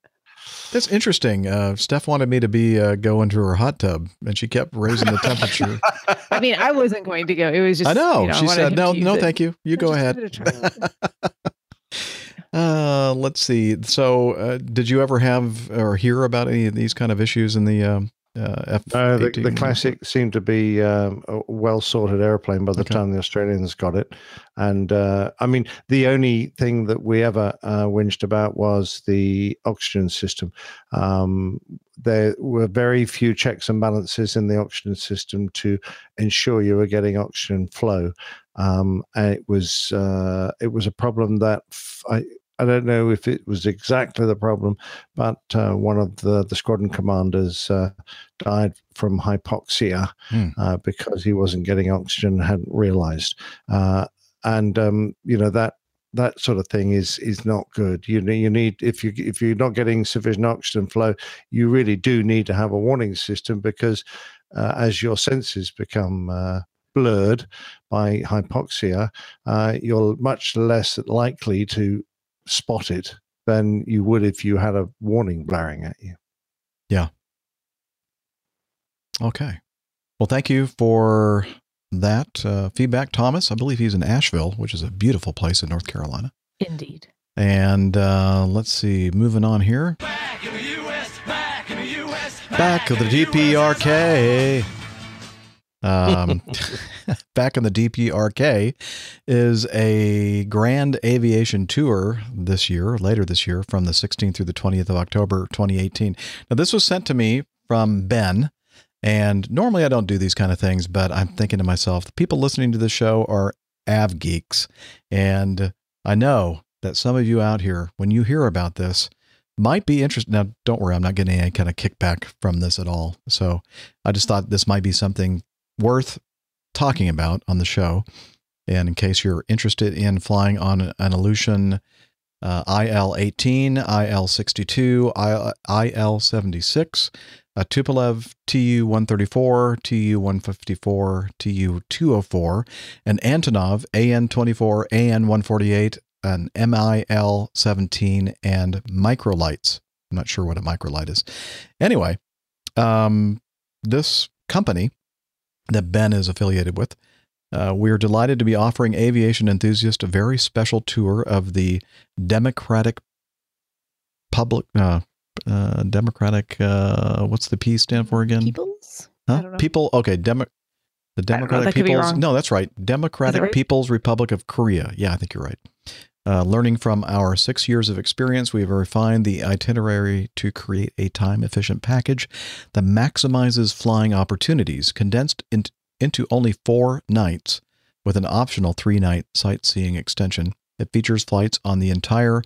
That's interesting. Uh, Steph wanted me to be uh, go into her hot tub, and she kept raising the temperature. I mean, I wasn't going to go. It was just I know. you I she wanted said, "No, no, it. thank you. You I go ahead." wanted to try it. Uh, let's see. So, uh, did you ever have or hear about any of these kind of issues in the um, uh? No, the, the classic seemed to be um, a well sorted airplane by the Okay. time the Australians got it. And uh, I mean, the only thing that we ever uh, whinged about was the oxygen system. Um, there were very few checks and balances in the oxygen system to ensure you were getting oxygen flow. Um, and it was uh, it was a problem that f- I. I don't know if it was exactly the problem, but uh, one of the, the squadron commanders uh, died from hypoxia Hmm. uh, because he wasn't getting oxygen and hadn't realized. Uh, and um, you know that that sort of thing is is not good. You need you need if you if you're not getting sufficient oxygen flow, you really do need to have a warning system because uh, as your senses become uh, blurred by hypoxia, uh, you're much less likely to spot it than you would if you had a warning blaring at you. Yeah. Okay. Well, thank you for that uh, feedback, Thomas. I believe he's in Asheville, which is a beautiful place in North Carolina. Indeed. And uh, let's see, moving on here. Back in the U.S., back in the U.S., Back of the DPRK. Um, back in the DPRK is a grand aviation tour this year, later this year, from the 16th through the 20th of October, 2018. Now, this was sent to me from Ben. And normally I don't do these kind of things, but I'm thinking to myself, the people listening to this show are av geeks. And I know that some of you out here, when you hear about this, might be interested. Now, don't worry, I'm not getting any kind of kickback from this at all. So I just thought this might be something worth talking about on the show. And in case you're interested in flying on an Ilyushin uh, IL 18, IL 62, IL 76, a Tupolev Tu 134, Tu 154, Tu 204, an Antonov AN 24, AN 148, an MIL 17, and microlights. I'm not sure what a microlight is. Anyway, um, this company that Ben is affiliated with, uh, we're delighted to be offering aviation enthusiasts a very special tour of the Democratic Public, uh, uh, Democratic, uh, what's the P stand for again? Peoples? Huh? People, okay, Demo- the Democratic that could be People's, no, that's right. Democratic right? People's Republic of Korea. Yeah, I think you're right. Uh, learning from our six years of experience, we have refined the itinerary to create a time efficient package that maximizes flying opportunities, condensed in, into only four nights with an optional three night sightseeing extension. It features flights on the entire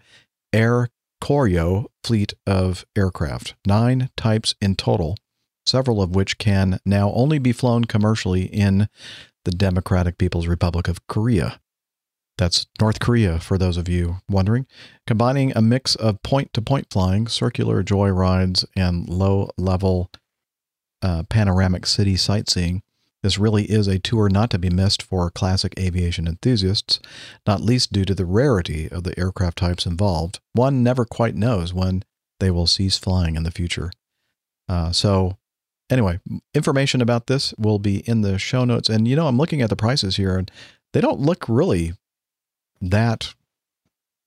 Air Koryo fleet of aircraft, nine types in total, several of which can now only be flown commercially in the Democratic People's Republic of Korea. That's North Korea, for those of you wondering. Combining a mix of point to point flying, circular joy rides, and low level uh, panoramic city sightseeing, this really is a tour not to be missed for classic aviation enthusiasts, not least due to the rarity of the aircraft types involved. One never quite knows when they will cease flying in the future. Uh, so, anyway, information about this will be in the show notes. And you know, I'm looking at the prices here, and they don't look really that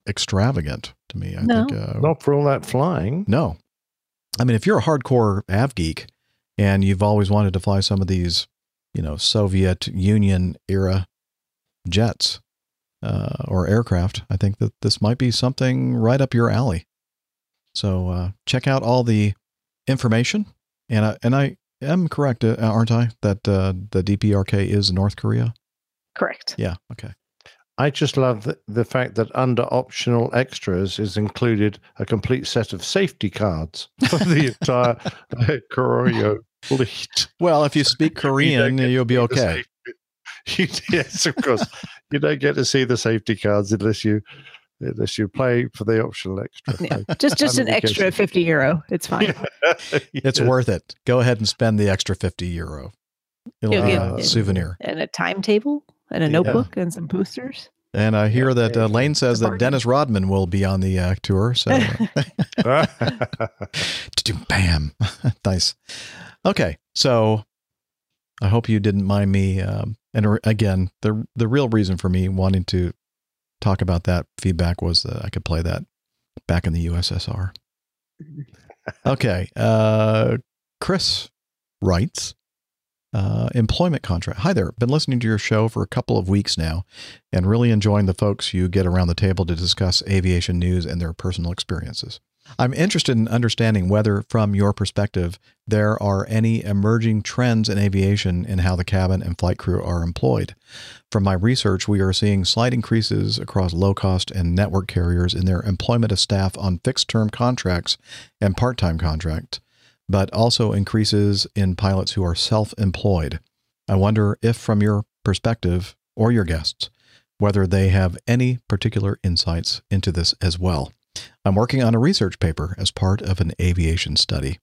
extravagant to me. I No. think uh, Not for all that flying. no. I mean, if you're a hardcore av geek and you've always wanted to fly some of these, you know, Soviet Union era jets uh, or aircraft, I think that this might be something right up your alley. So uh, check out all the information, and I, and I am correct, uh, aren't I? That uh, the DPRK is North Korea. Correct. Yeah. Okay. I just love the, the fact that under optional extras is included a complete set of safety cards for the entire uh, Koryo fleet. Well, if you speak Korean, get you'll be okay. You, yes, of course. you don't get to see the safety cards unless you unless you play for the optional extra. Yeah. Just just an extra 50 euro. It's fine. It's worth it. Go ahead and spend the extra fifty euro. It'll You'll be get a souvenir. And a timetable and a notebook and some posters. And I hear that uh, Lane says that Dennis Rodman will be on the uh, tour. So, uh, bam, nice. Okay, so I hope you didn't mind me. Um, and or- again, the the real reason for me wanting to talk about that feedback was that I could play that back in the USSR. Okay, uh, Chris writes uh, employment contract. Hi there. Been listening to your show for a couple of weeks now and really enjoying the folks you get around the table to discuss aviation news and their personal experiences. I'm interested in understanding whether, from your perspective, there are any emerging trends in aviation in how the cabin and flight crew are employed. From my research, we are seeing slight increases across low cost and network carriers in their employment of staff on fixed term contracts and part time contracts but also increases in pilots who are self employed. I wonder if, from your perspective or your guests, whether they have any particular insights into this as well. I'm working on a research paper as part of an aviation study.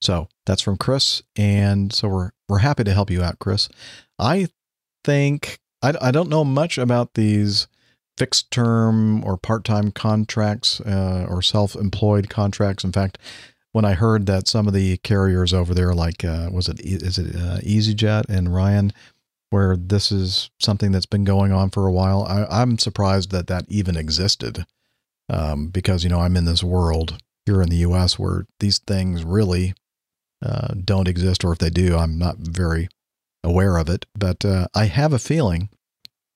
So that's from Chris. And so we're, we're happy to help you out, Chris. I think, I, I don't know much about these fixed term or part time contracts uh, or self employed contracts. In fact, when I heard that some of the carriers over there, like uh, was it is it uh, EasyJet and Ryan, where this is something that's been going on for a while, I, I'm surprised that that even existed, um, because you know I'm in this world here in the U.S. where these things really uh, don't exist, or if they do, I'm not very aware of it. But uh, I have a feeling,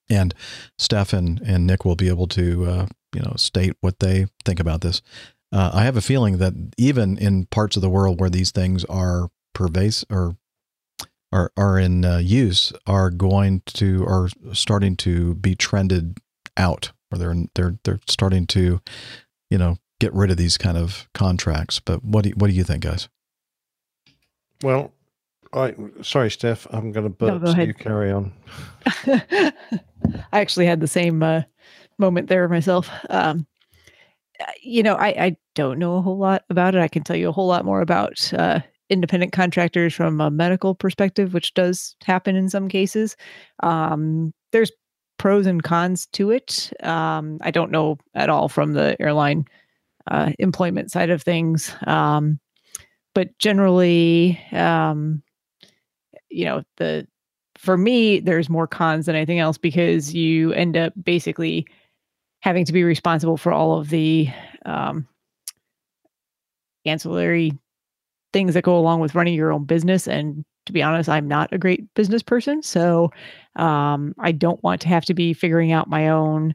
and Steph and, and Nick will be able to uh, you know state what they think about this uh, I have a feeling that even in parts of the world where these things are pervasive or are are in uh, use, are going to are starting to be trended out, or they're they're they're starting to, you know, get rid of these kind of contracts. But what do you, what do you think, guys? Well, I sorry, Steph. I'm going to No, burp. go so ahead. you carry on. I actually had the same uh, moment there myself. Um, you know, I, I don't know a whole lot about it. I can tell you a whole lot more about uh, independent contractors from a medical perspective, which does happen in some cases. Um, there's pros and cons to it. Um, I don't know at all from the airline uh, employment side of things. Um, but generally, um, you know, the for me, there's more cons than anything else because you end up basically having to be responsible for all of the um, ancillary things that go along with running your own business. And to be honest, I'm not a great business person. So um, I don't want to have to be figuring out my own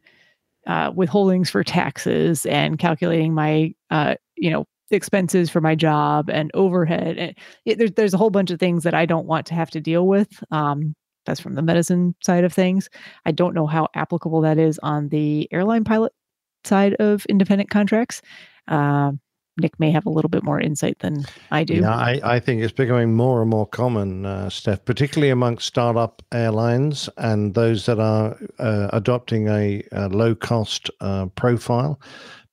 uh, withholdings for taxes and calculating my, uh, you know, expenses for my job and overhead. And it, there's there's a whole bunch of things that I don't want to have to deal with. Um, that's from the medicine side of things. I don't know how applicable that is on the airline pilot side of independent contracts. Um, Nick may have a little bit more insight than I do. Yeah, I, I think it's becoming more and more common, uh, Steph, particularly amongst startup airlines and those that are uh, adopting a, a low cost uh, profile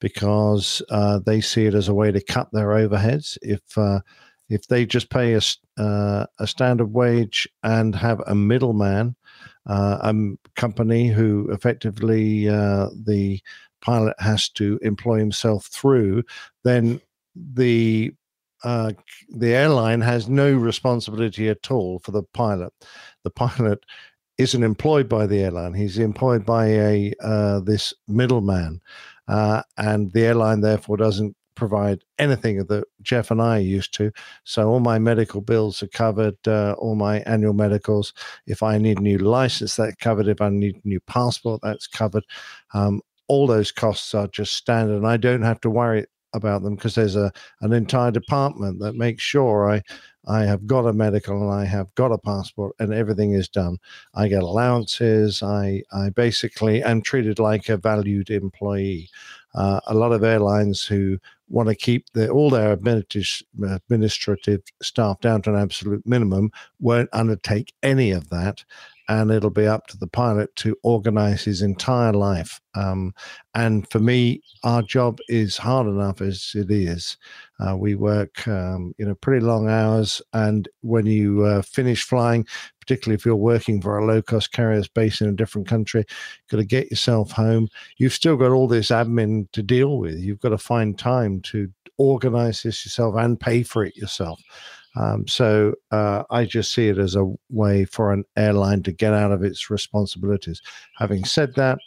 because uh, they see it as a way to cut their overheads. If uh, if they just pay a, uh, a standard wage and have a middleman, uh, a company who effectively uh, the pilot has to employ himself through, then the uh, the airline has no responsibility at all for the pilot. The pilot isn't employed by the airline; he's employed by a uh, this middleman, uh, and the airline therefore doesn't provide anything that Jeff and I used to. So all my medical bills are covered, uh, all my annual medicals. If I need a new license, that's covered. If I need a new passport, that's covered. Um, all those costs are just standard, and I don't have to worry about them because there's a an entire department that makes sure I I have got a medical and I have got a passport and everything is done. I get allowances. I I basically am treated like a valued employee. Uh, a lot of airlines who want to keep the, all their administrative staff down to an absolute minimum won't undertake any of that and it'll be up to the pilot to organize his entire life. Um, and for me, our job is hard enough as it is. Uh, we work, um, you know, pretty long hours, and when you uh, finish flying, particularly if you're working for a low-cost carrier based in a different country, got to get yourself home. You've still got all this admin to deal with. You've got to find time to organize this yourself and pay for it yourself. Um, so uh, I just see it as a way for an airline to get out of its responsibilities. Having said that,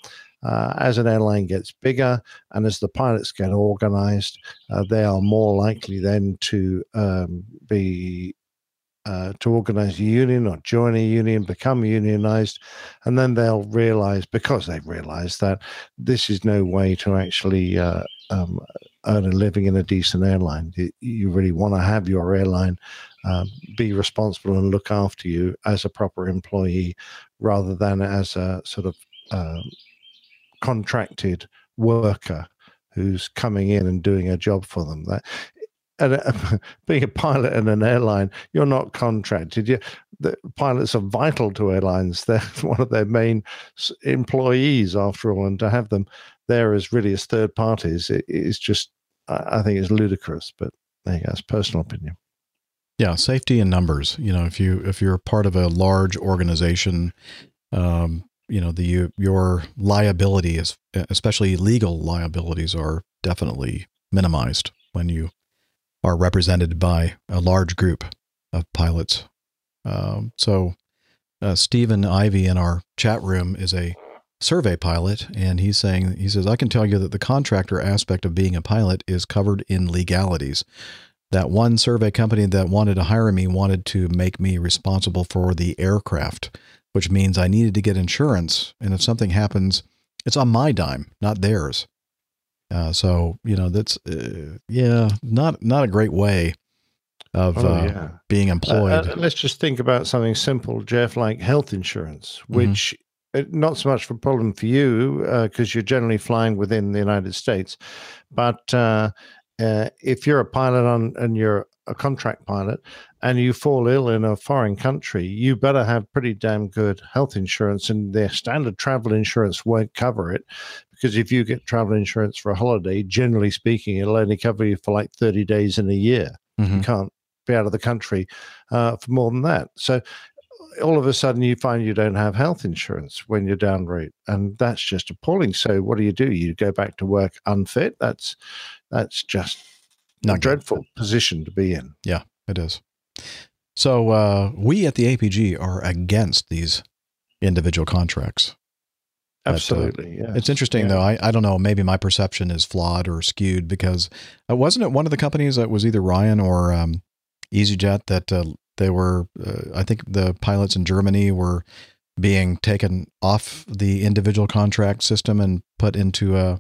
uh, as an airline gets bigger and as the pilots get organized, uh, they are more likely then to um, be uh, to organize a union or join a union, become unionized, and then they'll realize because they've realized that this is no way to actually uh, um, earn a living in a decent airline. You, really want to have your airline uh, be responsible and look after you as a proper employee rather than as a sort of uh, contracted worker who's coming in and doing a job for them. That and uh, being a pilot in an airline, you're not contracted. You, the pilots are vital to airlines. They're one of their main employees, after all, and to have them there as really as third parties is just, I think, is ludicrous. But there you go. It's personal opinion. Yeah, safety in numbers. You know, if you if you're part of a large organization, um, you know the your liability is especially legal liabilities are definitely minimized when you are represented by a large group of pilots. Um, so, uh, Stephen Ivy in our chat room is a survey pilot, and he's saying he says I can tell you that the contractor aspect of being a pilot is covered in legalities. That one survey company that wanted to hire me wanted to make me responsible for the aircraft, which means I needed to get insurance, and if something happens, it's on my dime, not theirs. Uh, so you know that's uh, yeah, not not a great way of oh, uh, yeah. being uh, employed. Uh, let's just think about something simple, Jeff, like health insurance, mm-hmm. which mm-hmm. not so much of a problem for you because you're generally flying within the United States, but if you're a pilot on and you're a contract pilot and you fall ill in a foreign country, you better have pretty damn good health insurance, and their standard travel insurance won't cover it because if you get travel insurance for a holiday, generally speaking, it'll only cover you for like 30 days in a year. Mm-hmm. You can't be out of the country uh, for more than that. So all of a sudden you find you don't have health insurance when you're down route and that's just appalling so what do you do you go back to work unfit that's that's just Not a dreadful position to be in yeah it is so uh, we at the apg are against these individual contracts Absolutely. uh, It's interesting yeah. though. I, I don't know. Maybe my perception is flawed or skewed because uh, wasn't it one of the companies that was either Ryan or um, EasyJet that uh, they were? Uh, I think the pilots in Germany were being taken off the individual contract system and put into a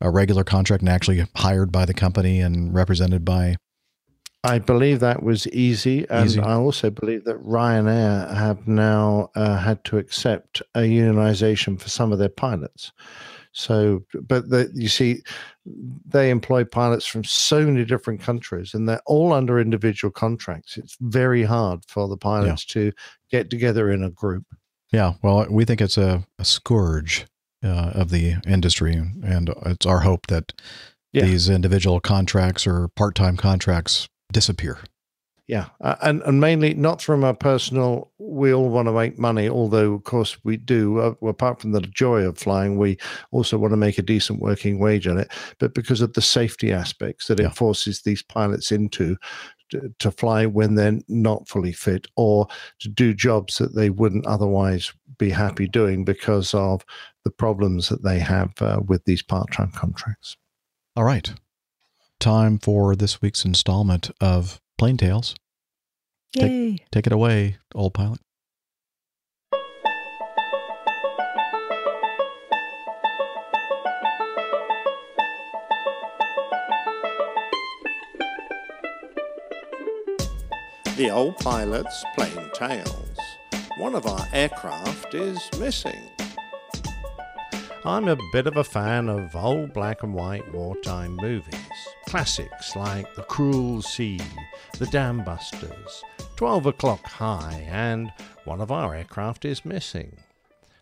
a regular contract and actually hired by the company and represented by I believe that was easy, and easy. I also believe that Ryanair have now uh, had to accept a unionization for some of their pilots. So, but the, you see, they employ pilots from so many different countries, and they're all under individual contracts. It's very hard for the pilots yeah. to get together in a group. Yeah, well, we think it's a, a scourge uh, of the industry, and it's our hope that yeah. these individual contracts or part-time contracts disappear. Yeah, uh, and and mainly not from a personal. We all want to make money, although of course we do. Uh, apart from the joy of flying, we also want to make a decent working wage on it. But because of the safety aspects that it forces these pilots into, to, to fly when they're not fully fit, or to do jobs that they wouldn't otherwise be happy doing because of the problems that they have uh, with these part-time contracts. All right. Time for this week's installment of Plane Tales. Yay. Take, take it away, old pilot. The old pilot's plain tales. One of our aircraft is missing. I'm a bit of a fan of old black and white wartime movies. Classics like The Cruel Sea, The Dam Busters, 12 O'Clock High, and One of Our Aircraft is Missing.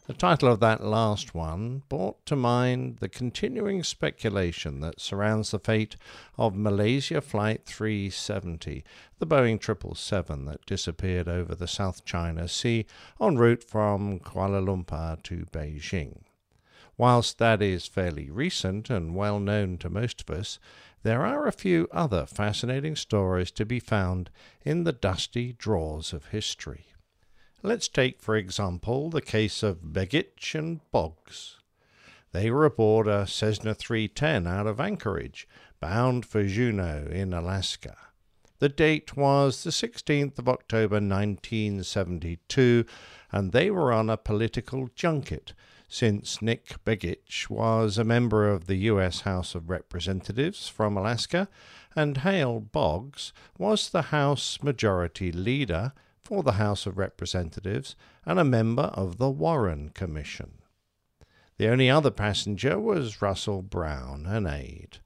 The title of that last one brought to mind the continuing speculation that surrounds the fate of Malaysia Flight 370, the Boeing 777 that disappeared over the South China Sea en route from Kuala Lumpur to Beijing. Whilst that is fairly recent and well known to most of us, there are a few other fascinating stories to be found in the dusty drawers of history. Let's take, for example, the case of Begich and Boggs. They were aboard a Cessna 310 out of Anchorage, bound for Juneau in Alaska. The date was the 16th of October 1972, and they were on a political junket since Nick Begich was a member of the U.S. House of Representatives from Alaska, and Hale Boggs was the House Majority Leader for the House of Representatives and a member of the Warren Commission. The only other passenger was Russell Brown, an aide.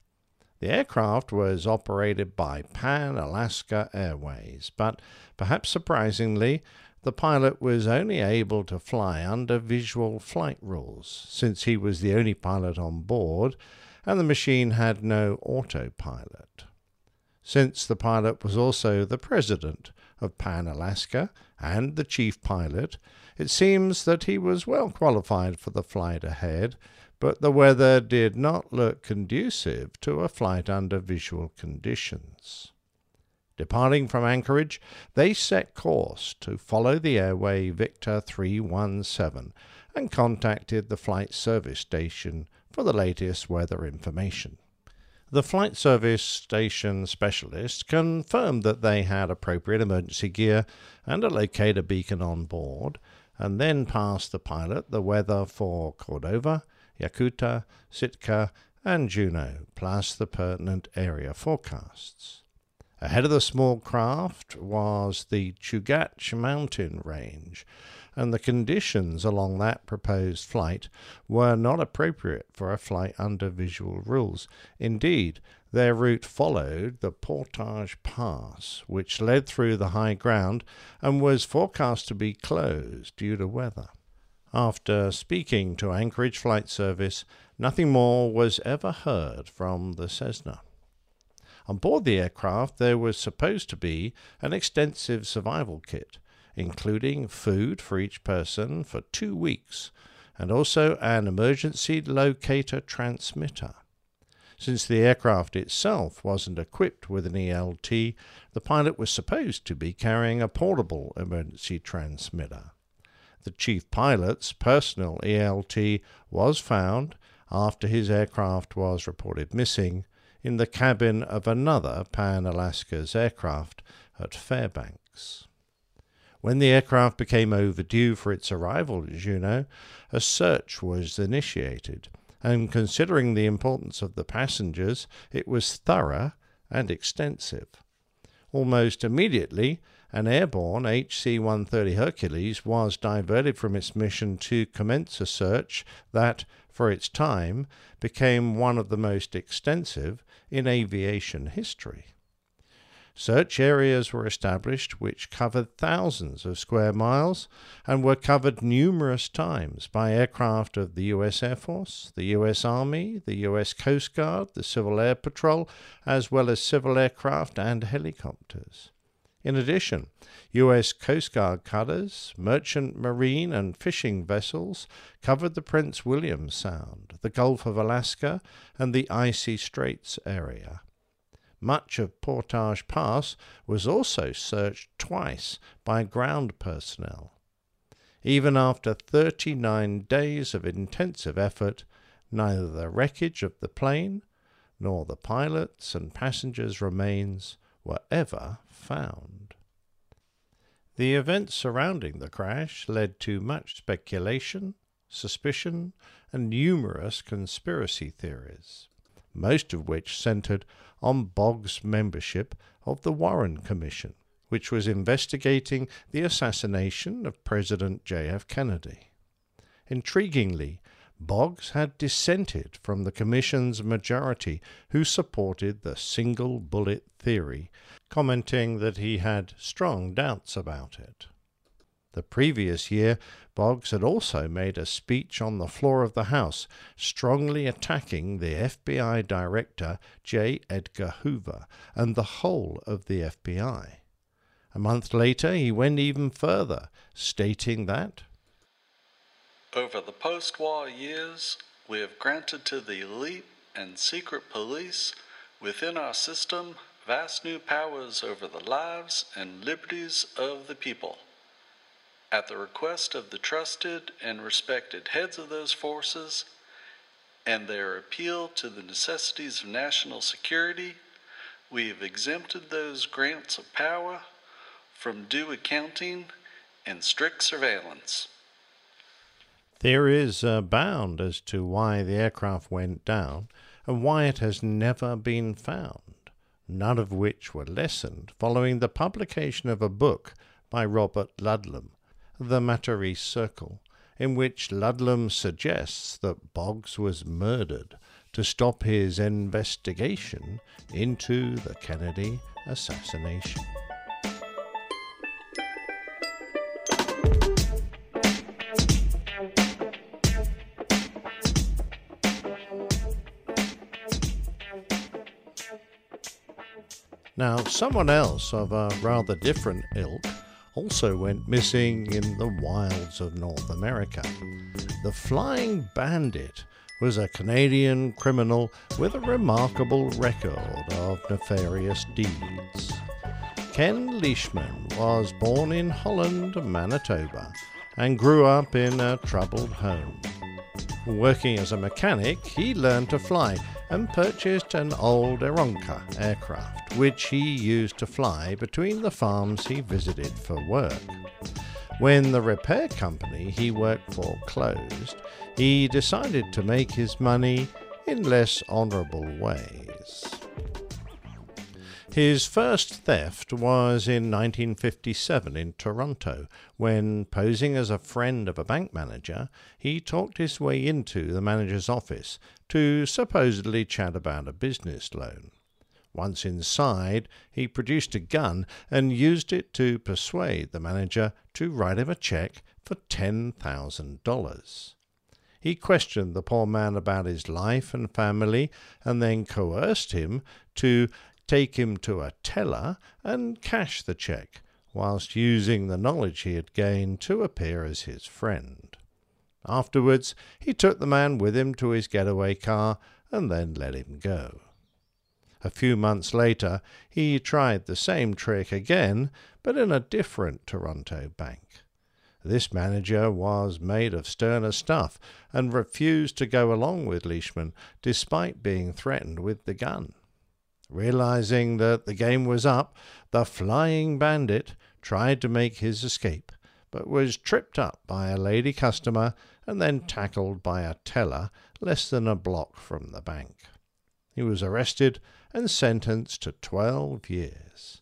The aircraft was operated by Pan Alaska Airways, but perhaps surprisingly, the pilot was only able to fly under visual flight rules, since he was the only pilot on board and the machine had no autopilot. Since the pilot was also the president of Pan Alaska and the chief pilot, it seems that he was well qualified for the flight ahead, but the weather did not look conducive to a flight under visual conditions. Departing from Anchorage, they set course to follow the airway Victor 317 and contacted the flight service station for the latest weather information. The flight service station specialist confirmed that they had appropriate emergency gear and a locator beacon on board, and then passed the pilot the weather for Cordova, Yakutat, Sitka, and Juneau, plus the pertinent area forecasts. Ahead of the small craft was the Chugach mountain range, and the conditions along that proposed flight were not appropriate for a flight under visual rules. Indeed, their route followed the Portage Pass, which led through the high ground and was forecast to be closed due to weather. After speaking to Anchorage Flight Service, nothing more was ever heard from the Cessna. On board the aircraft, there was supposed to be an extensive survival kit, including food for each person for two weeks, and also an emergency locator transmitter. Since the aircraft itself wasn't equipped with an ELT, the pilot was supposed to be carrying a portable emergency transmitter. The chief pilot's personal ELT was found after his aircraft was reported missing in the cabin of another Pan Alaska's aircraft at Fairbanks. When the aircraft became overdue for its arrival at Juneau, a search was initiated, and considering the importance of the passengers, it was thorough and extensive. Almost immediately, an airborne HC 130 Hercules was diverted from its mission to commence a search that, for its time, became one of the most extensive in aviation history. Search areas were established which covered thousands of square miles and were covered numerous times by aircraft of the U.S. Air Force, the U.S. Army, the U.S. Coast Guard, the Civil Air Patrol, as well as civil aircraft and helicopters. In addition, U.S. Coast Guard cutters, merchant marine and fishing vessels covered the Prince William Sound, the Gulf of Alaska, and the Icy Straits area. Much of Portage Pass was also searched twice by ground personnel. Even after 39 days of intensive effort, neither the wreckage of the plane nor the pilot's and passengers' remains were ever found. The events surrounding the crash led to much speculation, suspicion, and numerous conspiracy theories, most of which centered on Boggs' membership of the Warren Commission, which was investigating the assassination of President J.F. Kennedy. Intriguingly, Boggs had dissented from the Commission's majority, who supported the single bullet theory, commenting that he had strong doubts about it. The previous year, Boggs had also made a speech on the floor of the House, strongly attacking the FBI Director J. Edgar Hoover and the whole of the FBI. A month later, he went even further, stating that over the post war years, we have granted to the elite and secret police within our system vast new powers over the lives and liberties of the people. At the request of the trusted and respected heads of those forces, and their appeal to the necessities of national security, we have exempted those grants of power from due accounting and strict surveillance. There is a bound as to why the aircraft went down and why it has never been found, none of which were lessened following the publication of a book by Robert Ludlum, The Matarese Circle, in which Ludlum suggests that Boggs was murdered to stop his investigation into the Kennedy assassination. Now, someone else of a rather different ilk also went missing in the wilds of North America. The Flying Bandit was a Canadian criminal with a remarkable record of nefarious deeds. Ken Leishman was born in Holland, Manitoba, and grew up in a troubled home. Working as a mechanic, he learned to fly and purchased an old Aeronca aircraft, which he used to fly between the farms he visited for work. When the repair company he worked for closed, he decided to make his money in less honourable ways. His first theft was in 1957 in Toronto, when, posing as a friend of a bank manager, he talked his way into the manager's office to supposedly chat about a business loan. Once inside, he produced a gun and used it to persuade the manager to write him a check for $10,000. He questioned the poor man about his life and family and then coerced him to take him to a teller and cash the cheque, whilst using the knowledge he had gained to appear as his friend. Afterwards, he took the man with him to his getaway car and then let him go. A few months later, he tried the same trick again, but in a different Toronto bank. This manager was made of sterner stuff and refused to go along with Leishman despite being threatened with the gun. Realizing that the game was up, the flying bandit tried to make his escape, but was tripped up by a lady customer and then tackled by a teller less than a block from the bank. He was arrested and sentenced to 12 years.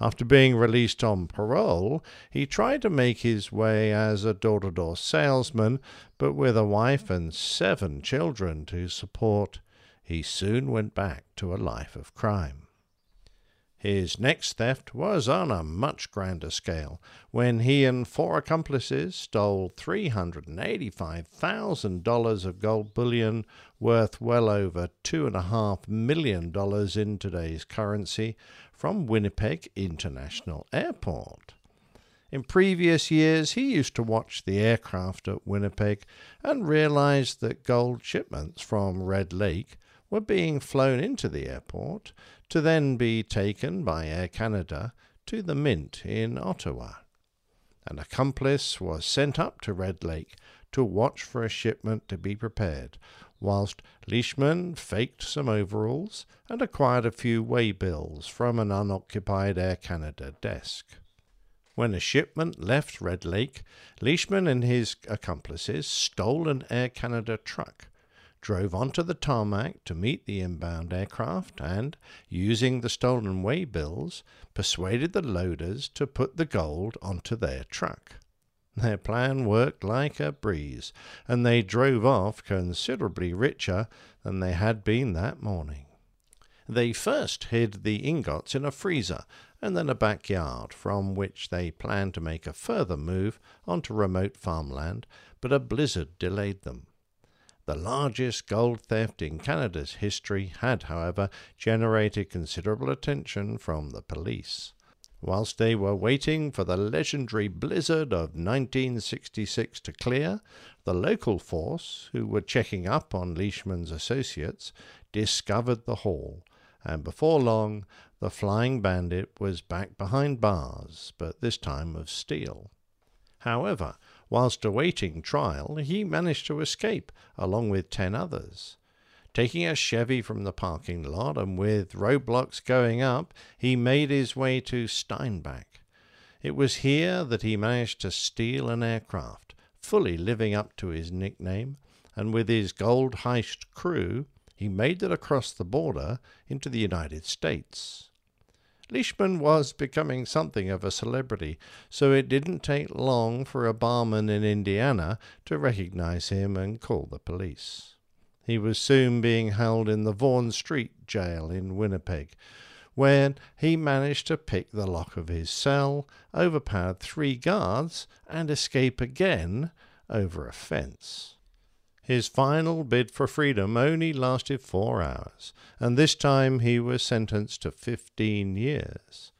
After being released on parole, he tried to make his way as a door to door salesman, but with a wife and seven children to support, he soon went back to a life of crime. His next theft was on a much grander scale when he and four accomplices stole $385,000 of gold bullion worth well over $2.5 million in today's currency from Winnipeg International Airport. In previous years, he used to watch the aircraft at Winnipeg and realized that gold shipments from Red Lake were being flown into the airport to then be taken by Air Canada to the Mint in Ottawa. An accomplice was sent up to Red Lake to watch for a shipment to be prepared, whilst Leishman faked some overalls and acquired a few waybills from an unoccupied Air Canada desk. When a shipment left Red Lake, Leishman and his accomplices stole an Air Canada truck, drove onto the tarmac to meet the inbound aircraft, and, using the stolen waybills, persuaded the loaders to put the gold onto their truck. Their plan worked like a breeze, and they drove off considerably richer than they had been that morning. They first hid the ingots in a freezer and then a backyard, from which they planned to make a further move onto remote farmland, but a blizzard delayed them. The largest gold theft in Canada's history had, however, generated considerable attention from the police. Whilst they were waiting for the legendary blizzard of 1966 to clear, the local force, who were checking up on Leishman's associates, discovered the haul, and before long the flying bandit was back behind bars, but this time of steel. However, whilst awaiting trial, he managed to escape along with ten others. Taking a Chevy from the parking lot and with roadblocks going up, he made his way to Steinbach. It was here that he managed to steal an aircraft, fully living up to his nickname, and with his gold heist crew, he made it across the border into the United States. Leishman was becoming something of a celebrity, so it didn't take long for a barman in Indiana to recognize him and call the police. He was soon being held in the Vaughan Street jail in Winnipeg, where he managed to pick the lock of his cell, overpowered three guards, and escape again over a fence. His final bid for freedom only lasted four hours, and this time he was sentenced to fifteen years.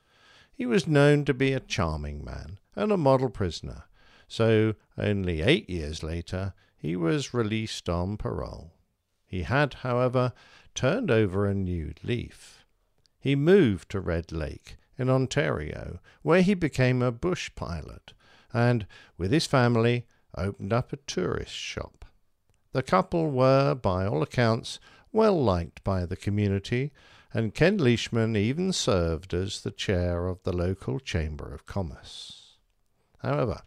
He was known to be a charming man and a model prisoner, so only eight years later he was released on parole. He had, however, turned over a new leaf. He moved to Red Lake in Ontario, where he became a bush pilot, and, with his family, opened up a tourist shop. The couple were, by all accounts, well liked by the community, and Ken Leishman even served as the chair of the local Chamber of Commerce. However,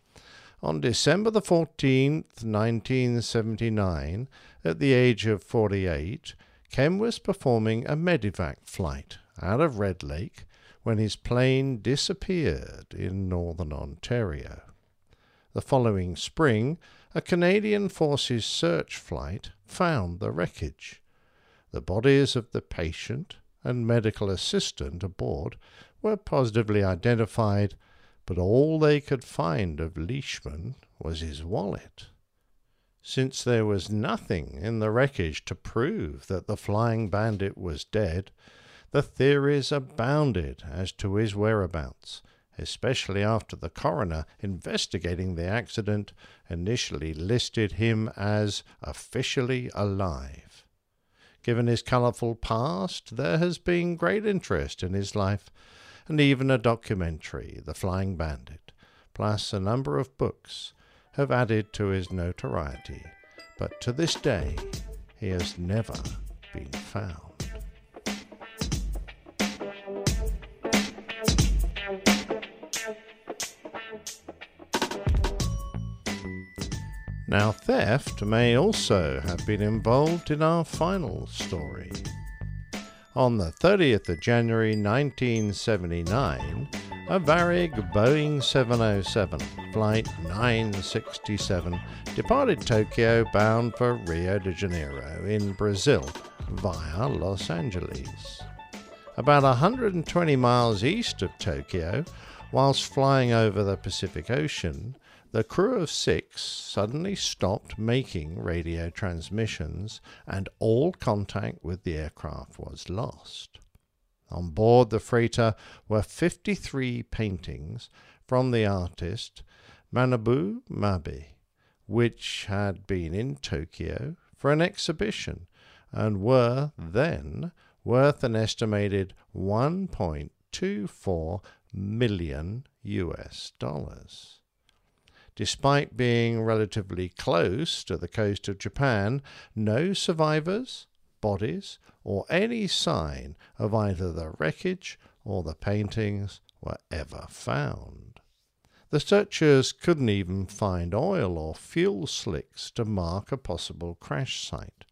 on December the 14th, 1979, at the age of 48, Ken was performing a medevac flight out of Red Lake when his plane disappeared in northern Ontario. The following spring, a Canadian Forces search flight found the wreckage. The bodies of the patient and medical assistant aboard were positively identified, but all they could find of Leishman was his wallet. Since there was nothing in the wreckage to prove that the flying bandit was dead, the theories abounded as to his whereabouts, especially after the coroner investigating the accident initially listed him as officially alive. Given his colourful past, there has been great interest in his life, and even a documentary, The Flying Bandit, plus a number of books have added to his notoriety, but to this day he has never been found. Now, theft may also have been involved in our final story. On the 30th of January 1979, a Varig Boeing 707, Flight 967, departed Tokyo bound for Rio de Janeiro in Brazil via Los Angeles. About 120 miles east of Tokyo, whilst flying over the Pacific Ocean, the crew of six suddenly stopped making radio transmissions and all contact with the aircraft was lost. On board the freighter were 53 paintings from the artist Manabu Mabe, which had been in Tokyo for an exhibition and were then worth an estimated 1.24 million US dollars. Despite being relatively close to the coast of Japan, no survivors, bodies, or any sign of either the wreckage or the paintings were ever found. The searchers couldn't even find oil or fuel slicks to mark a possible crash site.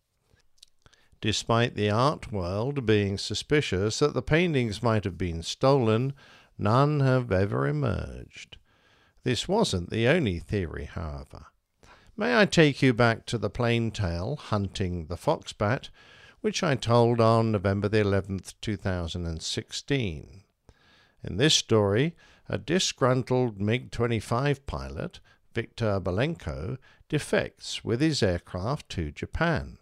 Despite the art world being suspicious that the paintings might have been stolen, none have ever emerged. This wasn't the only theory, however. May I take you back to the plain tale, Hunting the Foxbat, which I told on November the 11th, 2016. In this story, a disgruntled MiG 25 pilot, Viktor Belenko, defects with his aircraft to Japan.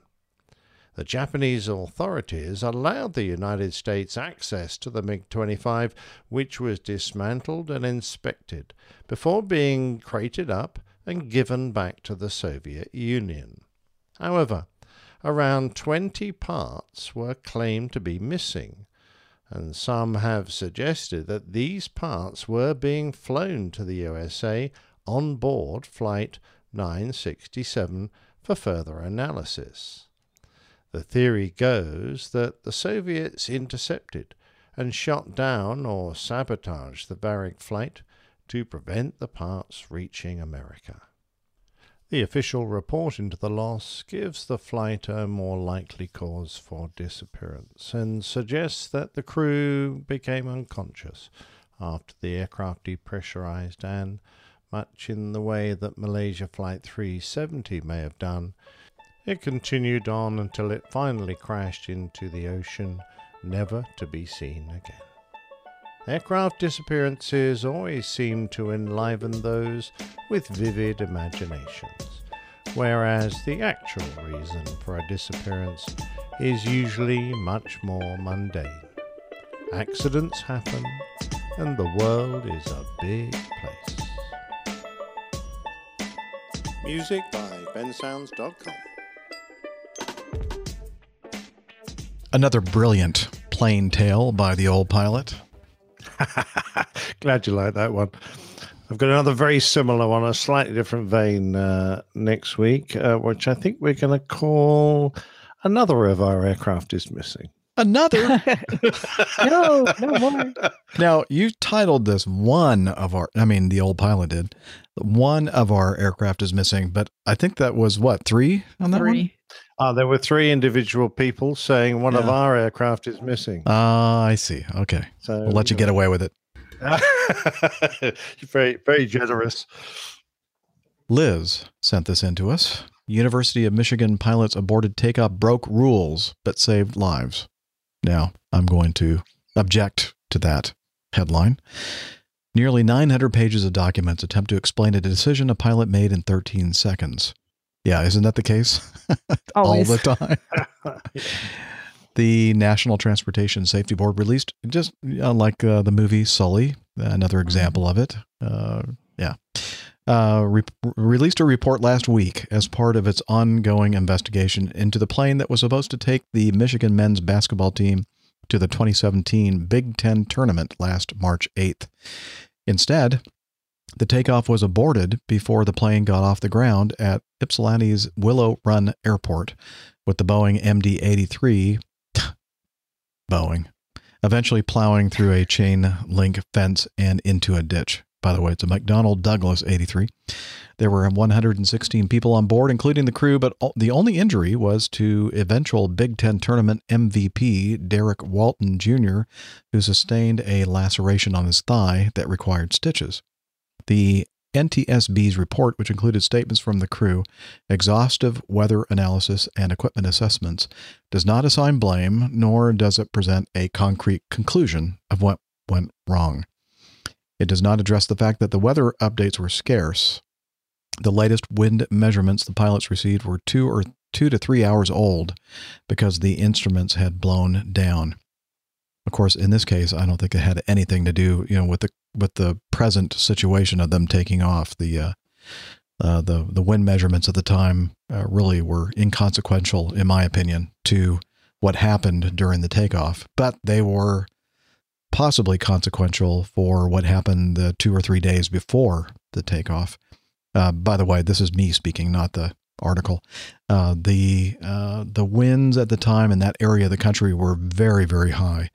The Japanese authorities allowed the United States access to the MiG 25, which was dismantled and inspected before being crated up and given back to the Soviet Union. However, around 20 parts were claimed to be missing, and some have suggested that these parts were being flown to the USA on board Flight 967 for further analysis. The theory goes that the Soviets intercepted and shot down or sabotaged the Varig flight to prevent the parts reaching America. The official report into the loss gives the flight a more likely cause for disappearance and suggests that the crew became unconscious after the aircraft depressurized and, much in the way that Malaysia Flight 370 may have done, it continued on until it finally crashed into the ocean, never to be seen again. Aircraft disappearances always seem to enliven those with vivid imaginations, whereas the actual reason for a disappearance is usually much more mundane. Accidents happen, and the world is a big place. Music by bensounds.com. Another brilliant plain tale by the old pilot. Glad you like that one. I've got another very similar one, a slightly different vein uh, next week, uh, which I think we're going to call Another of Our Aircraft is Missing. Another? no, no more. Now, you titled this one of our, I mean, the old pilot did. One of our aircraft is missing, but I think that was what, three on that one? Uh, there were three individual people saying one of our aircraft is missing. Ah, I see. Okay. So, we'll let you get away with it. Very, very generous. Liz sent this in to us. University of Michigan pilots aborted takeoff broke rules but saved lives. Now, I'm going to object to that headline. Nearly 900 pages of documents attempt to explain a decision a pilot made in 13 seconds. Yeah, isn't that the case? All the time. the National Transportation Safety Board released just uh, like uh, the movie Sully, another example of it. Uh, yeah. Uh, re- released a report last week as part of its ongoing investigation into the plane that was supposed to take the Michigan men's basketball team to the 2017 Big Ten tournament last March 8th. Instead, the takeoff was aborted before the plane got off the ground at Ypsilanti's Willow Run Airport with the Boeing MD 83 Boeing, eventually plowing through a chain link fence and into a ditch. By the way, it's a McDonnell Douglas 83. There were 116 people on board, including the crew, but the only injury was to eventual Big Ten tournament MVP Derrick Walton Jr., who sustained a laceration on his thigh that required stitches. The NTSB's report, which included statements from the crew, exhaustive weather analysis, and equipment assessments, does not assign blame, nor does it present a concrete conclusion of what went wrong. It does not address the fact that the weather updates were scarce. The latest wind measurements the pilots received were two or two to three hours old because the instruments had blown down. Of course, in this case, I don't think it had anything to do, you know, with the with the present situation of them taking off. The uh, uh, the the wind measurements at the time uh, really were inconsequential, in my opinion, to what happened during the takeoff. But they were possibly consequential for what happened the two or three days before the takeoff. Uh, by the way, this is me speaking, not the article. Uh, the uh, the winds at the time in that area of the country were very very high,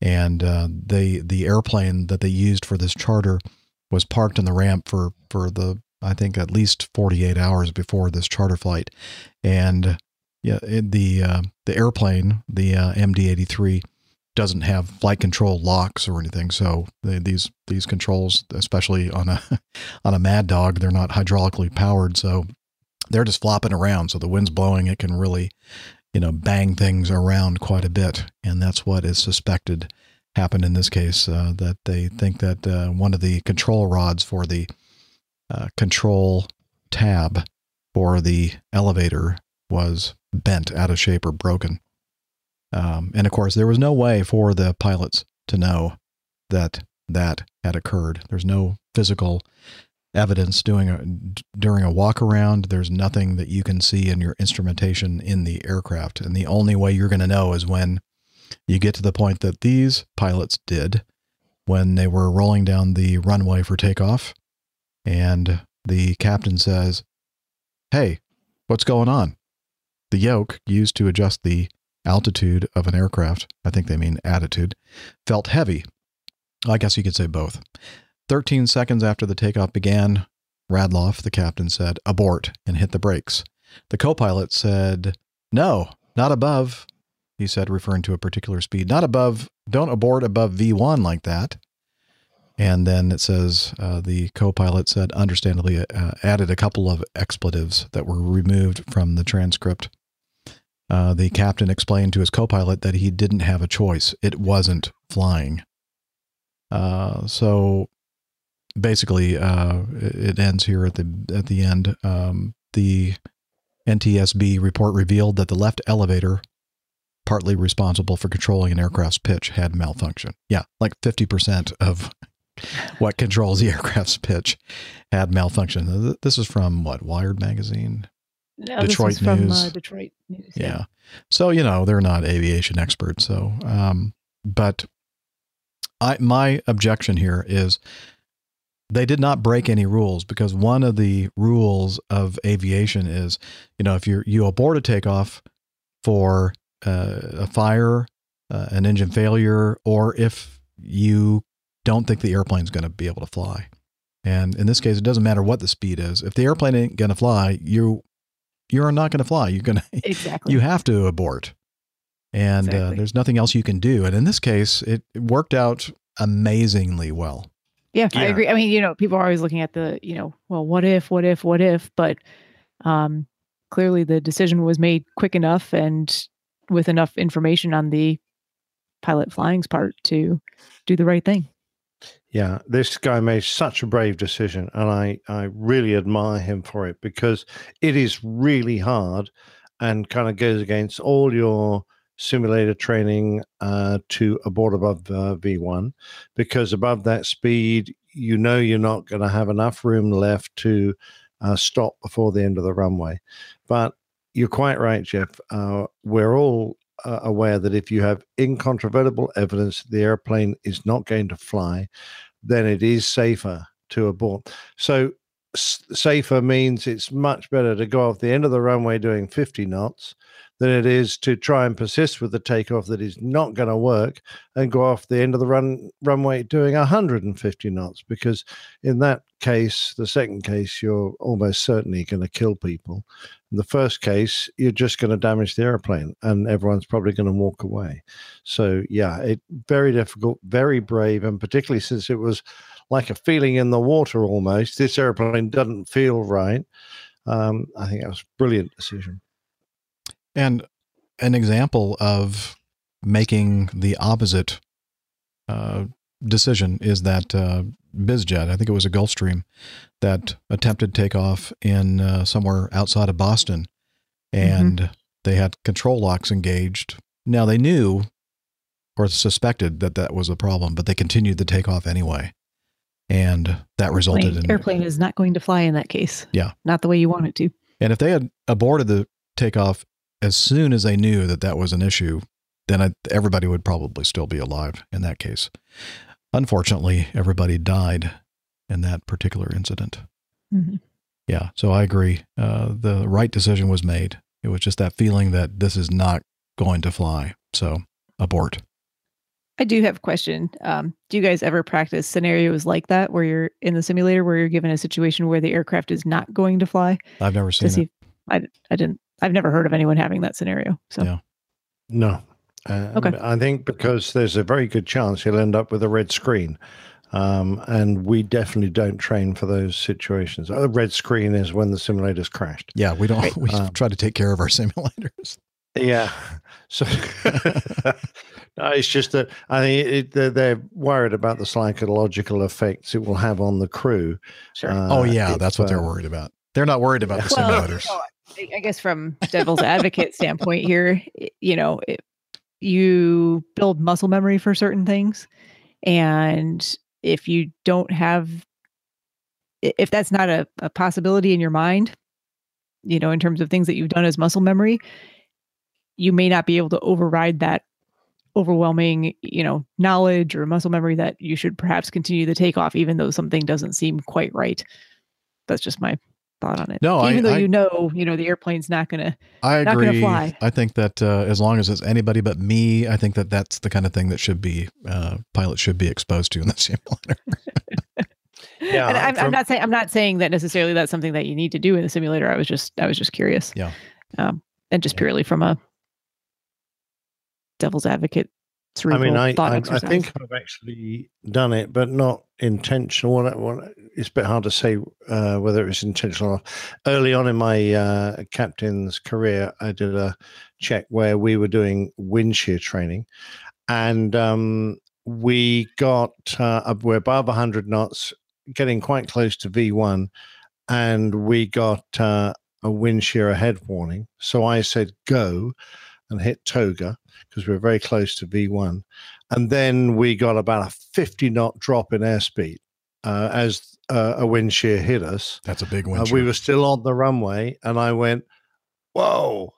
and uh, they the airplane that they used for this charter was parked in the ramp for for the I think at least 48 hours before this charter flight, and yeah, the uh, the airplane the uh, MD-83 doesn't have flight control locks or anything. So they, these these controls, especially on a on a Mad Dog, they're not hydraulically powered, so they're just flopping around. So the wind's blowing, it can really, you know, bang things around quite a bit, and that's what is suspected happened in this case. Uh, that they think that uh, one of the control rods for the uh, control tab for the elevator was bent out of shape or broken. Um, and of course, there was no way for the pilots to know that that had occurred. There's no physical evidence doing a, during a walk around. There's nothing that you can see in your instrumentation in the aircraft. And the only way you're going to know is when you get to the point that these pilots did when they were rolling down the runway for takeoff. And the captain says, Hey, what's going on? The yoke used to adjust the altitude of an aircraft, I think they mean attitude, felt heavy. I guess you could say both. 13 seconds after the takeoff began, Radloff, the captain, said, abort, and hit the brakes. The co pilot said, no, not above, he said, referring to a particular speed. Not above, don't abort above V1 like that. And then it says uh, the co pilot said, understandably, uh, added a couple of expletives that were removed from the transcript. Uh, the captain explained to his co pilot that he didn't have a choice. It wasn't flying. Uh, so basically, uh, it ends here at the at the end. Um, the NTSB report revealed that the left elevator, partly responsible for controlling an aircraft's pitch, had malfunction. Yeah, like fifty percent of what controls the aircraft's pitch had malfunction. This is from what Wired magazine. No, Detroit News. From, uh, Detroit News. Yeah. yeah. So you know they're not aviation experts. So, um, but I my objection here is they did not break any rules because one of the rules of aviation is, you know, if you you abort a takeoff for uh, a fire, uh, an engine failure, or if you don't think the airplane's going to be able to fly. And in this case, it doesn't matter what the speed is. If the airplane ain't going to fly, you you're not going to fly. You're going to exactly. You have to abort, and uh, exactly. uh, there's nothing else you can do. And in this case, it, it worked out amazingly well. Yeah, yeah, I agree. I mean, you know, people are always looking at the, you know, well, what if, what if, what if, but um, clearly the decision was made quick enough and with enough information on the pilot flying's part to do the right thing. Yeah, this guy made such a brave decision, and I, I really admire him for it because it is really hard and kind of goes against all your simulator training uh, to abort above uh, V1 because above that speed, you know you're not going to have enough room left to uh, stop before the end of the runway. But you're quite right, Jeff. Uh, we're all uh, aware that if you have incontrovertible evidence the airplane is not going to fly, then it is safer to abort. So safer means it's much better to go off the end of the runway doing 50 knots than it is to try and persist with the takeoff that is not going to work and go off the end of the run runway doing 150 knots because in that case the second case you're almost certainly going to kill people In the first case, you're just going to damage the airplane, and everyone's probably going to walk away. So yeah, it very difficult, very brave, and particularly since it was like a feeling in the water almost. This airplane doesn't feel right. Um, I think that was a brilliant decision. And an example of making the opposite uh, decision is that uh, BizJet, I think it was a Gulfstream, that attempted takeoff in uh, somewhere outside of Boston, and mm-hmm. they had control locks engaged. Now they knew or suspected that that was a problem, but they continued the takeoff anyway, and that resulted Plane, in airplane is not going to fly in that case. Yeah, not the way you want it to. And if they had aborted the takeoff as soon as they knew that that was an issue, then I, everybody would probably still be alive in that case. Unfortunately, everybody died in that particular incident. Mm-hmm. Yeah, so I agree. Uh, the right decision was made. It was just that feeling that this is not going to fly. So abort. I do have a question. Um, do you guys ever practice scenarios like that where you're in the simulator where you're given a situation where the aircraft is not going to fly? I've never seen it. I, I didn't. I've never heard of anyone having that scenario. So yeah. No. Uh, okay. I think because there's a very good chance he'll end up with a red screen. Um, and we definitely don't train for those situations. A red screen is when the simulator's crashed. Yeah, we don't. We um, try to take care of our simulators. Yeah. So no, it's just that I think it, they're, they're, worried about the psychological effects it will have on the crew. Sure. Uh, oh yeah, if, that's what they're worried about. They're not worried about the simulators. I guess from devil's advocate standpoint here, you know, it, you build muscle memory for certain things, and if you don't have, if that's not a, a possibility in your mind, you know, in terms of things that you've done as muscle memory, you may not be able to override that overwhelming, you know, knowledge or muscle memory that you should perhaps continue the takeoff, even though something doesn't seem quite right. That's just my thought on it. No, even I, though I, you know, you know, the airplane's not gonna, I not agree. gonna fly. I think that uh, as long as it's anybody but me, I think that that's the kind of thing that should be uh, pilots should be exposed to in the simulator. yeah, and I'm, from, I'm, not saying I'm not saying that necessarily that's something that you need to do in the simulator. I was just I was just curious. Yeah, um, and just purely from a devil's advocate I mean, I, I, I, think I've actually done it, but not intentional. It's a bit hard to say uh, whether it was intentional. Or Early on in my uh, captain's career, I did a check where we were doing wind shear training, and um, we got uh, we're above 100 knots, getting quite close to V1, and we got uh, a wind shear ahead warning. So I said go and hit toga because we were very close to V1. And then we got about a 50 knot drop in airspeed uh, as uh, a wind shear hit us. That's a big uh, wind we were still on the runway, and I went, Whoa.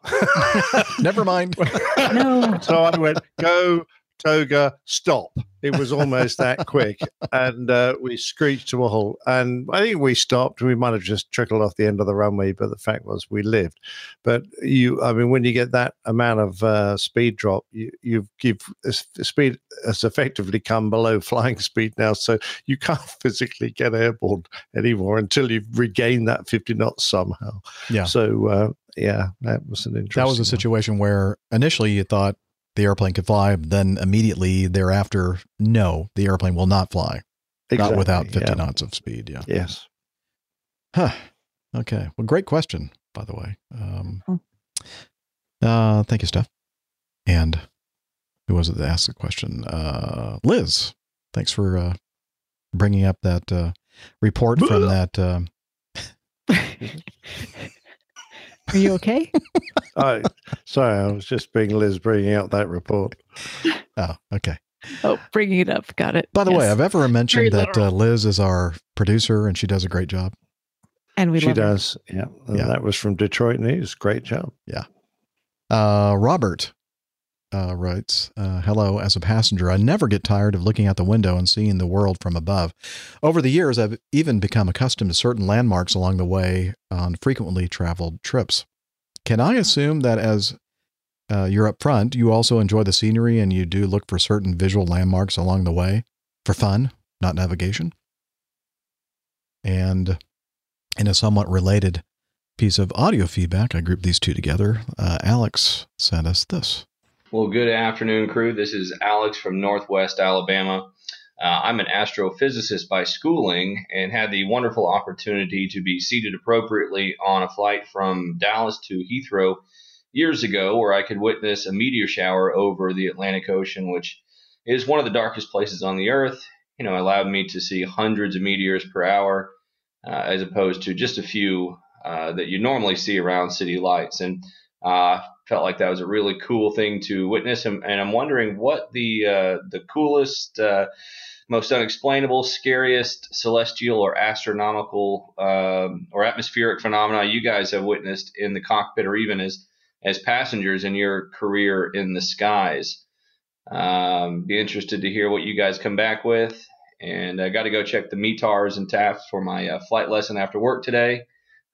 Never mind. no. So I went, Go, toga, stop. It was almost that quick. And uh, we screeched to a halt. And I think we stopped. We might have just trickled off the end of the runway, but the fact was we lived. But you, I mean, when you get that amount of uh, speed drop, you, you've, you've speed has effectively come below flying speed now. So you can't physically get airborne anymore until you've regained that 50 knots somehow. Yeah. So, uh, yeah, that was an interesting. That was a situation one. where initially you thought the airplane could fly. Then immediately thereafter, no, the airplane will not fly. Exactly, not without 50 yeah. knots of speed. Yeah. Yes. Huh. Okay. Well, great question, by the way. Um, uh, thank you, Steph. And who was it that asked the question? Uh, Liz. Thanks for uh, bringing up that uh, report from that. Are you okay? I, sorry, I was just being Liz bringing out that report. Oh, okay. Oh, bringing it up. Got it. By the Yes. way, I've ever mentioned Very that uh, Liz is our producer and she does a great job. and we she love her. does. Yeah. Yeah. That was from Detroit News. Great job. Yeah. Uh, Robert uh, writes, uh, "Hello, as a passenger, I never get tired of looking out the window and seeing the world from above. Over the years, I've even become accustomed to certain landmarks along the way on frequently traveled trips. Can I assume that as uh, you're up front, you also enjoy the scenery and you do look for certain visual landmarks along the way for fun, not navigation?" And in a somewhat related piece of audio feedback. I grouped these two together. Uh, Alex sent us this. Well, good afternoon, crew. This is Alex from Northwest Alabama. Uh, I'm an astrophysicist by schooling and had the wonderful opportunity to be seated appropriately on a flight from Dallas to Heathrow years ago, where I could witness a meteor shower over the Atlantic Ocean, which is one of the darkest places on the Earth. You know, allowed me to see hundreds of meteors per hour, uh, as opposed to just a few uh, that you normally see around city lights. And uh, felt like that was a really cool thing to witness. And, and I'm wondering what the uh, the coolest, uh, most unexplainable, scariest celestial or astronomical um, or atmospheric phenomena you guys have witnessed in the cockpit or even as as passengers in your career in the skies. Um, be interested to hear what you guys come back with. And I got to go check the METARs and TAFs for my uh, flight lesson after work today.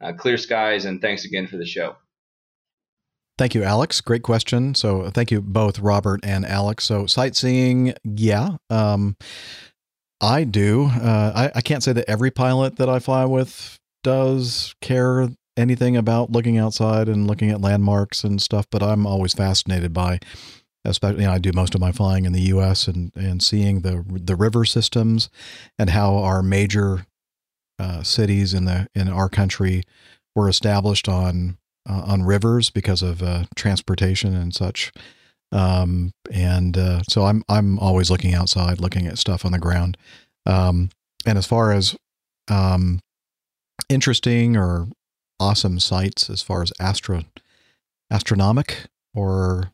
Uh, clear skies, and thanks again for the show. Thank you, Alex. Great question. So, thank you both, Robert and Alex. So, sightseeing, yeah, um, I do. Uh, I, I can't say that every pilot that I fly with does care anything about looking outside and looking at landmarks and stuff, but I'm always fascinated by especially you know, I do most of my flying in the US and and seeing the the river systems and how our major uh, cities in the in our country were established on uh, on rivers because of uh, transportation and such. Um, and uh, so I'm I'm always looking outside, looking at stuff on the ground. Um, and as far as um, interesting or awesome sights, as far as astro astronomic or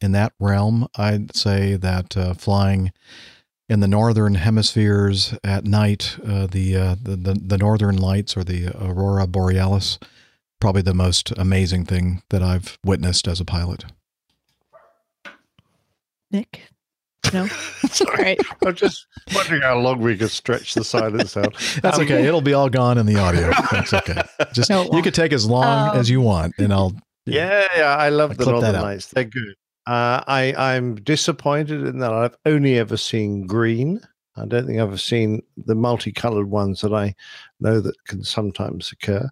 in that realm, I'd say that uh, flying in the northern hemispheres at night, uh, the, uh, the, the the northern lights or the aurora borealis, probably the most amazing thing that I've witnessed as a pilot. Nick, no, Sorry. Right. I'm just wondering how long we could stretch the silence out. That's Um, okay. It'll be all gone in the audio. That's okay. Just No, you could take as long um, as you want, and I'll. Yeah, yeah, I love I the clipped that Northern out. Lights. They're good. Uh, I I'm disappointed in that I've only ever seen green. I don't think I've seen the multicolored ones that I know that can sometimes occur.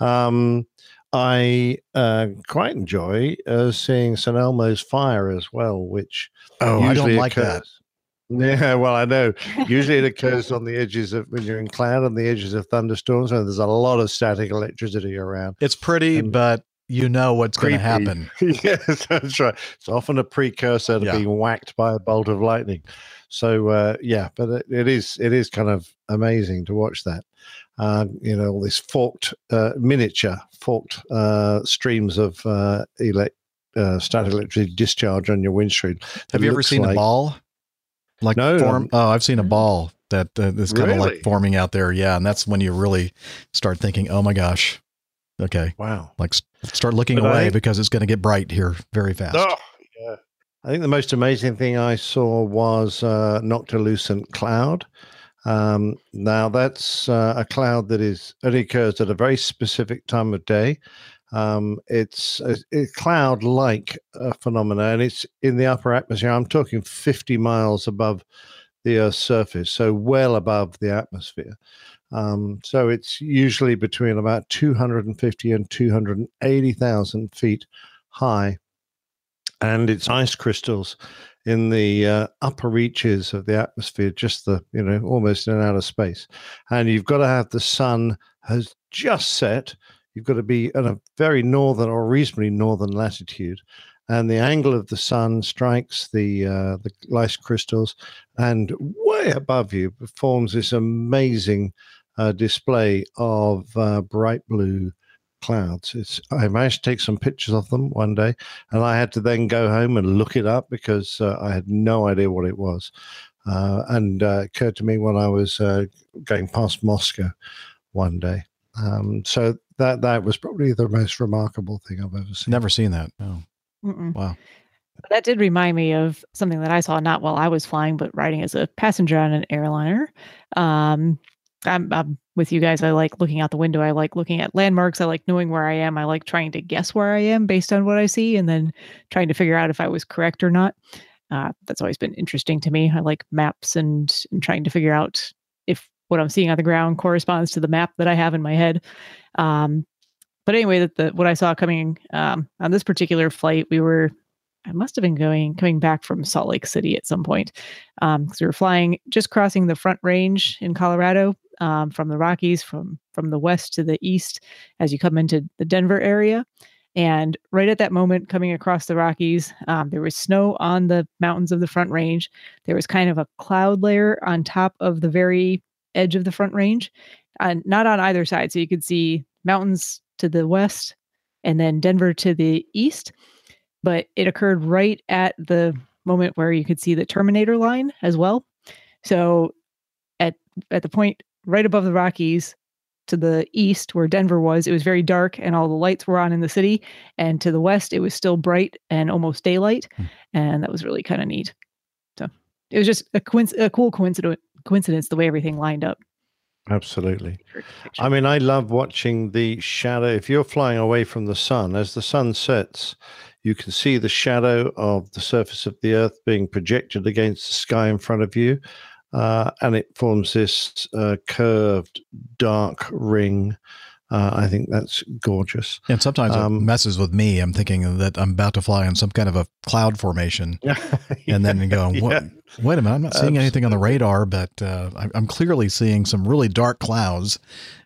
Um, I uh, quite enjoy uh, seeing San Elmo's fire as well, which Oh, I don't like that. Yeah, well, I know. Usually it occurs on the edges of when you're in cloud, on the edges of thunderstorms, and there's a lot of static electricity around. It's pretty, but you know what's going to happen. yes, that's right. It's often a precursor to Yeah. being whacked by a bolt of lightning. So uh, yeah, but it, it is it is kind of amazing to watch that. Uh, you know, all these forked uh, miniature forked uh, streams of uh, elect, uh, static electricity discharge on your windshield. Have It you ever seen a ball? Like No, form? no. Oh, I've seen a ball that uh, is kind of Really? like forming out there. Yeah, and that's when you really start thinking, "Oh my gosh, okay, Wow. like start looking But away I- because it's going to get bright here very fast." Oh, yeah. I think the most amazing thing I saw was uh, Noctilucent Cloud. Um, now, that's uh, a cloud that is only occurs at a very specific time of day. Um, it's a, a cloud like uh, phenomena, and it's in the upper atmosphere. I'm talking 50 miles above the Earth's surface, so well above the atmosphere. Um, so it's usually between about 250 and 280,000 feet high and it's ice crystals in the uh, upper reaches of the atmosphere, just the, you know, almost in outer space. And you've got to have the sun has just set. You've got to be at a very northern or reasonably northern latitude. And the angle of the sun strikes the uh, the ice crystals, and way above you forms this amazing uh, display of uh, bright blue clouds. It's I managed to take some pictures of them one day, and I had to then go home and look it up because uh, I had no idea what it was. Uh, and uh, it occurred to me when I was uh, going past Moscow one day. Um, so that that was probably the most remarkable thing I've ever seen. Never seen that. Oh, Mm-mm. wow. That did remind me of something that I saw not while I was flying, but riding as a passenger on an airliner. Um, I'm, I'm with you guys. I like looking out the window. I like looking at landmarks. I like knowing where I am. I like trying to guess where I am based on what I see and then trying to figure out if I was correct or not. Uh, that's always been interesting to me. I like maps and, and trying to figure out if what I'm seeing on the ground corresponds to the map that I have in my head. Um, but anyway, that the what I saw coming um, on this particular flight, we were I must have been going coming back from Salt Lake City at some point because um, we were flying just crossing the Front Range in Colorado um, from the Rockies from from the west to the east as you come into the Denver area. And right at that moment, coming across the Rockies, um, there was snow on the mountains of the Front Range. There was kind of a cloud layer on top of the very edge of the Front Range, and not on either side. So you could see mountains to the west and then Denver to the east. But it occurred right at the moment where you could see the Terminator line as well. So at at the point right above the Rockies to the east where Denver was, it was very dark and all the lights were on in the city. And to the west, it was still bright and almost daylight. Hmm. And that was really kind of neat. So it was just a, coinc- a cool coincidence, coincidence the way everything lined up. Absolutely. I mean, I love watching the shadow. If you're flying away from the sun, as the sun sets, you can see the shadow of the surface of the earth being projected against the sky in front of you. Uh, and it forms this uh, curved, dark ring. Uh, I think that's gorgeous. And sometimes Um, it messes with me. I'm thinking that I'm about to fly on some kind of a cloud formation, and then going, what, Yeah. "Wait a minute, I'm not seeing anything on the radar, but uh, I'm clearly seeing some really dark clouds."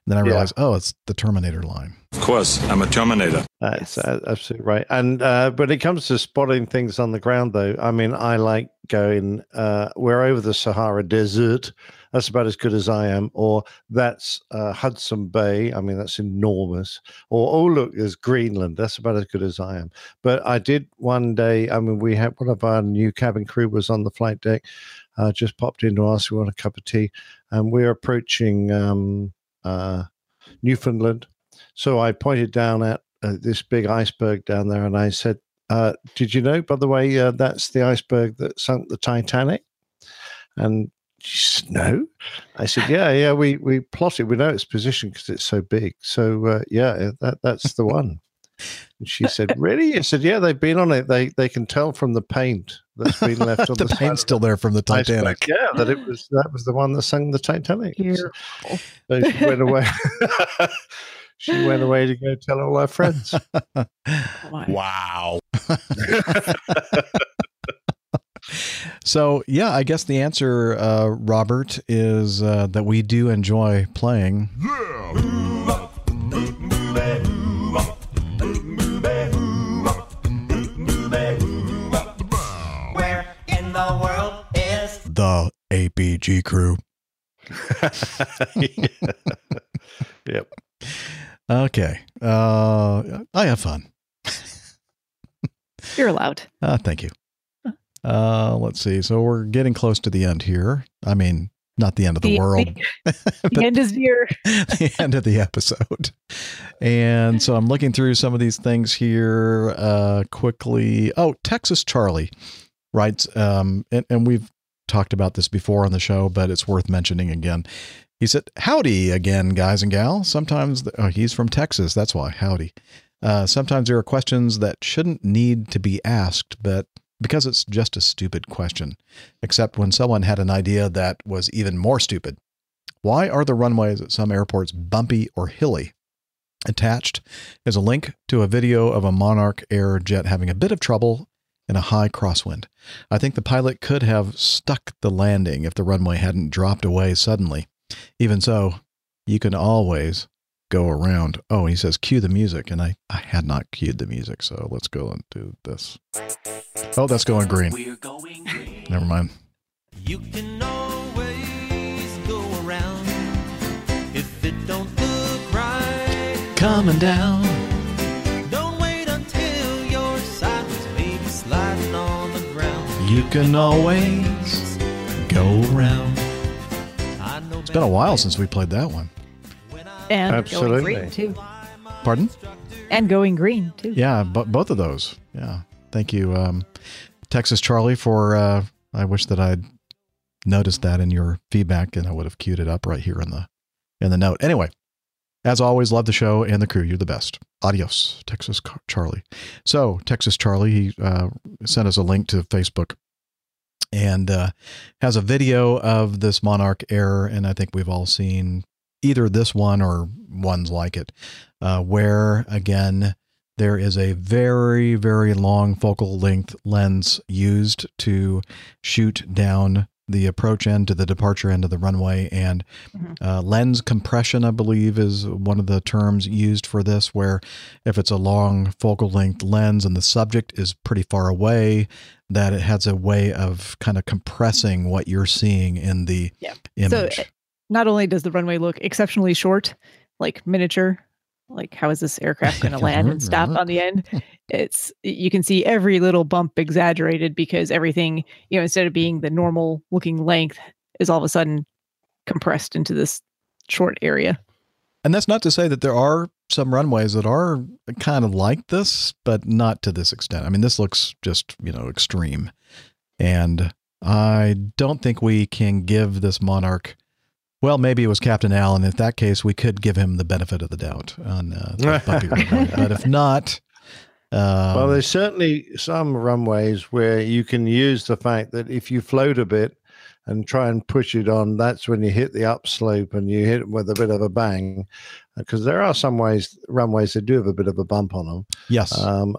And then I Yeah. realize, oh, it's the Terminator line. Of course, I'm a Terminator. That's uh, absolutely right. And uh, when it comes to spotting things on the ground, though, I mean, I like going, uh, we're over the Sahara Desert. That's about as good as I am. Or that's uh, Hudson Bay. I mean, that's enormous. Or, oh, look, there's Greenland. That's about as good as I am. But I did one day, I mean, we had one of our new cabin crew was on the flight deck, uh, just popped in to ask we want a cup of tea. And we're approaching um, uh, Newfoundland. So I pointed down at uh, this big iceberg down there and I said, uh, Did you know, by the way, uh, that's the iceberg that sunk the Titanic? And she said, No. I said, Yeah, yeah, we, we plotted. We know its position because it's so big. So, uh, yeah, that, that's the one. And she said, Really? I said, Yeah, they've been on it. They they can tell from the paint that's been left on the the, paint's still there from the the iceberg. Titanic. Yeah, that it was that was the one that sunk the Titanic. So Beautiful. so she went away. she went away to go tell all her friends. Wow. so yeah, I guess the answer, uh, Robert, is uh, that we do enjoy playing. Where The APG crew. yep. Okay. Uh, I have fun. You're allowed. Uh, thank you. Uh, let's see. So we're getting close to the end here. I mean, not the end of the, The- world, The end is near. the end of the episode. And so I'm looking through some of these things here uh, quickly. Oh, Texas Charlie writes, um, and, and we've talked about this before on the show, but it's worth mentioning again. He said, Howdy again, guys and gals. Sometimes, the, oh, he's from Texas. That's why. Howdy. Uh, sometimes there are questions that shouldn't need to be asked, but because it's just a stupid question, except when someone had an idea that was even more stupid. Why are the runways at some airports bumpy or hilly? Attached is a link to a video of a Monarch Air jet having a bit of trouble in a high crosswind. I think the pilot could have stuck the landing if the runway hadn't dropped away suddenly. Even so, you can always go around. Oh, he says cue the music, and I, I had not cued the music, so let's go and do this. Oh, that's going green. We're going green. Never mind. You can always go around if it don't look right. Coming down. You can always go around. It's been a while since we played that one. And Absolutely. going green too. Pardon? And going green too. Yeah, but both of those. Yeah. Thank you, um, Texas Charlie, for. Uh, I wish that I'd noticed that in your feedback, and I would have queued it up right here in the in the note. Anyway, as always, love the show and the crew. You're the best. Adios, Texas Car- Charlie. So Texas Charlie, he uh, sent us a link to Facebook and uh, has a video of this Monarch Air, and I think we've all seen either this one or ones like it. uh, where again there is a very very long focal length lens used to shoot down the approach end to the departure end of the runway. And uh, lens compression i believe is one of the terms used for this where if it's a long focal length lens and the subject is pretty far away that it has a way of kind of compressing what you're seeing in the Yeah. image. So uh, not only does the runway look exceptionally short, like miniature, like how is this aircraft going to land and stop on the end? It's you can see every little bump exaggerated because everything, you know, instead of being the normal looking length, is all of a sudden compressed into this short area. And that's not to say that there are some runways that are kind of like this, but not to this extent. I mean, this looks just, you know, extreme. And I don't think we can give this monarch, well, maybe it was Captain Allen. In that case, we could give him the benefit of the doubt on uh, the Bumpy runway. But if not, um, well, there's certainly some runways where you can use the fact that if you float a bit and try and push it on, that's when you hit the upslope and you hit it with a bit of a bang. Because there are some ways runways that do have a bit of a bump on them. yes. Um,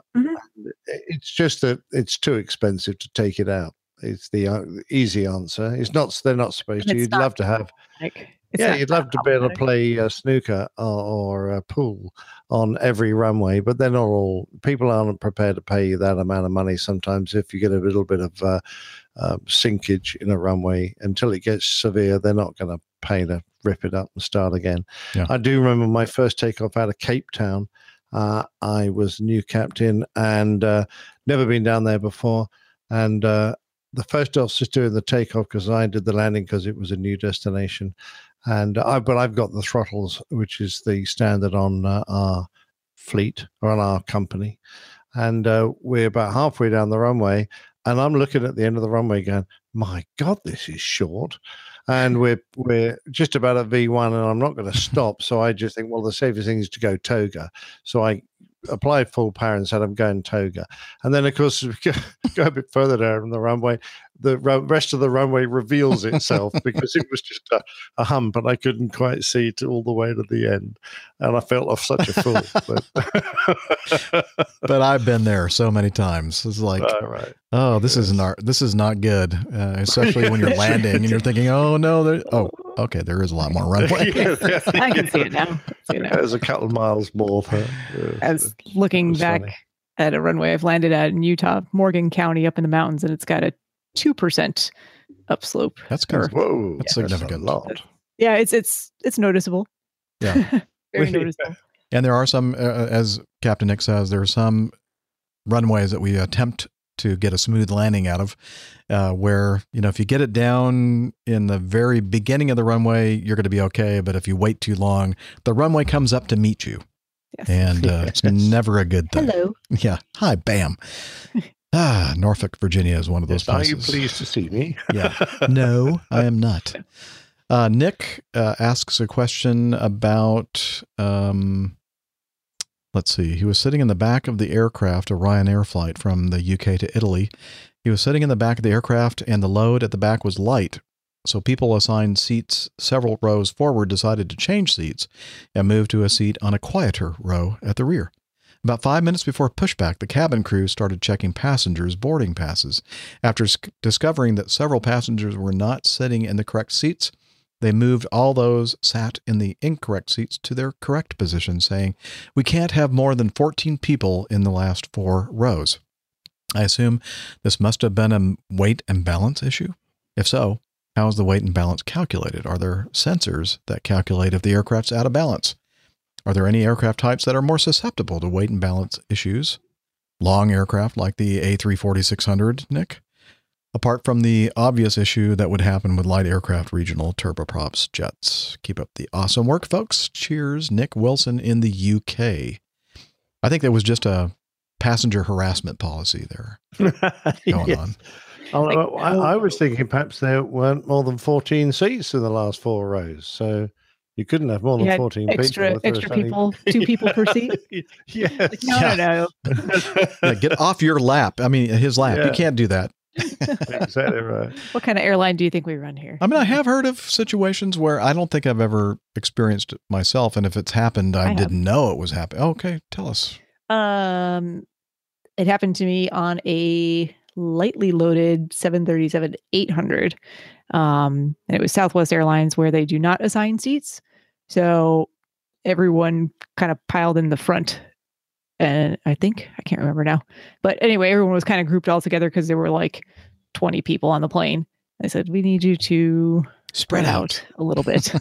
It's just that it's too expensive to take it out. It's the uh, easy answer. It's not. They're not supposed to. You'd love to have. Like, it's yeah, you'd love to be able to play uh, snooker or, or uh, pool on every runway, but they're not all. People aren't prepared to pay you that amount of money. Sometimes, if you get a little bit of uh, uh, sinkage in a runway, until it gets severe, they're not going to pay to rip it up and start again. Yeah. I do remember my first takeoff out of Cape Town. Uh, I was new captain and uh, never been down there before. And uh, the first officer doing the takeoff because I did the landing because it was a new destination. And I, but I've got the throttles, which is the standard on uh, our fleet or on our company. And uh, we're about halfway down the runway, and I'm looking at the end of the runway, going, "My God, this is short." And we're we're just about at V1, and I'm not going to stop. So I just think, well, the safest thing is to go toga. So I applied full power and said, I'm going toga. And then, of course, go, go a bit further down the runway, the rest of the runway reveals itself because it was just a, a hump and I couldn't quite see it all the way to the end. And I felt like such a fool. But, but I've been there so many times. It's like, All right. oh, this is not this is not good, uh, especially when you're landing and you're thinking, oh no, there, oh, okay, there is a lot more runway. I can see it now. See it now. There's a couple of miles more. Huh? I was looking was back funny. at a runway I've landed at in Utah, Morgan County, up in the mountains, and it's got a two percent upslope. That's Or- good. Whoa, That's that's a significant. lot. Yeah, it's it's it's noticeable. Yeah. Very noticeable. And there are some, uh, as Captain Nick says, there are some runways that we attempt to get a smooth landing out of, uh, where you know if you get it down in the very beginning of the runway, you're going to be okay. But if you wait too long, the runway comes up to meet you, Yes. and uh, it's never a good thing. Hello. Yeah. Hi, bam. Ah, Norfolk, Virginia is one of those Are places. you pleased to see me? Yeah. No, I am not. Uh, Nick uh, asks a question about. Um, let's see. He was sitting in the back of the aircraft, a Ryanair flight from the UK to Italy. He was sitting in the back of the aircraft, and the load at the back was light. So people assigned seats several rows forward decided to change seats and move to a seat on a quieter row at the rear. About five minutes before pushback, the cabin crew started checking passengers' boarding passes. After s- discovering that several passengers were not sitting in the correct seats, they moved all those sat in the incorrect seats to their correct position, saying, We can't have more than 14 people in the last four rows. I assume this must have been a weight and balance issue. If so, how is the weight and balance calculated? Are there sensors that calculate if the aircraft's out of balance? Are there any aircraft types that are more susceptible to weight and balance issues? Long aircraft like the A340 600, Nick? Apart from the obvious issue that would happen with light aircraft regional turboprops jets. Keep up the awesome work, folks. Cheers, Nick Wilson in the UK. I think there was just a passenger harassment policy there going Yes. on. I, I was thinking perhaps there weren't more than 14 seats in the last four rows. So you couldn't have more than had 14 extra people. if there was extra only- people, two people per seat. yes. No, no, no. Yeah, get off your lap. I mean, his lap. You can't do that. exactly right. What kind of airline do you think we run here? I mean, I have heard of situations where I don't think I've ever experienced it myself, and if it's happened, I, I didn't know it was happening. Okay, tell us. Um, it happened to me on a lightly loaded 737 800. Um, and it was Southwest Airlines where they do not assign seats. So everyone kind of piled in the front. And I think, I can't remember now. But anyway, everyone was kind of grouped all together because there were like 20 people on the plane. I said, we need you to Spread out. a little bit.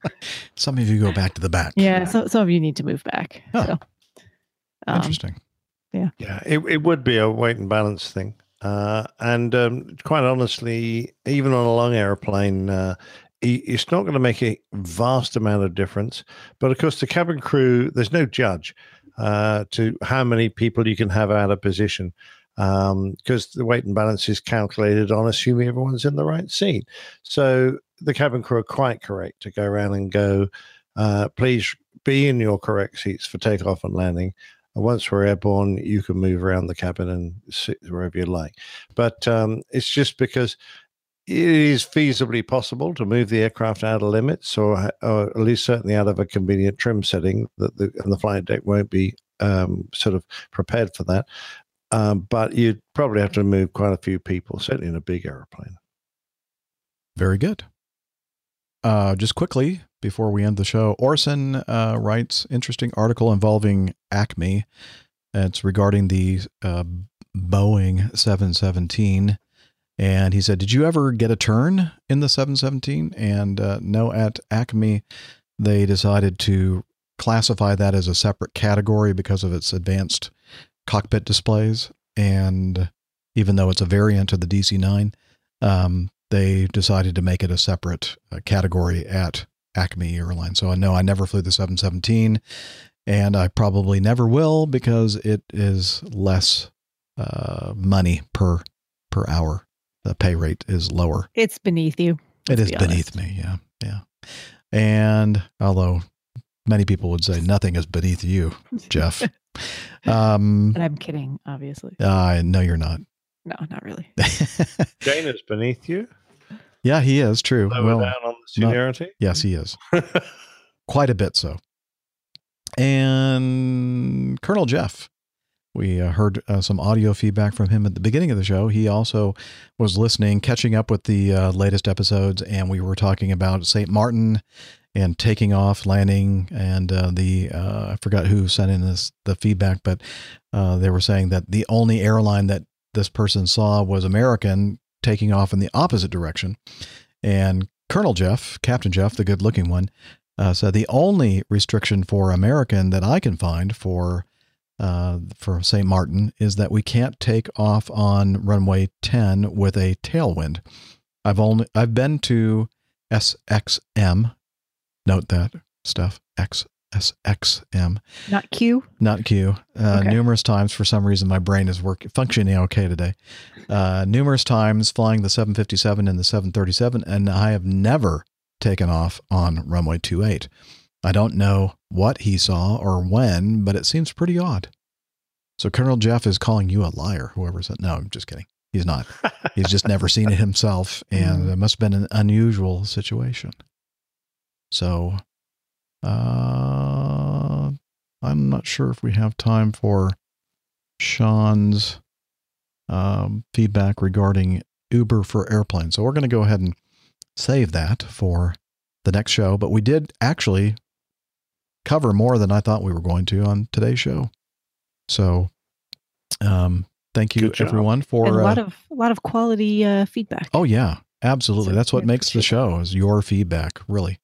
Some of you go back to the back. yeah. So some of you need to move back. Huh. So, um, Interesting. Yeah. Yeah, it, it would be a weight and balance thing. Uh, and um, quite honestly, even on a long airplane, uh, it's not going to make a vast amount of difference. But of course, the cabin crew, there's no judge uh, to how many people you can have out of position because the weight and balance is calculated on assuming everyone's in the right seat. So the cabin crew are quite correct to go around and go, uh, please be in your correct seats for takeoff and landing. Once we're airborne, you can move around the cabin and sit wherever you like. But um, it's just because it is feasibly possible to move the aircraft out of limits, or, or at least certainly out of a convenient trim setting that the, and the flight deck won't be um, sort of prepared for that. Um, but you'd probably have to move quite a few people, certainly in a big airplane. Very good. Uh, just quickly before we end the show, Orson uh, writes interesting article involving Acme. It's regarding the uh, Boeing 717, and he said, "Did you ever get a turn in the 717?" And uh, no, at Acme, they decided to classify that as a separate category because of its advanced cockpit displays, and even though it's a variant of the DC-9. Um, they decided to make it a separate uh, category at Acme Airlines. So I know I never flew the 717, and I probably never will because it is less uh, money per per hour. The pay rate is lower. It's beneath you. It is be beneath me. Yeah, yeah. And although many people would say nothing is beneath you, Jeff. um, And I'm kidding, obviously. uh, no, you're not. No, not really. Jane is beneath you. Yeah, he is true. Lower well, down on the not- yes, he is. Quite a bit so. And Colonel Jeff, we uh, heard uh, some audio feedback from him at the beginning of the show. He also was listening, catching up with the uh, latest episodes, and we were talking about St. Martin and taking off, landing, and uh, the uh, I forgot who sent in this the feedback, but uh, they were saying that the only airline that this person saw was American taking off in the opposite direction, and Colonel Jeff, Captain Jeff, the good-looking one, uh, said the only restriction for American that I can find for uh, for St. Martin is that we can't take off on runway 10 with a tailwind. I've only I've been to SXM. Note that stuff X SXM, Not Q. not Q. Uh, Okay. Numerous times, for some reason, my brain is working functioning okay today. Uh, numerous times flying the 757 and the 737, and I have never taken off on runway 28. I don't know what he saw or when, but it seems pretty odd. So Colonel Jeff is calling you a liar, whoever said. No, I'm just kidding. He's not. He's just never seen it himself, and it must have been an unusual situation. So, uh, I'm not sure if we have time for Sean's um, feedback regarding Uber for airplanes. So we're going to go ahead and save that for the next show. But we did actually cover more than I thought we were going to on today's show. So, um, thank you everyone for and a lot uh, of a lot of quality uh, feedback. Oh yeah, absolutely. So That's what makes the show is your feedback, really.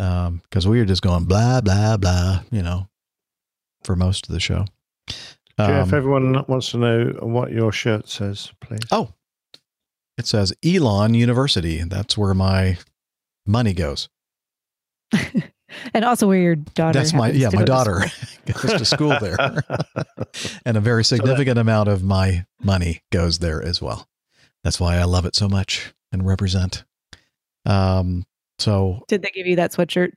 Um, because we were just going blah blah blah, you know, for most of the show. Jeff, Um, everyone wants to know what your shirt says, please. oh, it says Elon University. That's where my money goes. and also where your daughter. That's my yeah, to my go to daughter school. goes to school there, and a very significant amount of my money goes there as well. That's why I love it so much and represent. Um, so Did they give you that sweatshirt?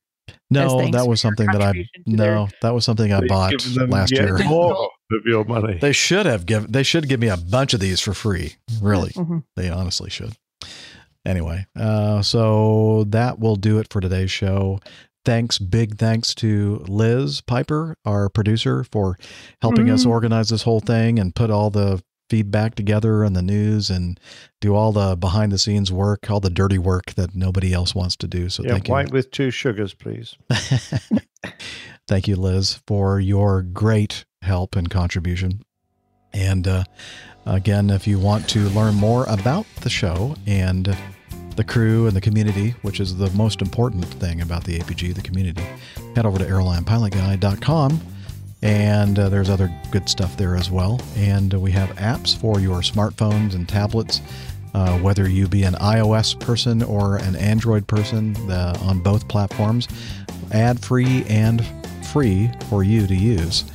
No, that was something that I contribution to their- no, that was something I bought last year. more. of your money. They should have given. They should give me a bunch of these for free. Really, Mhm. they honestly should. Anyway, uh, so that will do it for today's show. Thanks, big thanks to Liz Piper, our producer, for helping us Mhm. organize this whole thing and put all the feedback together on the news and do all the behind the scenes work, all the dirty work that nobody else wants to do. So yeah, thank you. white with two sugars, please. Thank you, Liz, for your great help and contribution. And uh, again, if you want to learn more about the show and the crew and the community, which is the most important thing about the APG, the community, head over to airlinepilotguy.com. And uh, there's other good stuff there as well. And we have apps for your smartphones and tablets, uh, whether you be an iOS person or an Android person on both platforms, ad free and free for you to use.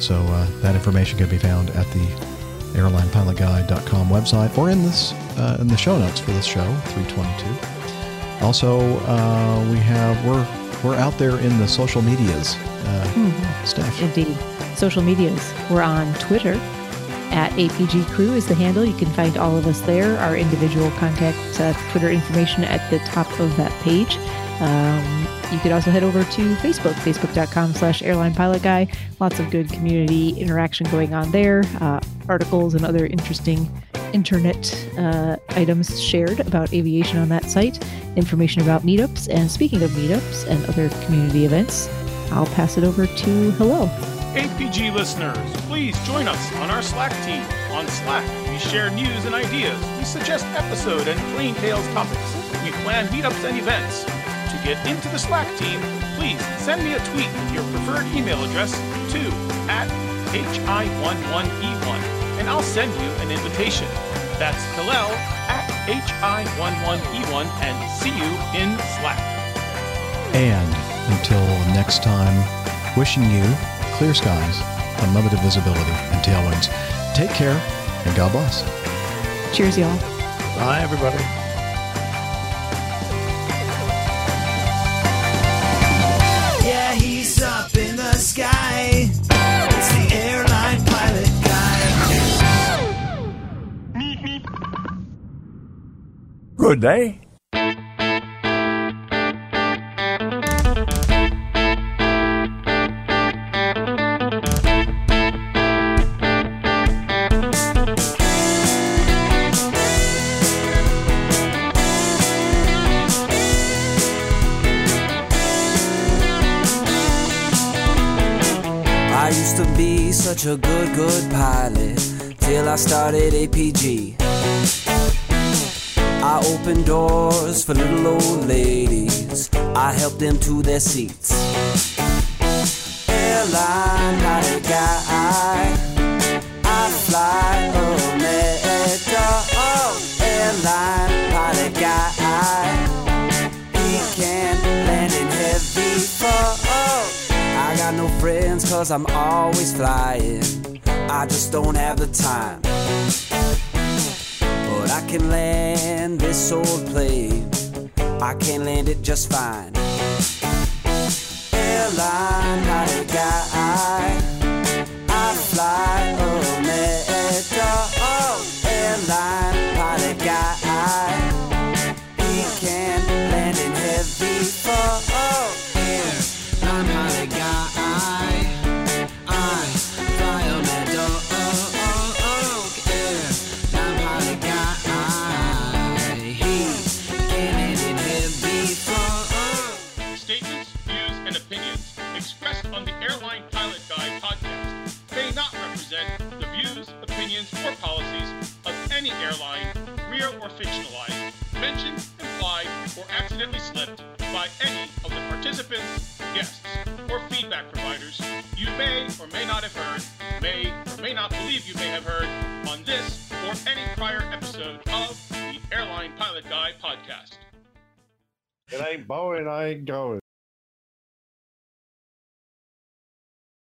So uh, that information can be found at the airlinepilotguy.com website or in this uh, in the show notes for this show 322. Also, uh, we have we're we're out there in the social medias. Uh, Mhm. Steph. Indeed. Social medias. We're on Twitter at APG Crew is the handle. You can find all of us there. Our individual contact uh, Twitter information at the top of that page. Um, you could also head over to Facebook, facebook.com slash airline pilot guy. Lots of good community interaction going on there. Uh, articles and other interesting internet uh, items shared about aviation on that site. Information about meetups. And speaking of meetups and other community events, I'll pass it over to Hello. APG listeners, please join us on our Slack team. On Slack, we share news and ideas, we suggest episode and plain tales topics, we plan meetups and events. To get into the Slack team, please send me a tweet with your preferred email address to at hi11e1 and I'll send you an invitation. That's Hillel at hi11e1 and see you in Slack. And until next time, wishing you clear skies, unlimited visibility, and tailwinds. Take care and God bless. Cheers, y'all. Bye, everybody. Good day. I used to be such a good, good pilot till I started APG. I opened doors for little old ladies. I helped them to their seats. Airline pilot guy. I fly America. Oh, airline pilot guy. He can land in heavy fog. Oh, I got no friends cause I'm always flying. I just don't have the time. But I can land this old plane. I can land it just fine. Airline pilot guy. I fly America. Fictionalized, mentioned, implied, or accidentally slipped by any of the participants, guests, or feedback providers you may or may not have heard, may or may not believe you may have heard on this or any prior episode of the Airline Pilot Guy podcast. It ain't Boeing, I ain't going.